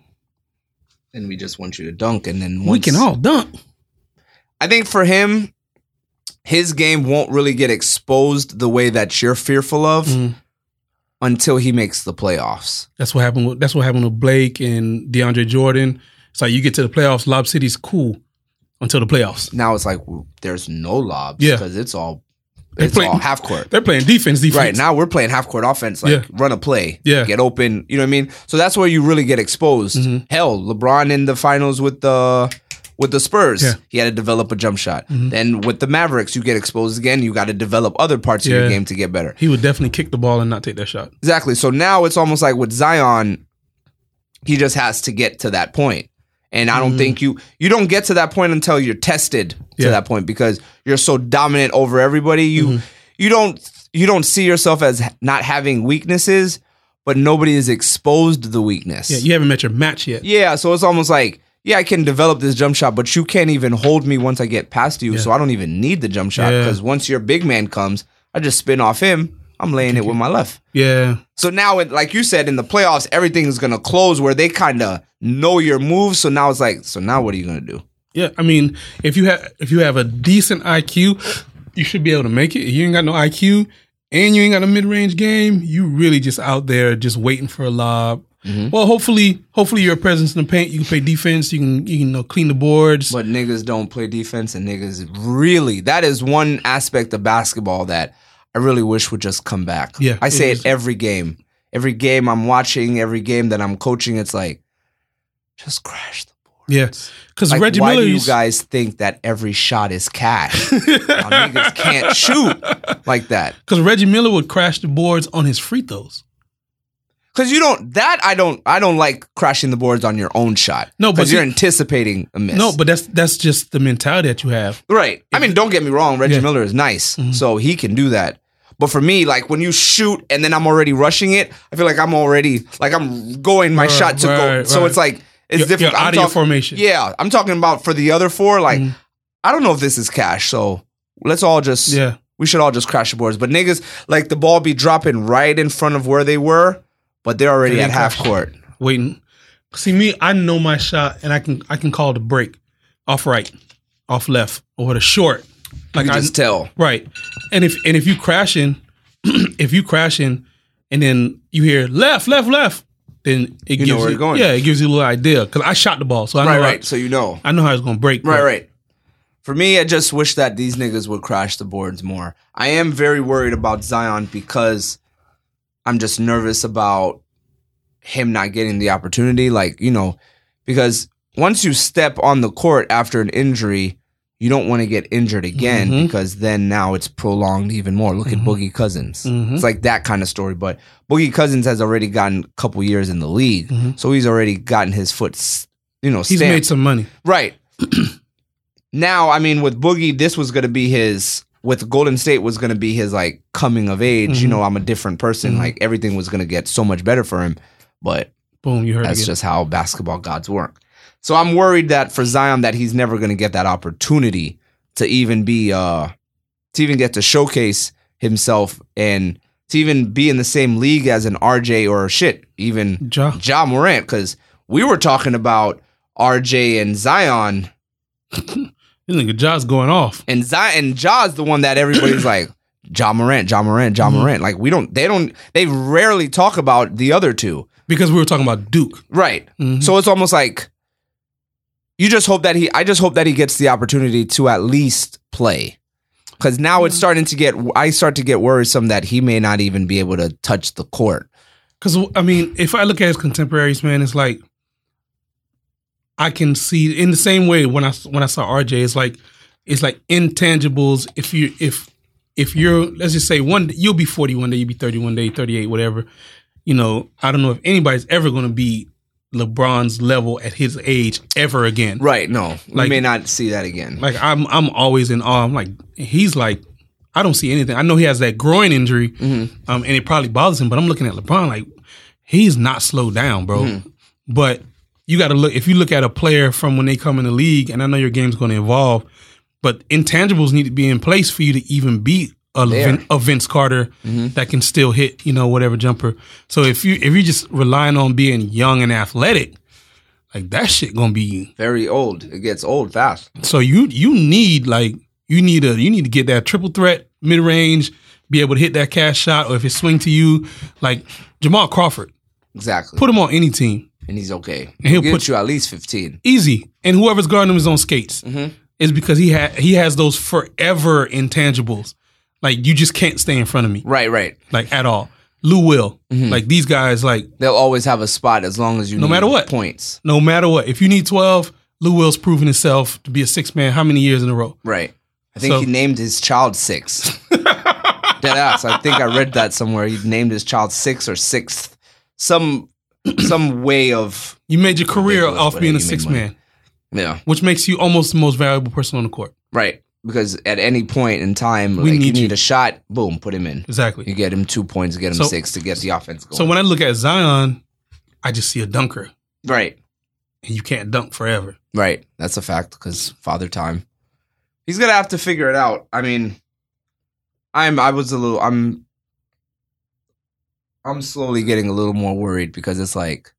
and we just want you to dunk, and then we once, can all dunk. I think for him, his game won't really get exposed the way that you're fearful of Mhm. until he makes the playoffs. That's what happened. With, that's what happened with Blake and DeAndre Jordan. It's like you get to the playoffs, Lob City's cool until the playoffs. Now it's like there's no lobs Yeah. because it's all They it's play- all half court. They're playing defense. Defense. Right now we're playing half court offense, like Yeah. run a play, Yeah. get open. You know what I mean? So that's where you really get exposed. Mhm. Hell, LeBron in the finals with the with the Spurs, Yeah. Mm-hmm. he had to develop a jump shot. Then with the Mavericks, you get exposed again. You got to develop other parts of your game to get better. He would definitely kick the ball and not take that shot. Exactly. So now it's almost like with Zion, he just has to get to that point. And I don't think you you don't get to that point until you're tested to Mm-hmm. That point because you're so dominant over everybody. You Mm-hmm. you don't you don't see yourself as not having weaknesses, but nobody has exposed the weakness. Yeah, you haven't met your match yet. Yeah, so it's almost like yeah, I can develop this jump shot, but you can't even hold me once I get past you. Yeah. So I don't even need the jump shot Yeah. because once your big man comes, I just spin off him. I'm laying it with my left. Yeah. So now, like you said, in the playoffs, everything is gonna close where they kind of know your moves. So now it's like, so now what are you gonna do? Yeah. I mean, if you have if you have a decent IQ, you should be able to make it. If you ain't got no IQ and you ain't got a mid range game, you really just out there just waiting for a lob. Mm-hmm. Well, hopefully, hopefully you're a presence in the paint. You can play defense. You can you can you know, clean the boards. But niggas don't play defense, and niggas really that is one aspect of basketball that I really wish would just come back. Yeah, I say it it, every game, every game I'm watching, every game that I'm coaching. It's like, just crash the board. yeah, because Like, Reggie why Miller. do you guys think that every shot is cash? Niggas can't shoot like that. Because Reggie Miller would crash the boards on his free throws. Cause you don't that I don't I don't like crashing the boards on your own shot. No, but because you're anticipating a miss. No, but that's that's just the mentality that you have. right. I mean, don't get me wrong. Reggie Yeah. Miller is nice, Mhm. so he can do that. But for me, like when you shoot and then I'm already rushing it, I feel like I'm already like I'm going my Right, shot to go. right, So right. it's like it's You're- different. you're I'm out your talk- formation. Yeah, I'm talking about for the other four. Like Mhm. I don't know if this is cash, so let's all just Yeah. we should all just crash the boards. But niggas like the ball be dropping right in front of where they were, but they're already They at half court. waiting. See me, I know my shot, and I can I can call the break off right, off left, or the short. Like You I just tell. right, and if and if you crashing, if you crashing, and then you hear left, left, left, then it You know gives where you going. yeah, it gives you a little idea because I shot the ball, so I know Right, how- right. So you know. I know how it's gonna break. Right, right. For me, I just wish that these niggas would crash the boards more. I am very worried about Zion because I'm just nervous about him not getting the opportunity. Like, you know, because once you step on the court after an injury, you don't want to get injured again Mhm. because then now it's prolonged even more. Look Mhm. at Boogie Cousins. Mhm. It's like that kind of story. But Boogie Cousins has already gotten a couple years in the league. Mhm. So he's already gotten his foot, you know, He's stamped. made some money. Right. now, I mean, with Boogie, this was going to be his, with Golden State was going to be his like coming of age. You Mhm. know, I'm a different person. Mhm. Like everything was going to get so much better for him. But Boom, you heard that's just how basketball gods work. So I'm worried that for Zion, that he's never going to get that opportunity to even be, uh, to even get to showcase himself and to even be in the same league as an RJ or shit, even Ja. Ja Morant, because we were talking about RJ and Zion, This nigga Ja's going off. and Zion and Ja's the one that everybody's like, Ja Morant, Ja Morant, Ja Mhm. Morant. Like we don't, they don't, they rarely talk about the other two, Because we were talking about Duke. right? Mhm. So it's almost like you just hope that he, I just hope that he gets the opportunity to at least play. Because now it's mm-hmm. starting to get, I start to get worrisome that he may not even be able to touch the court. Because I mean, if I look at his contemporaries, man, it's like I can see in the same way when I when I saw RJ, it's like it's like intangibles. If you if if you're let's just say one you'll be 41 day, you'll be 31 day, 38, whatever. You know, I don't know if anybody's ever going to be LeBron's level at his age ever again. Right? No, we may not see that again. Like I'm I'm always in awe. I'm like he's like I don't see anything. I know he has that groin injury, Mhm. um, and it probably bothers him. But I'm looking at LeBron like he's not slowed down, bro. Mhm. But you got to look if you look at a player from when they come in the league, and I know your game's going to evolve, but intangibles need to be in place for you to even beat a, Vin, a Vince Carter Mhm. that can still hit, you know, whatever jumper. So if you if you're just relying on being young and athletic, like that shit gonna be Very old. It gets old fast. so you you need like you need a you need to get that triple threat mid range, be able to hit that cash shot, or if it swing to you, like Jamal Crawford, Exactly. put him on any team, and he's okay. And he'll He'll put- you at least 15. easy. And whoever's guarding him is on skates. Mhm. Is because he had he has those forever intangibles. Like you just can't stay in front of me, Right, right. like at all. Lou Will, Mhm. like these guys, like They'll always have a spot as long as you No matter what. points. no matter what, if you need twelve, Lou Will's proven himself to be a six man. How many years in a row? Right. I think So- he named his child six. Dead ass. I think I read that somewhere. He named his child six or sixth. Some some way of You made your career off being a six man. yeah. which makes you almost the most valuable person on the court. Right. Because at any point in time, We like you need need you. a shot, boom, put him in. Exactly. You get him two points, get him So- six to get the offense going. So when I look at Zion, I just see a dunker, right. and you can't dunk forever. Right. That's a fact because father time. He's gonna have to figure it out. I mean, I'm I was a little I'm I'm slowly getting a little more worried because it's like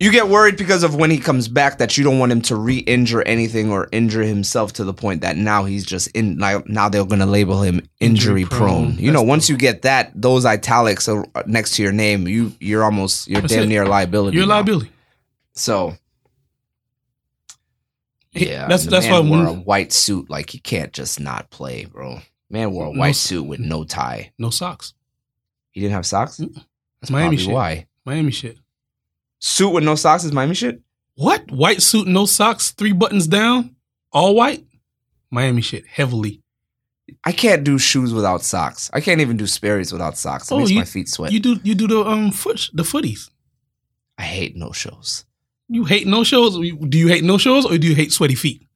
you get worried because of when he comes back that you don't want him to re-injure anything or injure himself to the point that now he's just in now, now they're going to label him injury Injury prone. prone. You know, That's once you get that those italics are next to your name, you you're almost you're That's damn it. near liability. You're now. liability. So yeah, that's- that's man why wore a white suit. Like he can't just not play, bro. Man wore a white suit with no tie. No socks. He didn't have socks. That's Miami shit. why. Miami shit. Suit with no socks is Miami shit. What? White suit, no socks, three buttons down, all white. Miami shit, heavily. I can't do shoes without socks. I can't even do Sperry's without socks. It Oh, makes you- my feet sweat. You do you do the um foot the footies. I hate no shows. You hate no shows. Do you hate no shows or do you hate sweaty feet?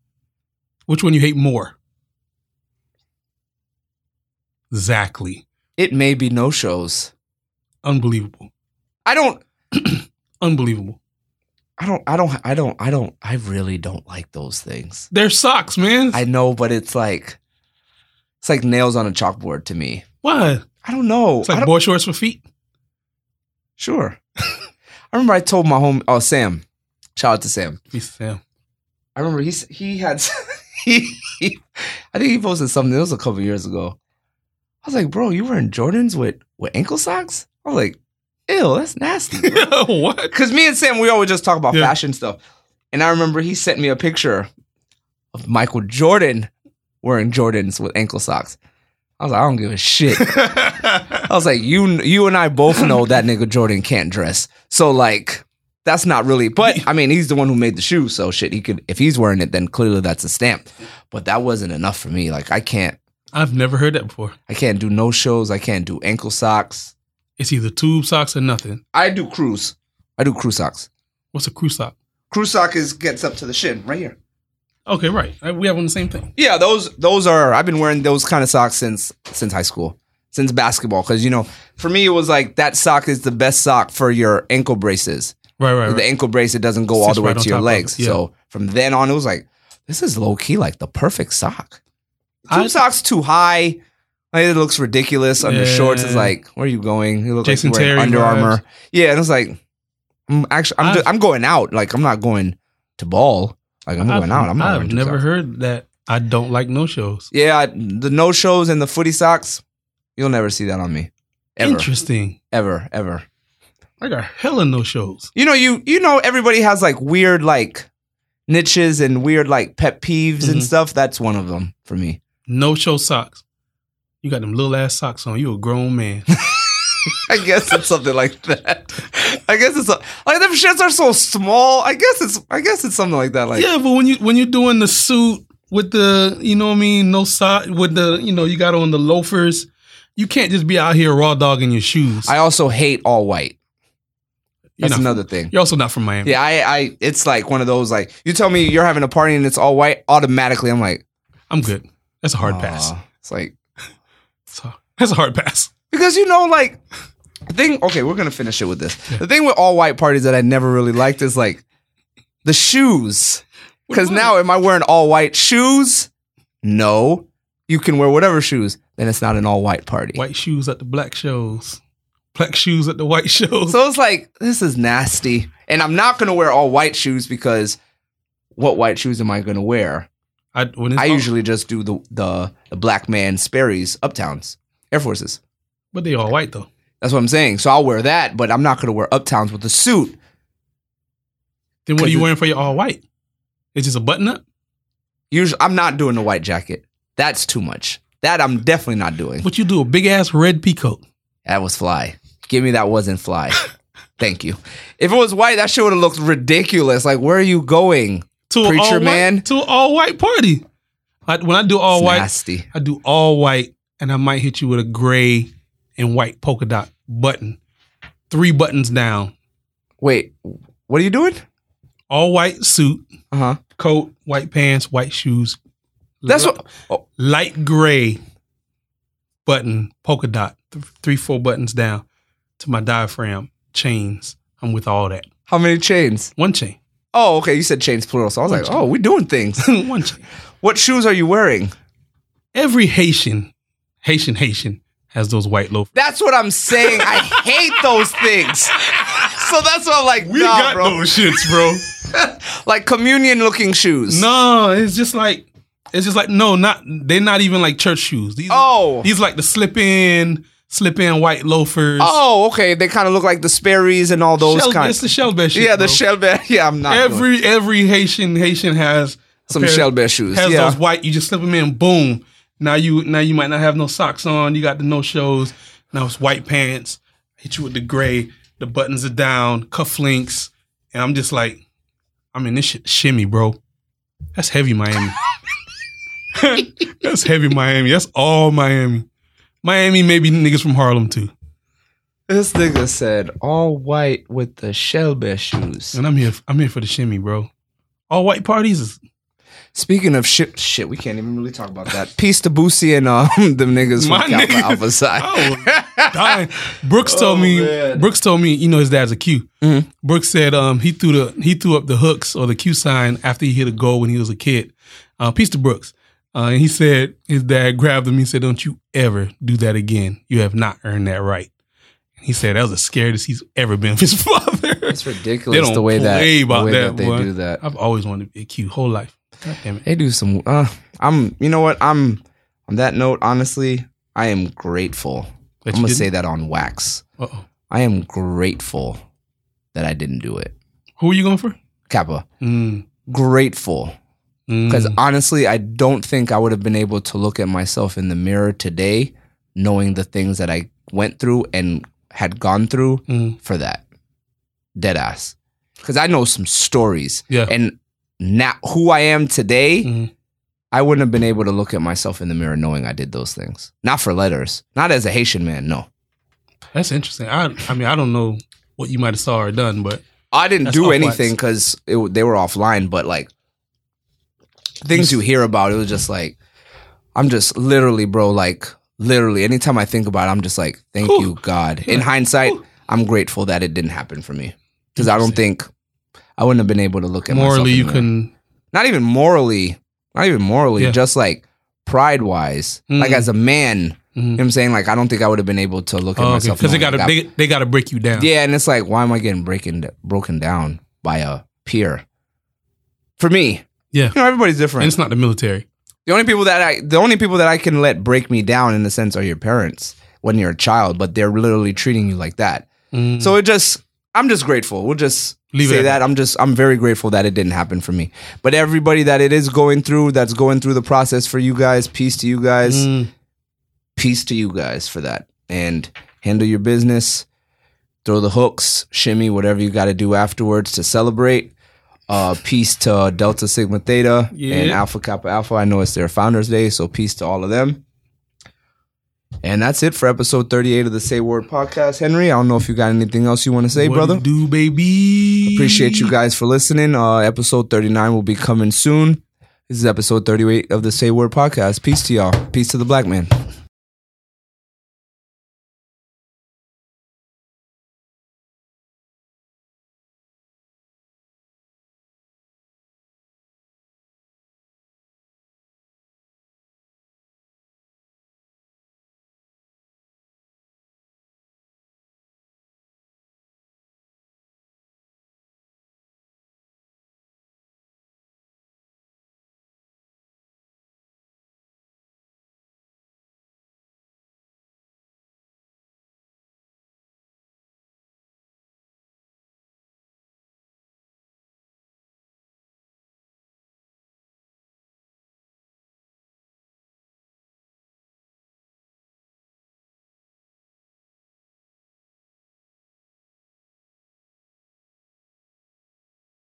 Which one you hate more? Exactly. It may be no shows. Unbelievable. I don't. Unbelievable. I don't. I don't. I don't. I don't. I really don't like those things. They're socks, man. I know, but it's like it's like nails on a chalkboard to me. Why? I don't know. It's like boy shorts for feet. Sure. I remember I told my home. Oh, Sam. Shout out to Sam. Of Sam. I remember he he had he, he I think he posted something. It was a couple years ago. I was like, bro, you wearing Jordans with with ankle socks? I was like, ew, that's nasty. what? Because me and Sam, we always just talk about Yeah. fashion stuff. And I remember he sent me a picture of Michael Jordan wearing Jordans with ankle socks. I I was like, I don't give a shit. I was like, you you and I both know that nigga Jordan can't dress. So like that's not really but I mean he's the one who made the shoe, so shit he could if he's wearing it, then clearly that's a stamp. But that wasn't enough for me. Like I can't I've never heard that before. I can't do no shows, I can't do ankle socks. It's either tube socks or nothing. I do cruise. I do crew socks. What's a crew sock? Crew sock is gets up to the shin, right here. Okay, right. We have on the same thing. Yeah, those those are I've been wearing those kind of socks since since high school, since basketball. Because you know, for me it was like that sock is the best sock for your ankle braces. Right, right, The right. ankle brace it doesn't go all the way right to your legs. yeah. So from then on, it was like this is low key like the perfect sock. Tube I- socks too high. Like, it looks ridiculous under shorts. It's like where are you going? You look Jason like you're wearing Terry Under Armour. Yeah, and it's like I'm actually I'm, I've- just, I'm going out. Like I'm not going to ball. Like I'm going out. I'm not I've never heard that. I don't like no shows. Yeah, I- the no shows and the footy socks, you'll never see that on me. Ever. Interesting. Ever, ever. I got hella no shows. You know, you you know everybody has like weird like niches and weird like pet peeves and Mhm. stuff. That's one of them for me. No show socks. You got them little ass socks on. You a grown man. I guess it's something like that. I guess it's a, like them shits are so small. I guess it's I guess it's something like that. Like yeah, but when you when you're doing the suit with the you know what I mean, no sock with the you know you got on the loafers, you can't just be out here raw dogging your shoes. I also hate all white. That's not- another thing. You're also not from Miami. Yeah, I, I it's like one of those like you tell me you're having a party and it's all white, automatically I'm like I'm good. That's a hard pass. It's like So, that's a hard pass. Because you know, like the thing. Okay, we're gonna finish it with this. The thing with all white parties that I never really liked is like the shoes. Because now, am I wearing all white shoes? No, you can wear whatever shoes. Then it's not an all white party. White shoes at the black shows. Black shoes at the white shows. So it's like this is nasty, and I'm not gonna wear all white shoes because what white shoes am I gonna wear? I, I usually just do the the, the black man Sperry's Uptowns Air Forces. but they all white though. That's what I'm saying. So I'll wear that, but I'm not gonna wear Uptowns with a suit. Then what are you wearing for your all white? It's just a button up. Usually, I'm not doing the white jacket. That's too much. That I'm definitely not doing. But you do a big ass red peacoat. That was fly. Give me that wasn't fly. Thank you. If it was white, that shit would have looked ridiculous. Like, where are you going? To Preacher all man. white, to all white party. I, when I do all It's white, nasty. I do all white, and I might hit you with a gray and white polka dot button, three buttons down, Wait, what are you doing? all white suit, Uh huh. coat, white pants, white shoes. That's Li- what. Oh, light gray button polka dot, th- three four buttons down to my diaphragm chains. I'm with all that. how many chains? One chain, Oh, okay. You said chains plural. So I was One like, chain. oh, we're doing things. one chain. what shoes are you wearing? Every Haitian, Haitian, Haitian has those white loafers. That's what I'm saying. I hate those things. So that's what I'm like. we nah, bro. shits, bro. Like communion looking shoes. no, it's just like it's just like no, not they're not even like church shoes. These Oh. these like the slip in, slip in white loafers. Oh, okay. They kind of look like the Sperry's and all those Shell- kind. It's the shell bear shit. yeah, the bro. shell bear. Yeah, I'm not doing Every every Haitian Haitian has some shell bear shoes. has yeah. those white. You just slip them in, boom. Now you now you might not have no socks on. You got the no shows. Now it's white pants. Hit you with the gray. The buttons are down, cufflinks, and I'm just like, I mean, this shit shimmy, bro. That's heavy, Miami. That's heavy, Miami. That's all Miami. Miami, maybe niggas from Harlem too. This nigga said all white with the shell bear shoes. And I'm here. I'm here for the shimmy, bro. All white parties is Speaking of shit, shit, we can't even really talk about that. Peace to Boosie and um, them niggas from My Kappa niggas. Alpha Psi. I dying. Brooks told Oh, me. man. Brooks told me. You know his dad's a Q. Mhm. Brooks said um, he threw the he threw up the hooks or the Q sign after he hit a goal when he was a kid. Uh, peace to Brooks. Uh, and he said his dad grabbed him. He said, "Don't you ever do that again. You have not earned that right." He said that was the scariest he's ever been for his father. It's ridiculous the way that, the way that, that they do that. I've always wanted to be a cute whole life. God damn it. They do some. Uh, I'm. You know what? I'm. On that note, honestly, I am grateful. I'm gonna say that on wax. Uh oh. I am grateful that I didn't do it. Who are you going for? Kappa. Mm. Grateful Mm. Because honestly, I don't think I would have been able to look at myself in the mirror today, knowing the things that I went through and had gone through Mm. for that. Dead ass. Because I know some stories. Yeah. And now who I am today, Mhm. I wouldn't have been able to look at myself in the mirror knowing I did those things. Not for letters. Not as a Haitian man, no. That's interesting. I I mean I don't know what you might have saw or done, but I didn't do anything because they were offline, but like things you hear about, it was just like, I'm just literally, bro, like literally, anytime I think about it, I'm just like, thank Whew. you, God. In hindsight, I'm grateful that it didn't happen for me because I don't think I wouldn't have been able to look at myself morally you can couldn't. even morally, not even morally, Yeah. just like pride wise, like Mm. as a man, you know what I'm saying? Like, I don't think I would have been able to look at Oh, myself Because they got to they, they got to break you down. yeah, and it's like, why am I getting breaking broken down by a peer? For me, Yeah. you know, everybody's and different. it's not the military. The only people that I, the only people that I can let break me down in a sense are your parents when you're a child, but they're literally treating you like that. Mm. So it just, I'm just grateful. We'll just Leave it say at that. I'm just, I'm very grateful that it didn't happen for me. But everybody that it is going through, that's going through the process for you guys, peace to you guys Mm. peace to you guys for that and handle your business throw the hooks shimmy whatever you got to do afterwards to celebrate uh peace to delta sigma theta Yeah. and alpha kappa alpha. I know it's their founders day so peace to all of them. And that's it for episode 38 of the say word podcast. Henry i don't know if you got anything else you want to say What brother? do baby? appreciate you guys for listening. Uh episode 39 will be coming soon. This is episode 38 of the say word podcast. Peace to y'all. Peace to the black man